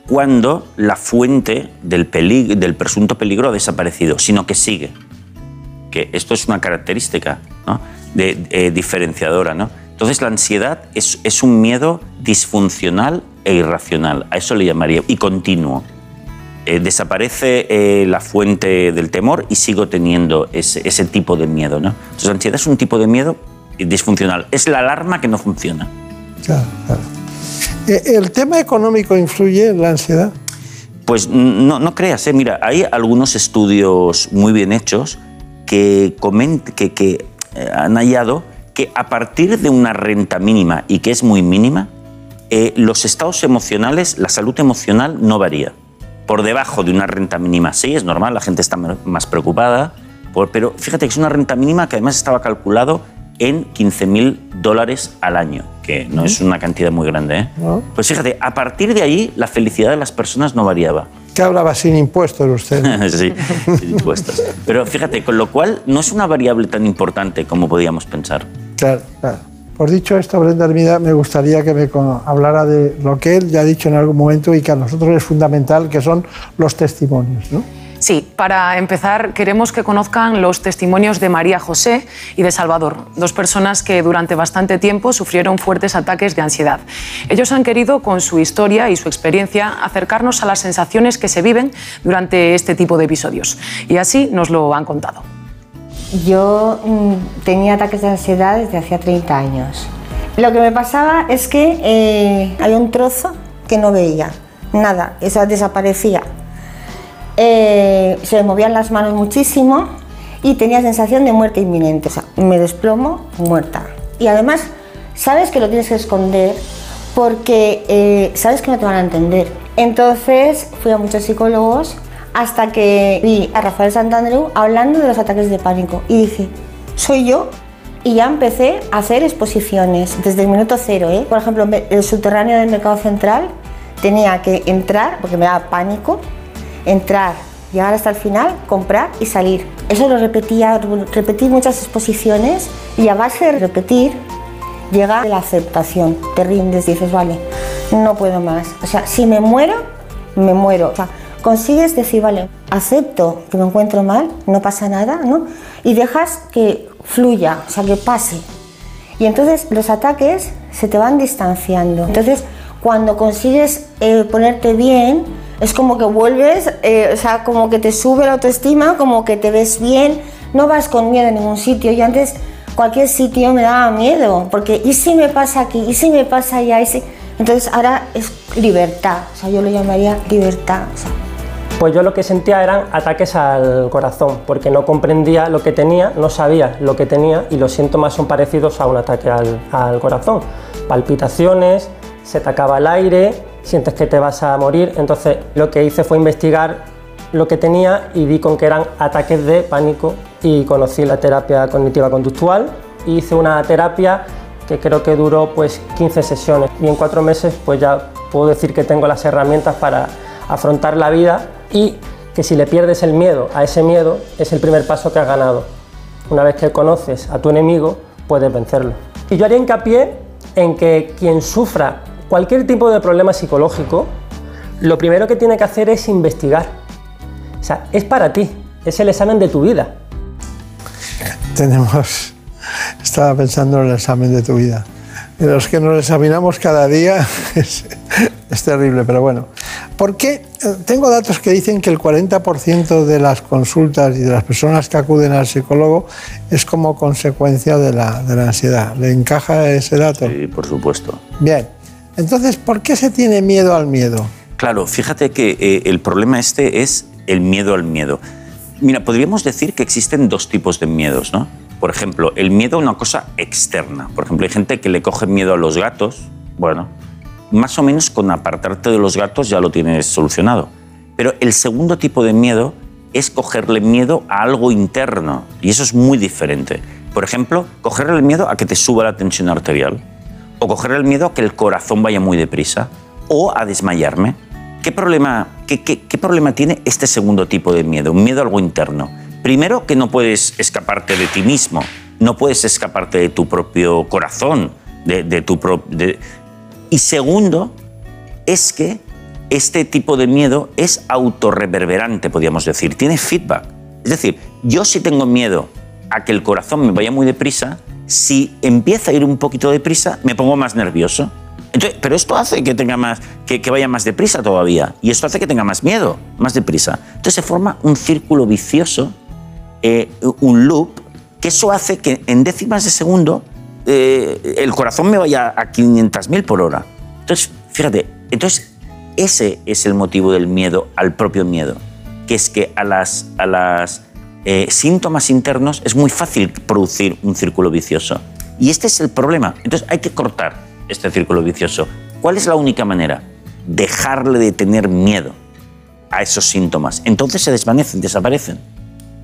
cuando la fuente del, peligro, del presunto peligro ha desaparecido, sino que sigue. Que esto es una característica ¿no? de, eh, diferenciadora. ¿no? Entonces la ansiedad es, es un miedo disfuncional e irracional, a eso le llamaría, y continuo. Eh, desaparece eh, la fuente del temor y sigo teniendo ese, ese, tipo de miedo. ¿no? Entonces, la ansiedad es un tipo de miedo disfuncional, es la alarma que no funciona. Claro, claro. ¿El tema económico influye en la ansiedad? Pues no, no creas, ¿eh? mira, hay algunos estudios muy bien hechos que, coment que, que eh, han hallado que a partir de una renta mínima y que es muy mínima, eh, los estados emocionales, la salud emocional no varía. Por debajo de una renta mínima sí, es normal, la gente está más preocupada, por, pero fíjate que es una renta mínima que además estaba calculado en 15.000 dólares al año, que no es una cantidad muy grande. ¿eh? Pues fíjate, a partir de ahí la felicidad de las personas no variaba. Que hablaba sin impuestos usted. sí, sin impuestos. Pero fíjate, con lo cual no es una variable tan importante como podíamos pensar. Claro, claro. Por dicho esto, Brenda Hermida, me gustaría que me hablara de lo que él ya ha dicho en algún momento y que a nosotros es fundamental, que son los testimonios. ¿no? Sí, para empezar queremos que conozcan los testimonios de María José y de Salvador, dos personas que durante bastante tiempo sufrieron fuertes ataques de ansiedad. Ellos han querido, con su historia y su experiencia, acercarnos a las sensaciones que se viven durante este tipo de episodios. Y así nos lo han contado. Yo mmm, tenía ataques de ansiedad desde hacía 30 años. Lo que me pasaba es que eh, había un trozo que no veía, nada, esa desaparecía. Eh, se me movían las manos muchísimo y tenía sensación de muerte inminente. O sea, me desplomo muerta. Y además, sabes que lo tienes que esconder porque eh, sabes que no te van a entender. Entonces fui a muchos psicólogos hasta que vi a Rafael Santandreu hablando de los ataques de pánico y dije, soy yo. Y ya empecé a hacer exposiciones desde el minuto cero. ¿eh? Por ejemplo, el subterráneo del mercado central tenía que entrar, porque me daba pánico, entrar, llegar hasta el final, comprar y salir. Eso lo repetía, repetí muchas exposiciones y a base de repetir llega la aceptación. Te rindes, dices, vale, no puedo más. O sea, si me muero, me muero. O sea, consigues decir, vale, acepto que me encuentro mal, no pasa nada, ¿no? Y dejas que fluya, o sea, que pase. Y entonces los ataques se te van distanciando. Entonces, cuando consigues eh, ponerte bien, es como que vuelves, eh, o sea, como que te sube la autoestima, como que te ves bien, no vas con miedo a ningún sitio. Y antes cualquier sitio me daba miedo, porque ¿y si me pasa aquí? ¿Y si me pasa allá? ¿Y si... Entonces ahora es libertad, o sea, yo lo llamaría libertad. Pues yo lo que sentía eran ataques al corazón, porque no comprendía lo que tenía, no sabía lo que tenía y los síntomas son parecidos a un ataque al, corazón. Palpitaciones, se te acaba el aire, sientes que te vas a morir. Entonces lo que hice fue investigar lo que tenía y vi con que eran ataques de pánico y conocí la terapia cognitiva conductual. Hice una terapia que creo que duró pues 15 sesiones y en cuatro meses pues ya puedo decir que tengo las herramientas para afrontar la vida y que si le pierdes el miedo a ese miedo es el primer paso que has ganado. Una vez que conoces a tu enemigo puedes vencerlo. Y yo haría hincapié en que quien sufra cualquier tipo de problema psicológico, lo primero que tiene que hacer es investigar. O sea, es para ti, es el examen de tu vida. Tenemos, estaba pensando en el examen de tu vida. De los que nos examinamos cada día es, es terrible, pero bueno. ¿Por qué? Eh, tengo datos que dicen que el 40% de las consultas y de las personas que acuden al psicólogo es como consecuencia de la, de la ansiedad. ¿Le encaja ese dato? Sí, por supuesto. Bien. Entonces, ¿por qué se tiene miedo al miedo? Claro, fíjate que eh, el problema este es el miedo al miedo. Mira, podríamos decir que existen dos tipos de miedos, ¿no? Por ejemplo, el miedo a una cosa externa. Por ejemplo, hay gente que le coge miedo a los gatos. Bueno, más o menos con apartarte de los gatos ya lo tienes solucionado. Pero el segundo tipo de miedo es cogerle miedo a algo interno. Y eso es muy diferente. Por ejemplo, cogerle miedo a que te suba la tensión arterial o coger el miedo a que el corazón vaya muy deprisa, o a desmayarme. ¿Qué problema, qué, qué, problema tiene este segundo tipo de miedo? Un miedo a algo interno. Primero, que no puedes escaparte de ti mismo, no puedes escaparte de tu propio corazón, de, tu Y segundo, es que este tipo de miedo es autorreverberante, podríamos decir, tiene feedback. Es decir, yo si tengo miedo a que el corazón me vaya muy deprisa, si empieza a ir un poquito deprisa, me pongo más nervioso. pero esto hace que, tenga más, que, vaya más deprisa todavía. Y esto hace que tenga más miedo, más deprisa. Entonces se forma un círculo vicioso, eh, un loop, que eso hace que en décimas de segundo eh, el corazón me vaya a 500.000 por hora. Entonces, fíjate, entonces ese es el motivo del miedo al propio miedo, que es que a las, a las eh, síntomas internos, es muy fácil producir un círculo vicioso. Y este es el problema. Entonces hay que cortar este círculo vicioso. ¿Cuál es la única manera? Dejarle de tener miedo a esos síntomas. Entonces se desvanecen, desaparecen.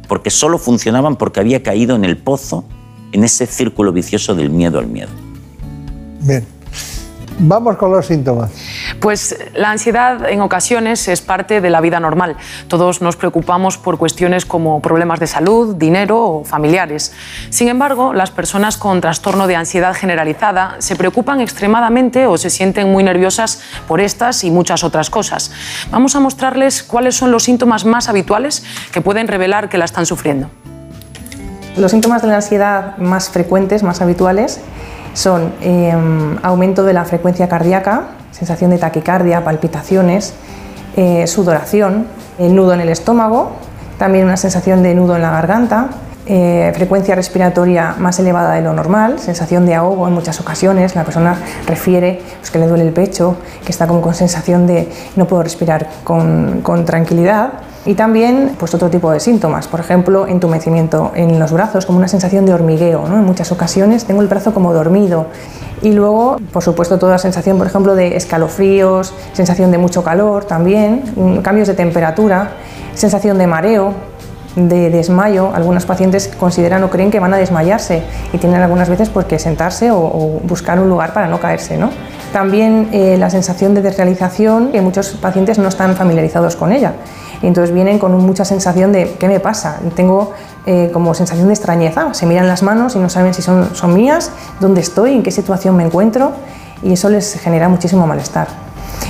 Porque solo funcionaban porque había caído en el pozo, en ese círculo vicioso del miedo al miedo. Bien. Vamos con los síntomas. Pues la ansiedad en ocasiones es parte de la vida normal. Todos nos preocupamos por cuestiones como problemas de salud, dinero o familiares. Sin embargo, las personas con trastorno de ansiedad generalizada se preocupan extremadamente o se sienten muy nerviosas por estas y muchas otras cosas. Vamos a mostrarles cuáles son los síntomas más habituales que pueden revelar que la están sufriendo. Los síntomas de la ansiedad más frecuentes, más habituales, son em, aumento de la frecuencia cardíaca, sensación de taquicardia, palpitaciones, eh, sudoración, nudo en el estómago, también una sensación de nudo en la garganta, eh, frecuencia respiratoria más elevada de lo normal, sensación de ahogo en muchas ocasiones, la persona refiere pues, que le duele el pecho, que está con sensación de no puedo respirar con, con tranquilidad Y también pues otro tipo de síntomas, por ejemplo, entumecimiento en los brazos, como una sensación de hormigueo. En muchas ocasiones tengo el brazo como dormido. Y luego, por supuesto, toda la sensación, por ejemplo, de escalofríos, sensación de mucho calor también, mm, cambios de temperatura, sensación de mareo, de desmayo. Algunos pacientes consideran o creen que van a desmayarse y tienen algunas veces pues, que sentarse o, o buscar un lugar para no caerse. ¿no? También eh, la sensación de desrealización, que muchos pacientes no están familiarizados con ella. Y entonces vienen con mucha sensación de ¿qué me pasa? Tengo eh, como sensación de extrañeza, se miran las manos y no saben si son, son mías, dónde estoy, en qué situación me encuentro y eso les genera muchísimo malestar.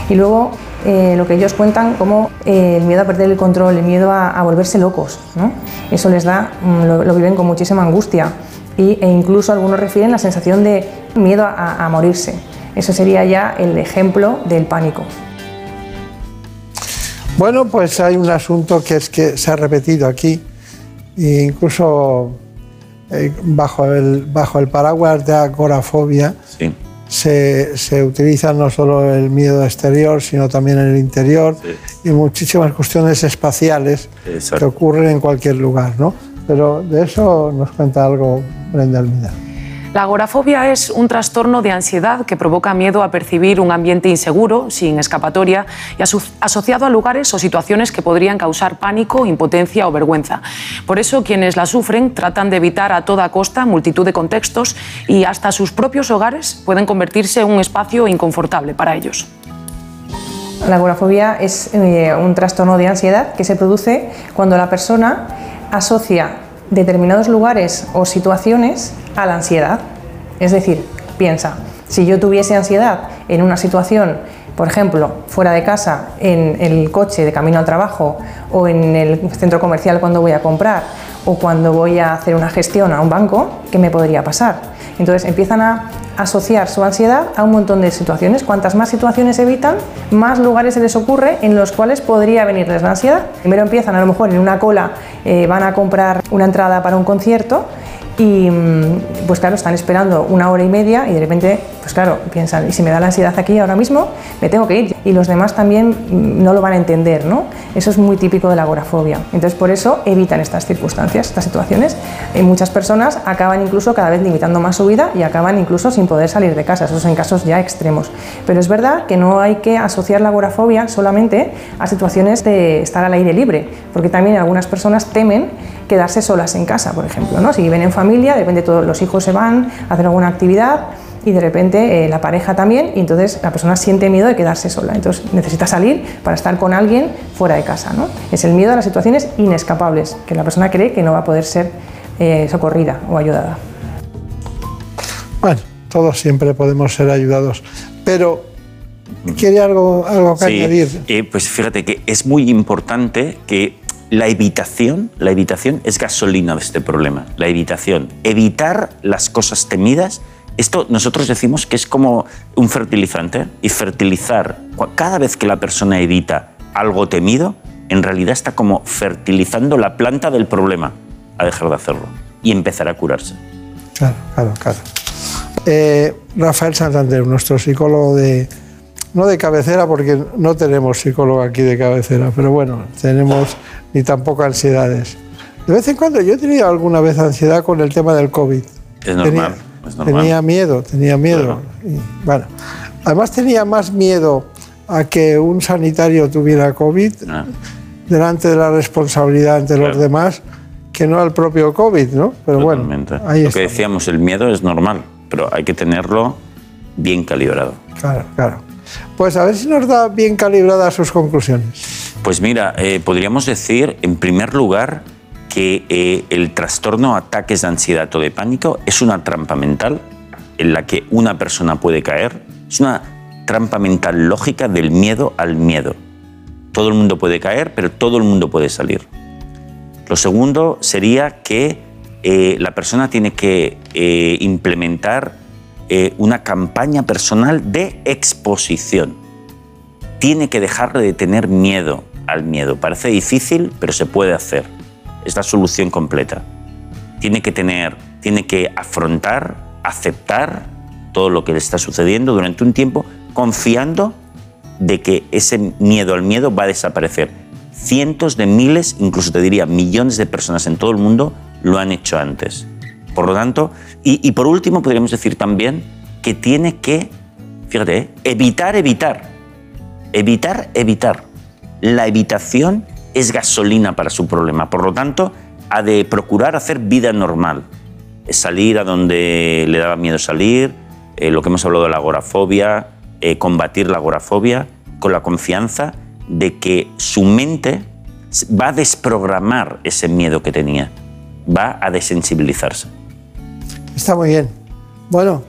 Y luego eh, lo que ellos cuentan como el miedo a perder el control, el miedo a, volverse locos. ¿no? Eso les da, mm, lo, viven con muchísima angustia y, e incluso algunos refieren la sensación de miedo a, a morirse. Eso sería ya el ejemplo del pánico. Bueno, pues hay un asunto que es que se ha repetido aquí, e incluso eh, bajo, el, bajo el paraguas de agorafobia se, se, utiliza no solo el miedo exterior, sino también el interior y muchísimas cuestiones espaciales que ocurren en cualquier lugar. ¿no? Pero de eso nos cuenta algo Brenda Almida. La agorafobia es un trastorno de ansiedad que provoca miedo a percibir un ambiente inseguro, sin escapatoria y asociado a lugares o situaciones que podrían causar pánico, impotencia o vergüenza. Por eso quienes la sufren tratan de evitar a toda costa multitud de contextos y hasta sus propios hogares pueden convertirse en un espacio inconfortable para ellos. La agorafobia es eh, un trastorno de ansiedad que se produce cuando la persona asocia determinados lugares o situaciones a la ansiedad. Es decir, piensa, si yo tuviese ansiedad en una situación, por ejemplo, fuera de casa, en el coche de camino al trabajo o en el centro comercial cuando voy a comprar o cuando voy a hacer una gestión a un banco, ¿qué me podría pasar? Entonces empiezan a asociar su ansiedad a un montón de situaciones. Cuantas más situaciones evitan, más lugares se les ocurre en los cuales podría venirles la ansiedad. Primero empiezan a lo mejor en una cola, eh, van a comprar una entrada para un concierto y pues claro, están esperando una hora y media y de repente, pues claro, piensan, y si me da la ansiedad aquí ahora mismo, me tengo que ir. Y los demás también mm, no lo van a entender, ¿no? Eso es muy típico de la agorafobia. Entonces por eso evitan estas circunstancias, estas situaciones. Y muchas personas acaban incluso cada vez limitando más su vida y acaban incluso sin poder salir de casa. Esos en casos ya extremos. Pero es verdad que no hay que asociar la agorafobia solamente a situaciones de estar al aire libre, porque también algunas personas temen quedarse solas en casa, por ejemplo. ¿no? Si viven en familia, de repente todos los hijos se van a hacer alguna actividad y de repente eh, la pareja también, y entonces la persona siente miedo de quedarse sola. Entonces necesita salir para estar con alguien fuera de casa. ¿no? Es el miedo a las situaciones inescapables, que la persona cree que no va a poder ser eh, socorrida o ayudada. Bueno, todos siempre podemos ser ayudados, pero ¿quiere algo, algo que añadir? Eh, pues fíjate que es muy importante que la evitación, la evitación es gasolina de este problema. La evitación, evitar las cosas temidas. Esto nosotros decimos que es como un fertilizante y fertilizar cada vez que la persona evita algo temido, en realidad está como fertilizando la planta del problema a dejar de hacerlo y empezar a curarse. Claro, claro, claro. Eh, Rafael Santander, nuestro psicólogo de, no de cabecera, porque no tenemos psicólogo aquí de cabecera, pero bueno, tenemos ni tampoco ansiedades. De vez en cuando yo he tenido alguna vez ansiedad con el tema del COVID. Es normal. Tenía, miedo, tenía miedo. bueno, además tenía más miedo a que un sanitario tuviera COVID ah. delante de la responsabilidad ante los demás que no al propio COVID, ¿no? Pero bueno, ahí lo que decíamos, el miedo es normal, pero hay que tenerlo bien calibrado. Claro, claro. Pues a ver si nos da bien calibradas sus conclusiones. Pues mira, eh, podríamos decir, en primer lugar, que eh, el trastorno ataques de ansiedad o de pánico es una trampa mental en la que una persona puede caer. Es una trampa mental lógica del miedo al miedo. Todo el mundo puede caer, pero todo el mundo puede salir. Lo segundo sería que eh, la persona tiene que implementar una campaña personal de exposición. Tiene que dejar de tener miedo al miedo. Parece difícil, pero se puede hacer. Es la solución completa. Tiene que tener, tiene que afrontar, aceptar todo lo que le está sucediendo durante un tiempo, confiando de que ese miedo al miedo va a desaparecer. cientos de miles, incluso te diría millones de personas en todo el mundo lo han hecho antes. Por lo tanto, y, por último podríamos decir también que tiene que, fíjate, ¿eh? evitar, evitar, evitar, evitar. La evitación es gasolina para su problema. Por lo tanto, ha de procurar hacer vida normal. Salir a donde le daba miedo salir, eh, lo que hemos hablado de la agorafobia, eh, combatir la agorafobia con la confianza de que su mente va a desprogramar ese miedo que tenía, va a desensibilizarse. Está muy bien. Bueno,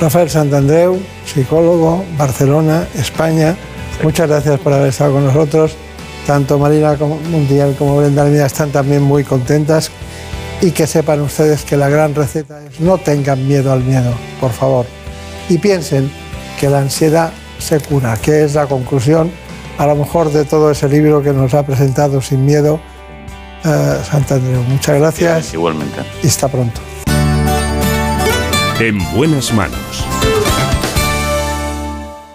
Rafael Santandreu, psicólogo, Barcelona, España. Muchas gracias por haber estado con nosotros. Tanto Marina como- Mundial como Brenda Almeida están también muy contentas. Y que sepan ustedes que la gran receta es no tengan miedo al miedo, por favor. Y piensen que la ansiedad se cura, que es la conclusión a lo mejor de todo ese libro que nos ha presentado sin miedo eh, Santandreu. Muchas gracias Igualmente. y hasta pronto. En buenas manos.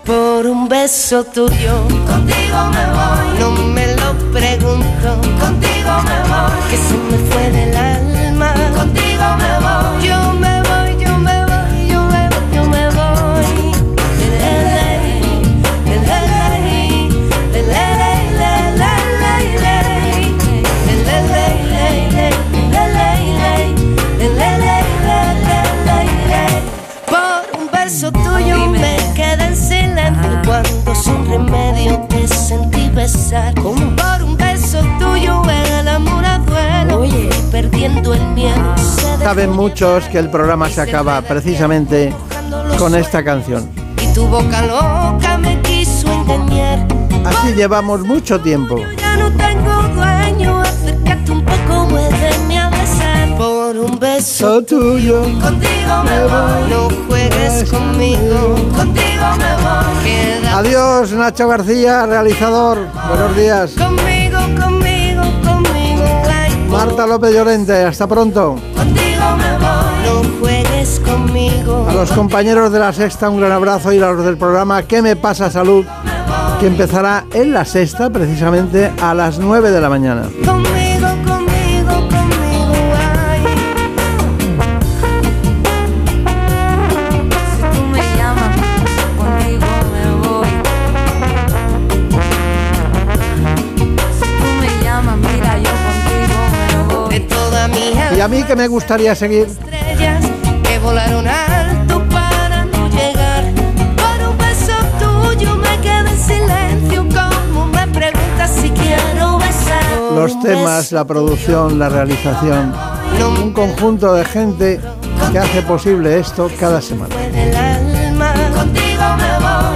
Por un beso tuyo, contigo me voy. No me lo pregunto, contigo me voy. Que se Saben muchos que el programa se acaba precisamente con esta canción. Y tu boca loca me quiso engañar. Así llevamos mucho tiempo. Ya no tengo dueño, acércate un poco, muéveme a besar. Por un beso tuyo, contigo me voy. No juegues conmigo, contigo me voy. Adiós, Nacho García, realizador. Buenos días. conmigo, Marta López Llorente, hasta pronto. contigo me voy. No juegues conmigo. A los compañeros de la sexta un gran abrazo y a los del programa ¿Qué me pasa salud? que empezará en la sexta precisamente a las 9 de la mañana. Conmigo, Y a mí que me gustaría seguir estrellas que volaron alto para no llegar. Por un beso tuyo me quedé en silencio. Como me preguntas si quiero besar. Por los temas, la producción, la realización, un conjunto de gente que hace posible esto cada semana. Contigo me voy.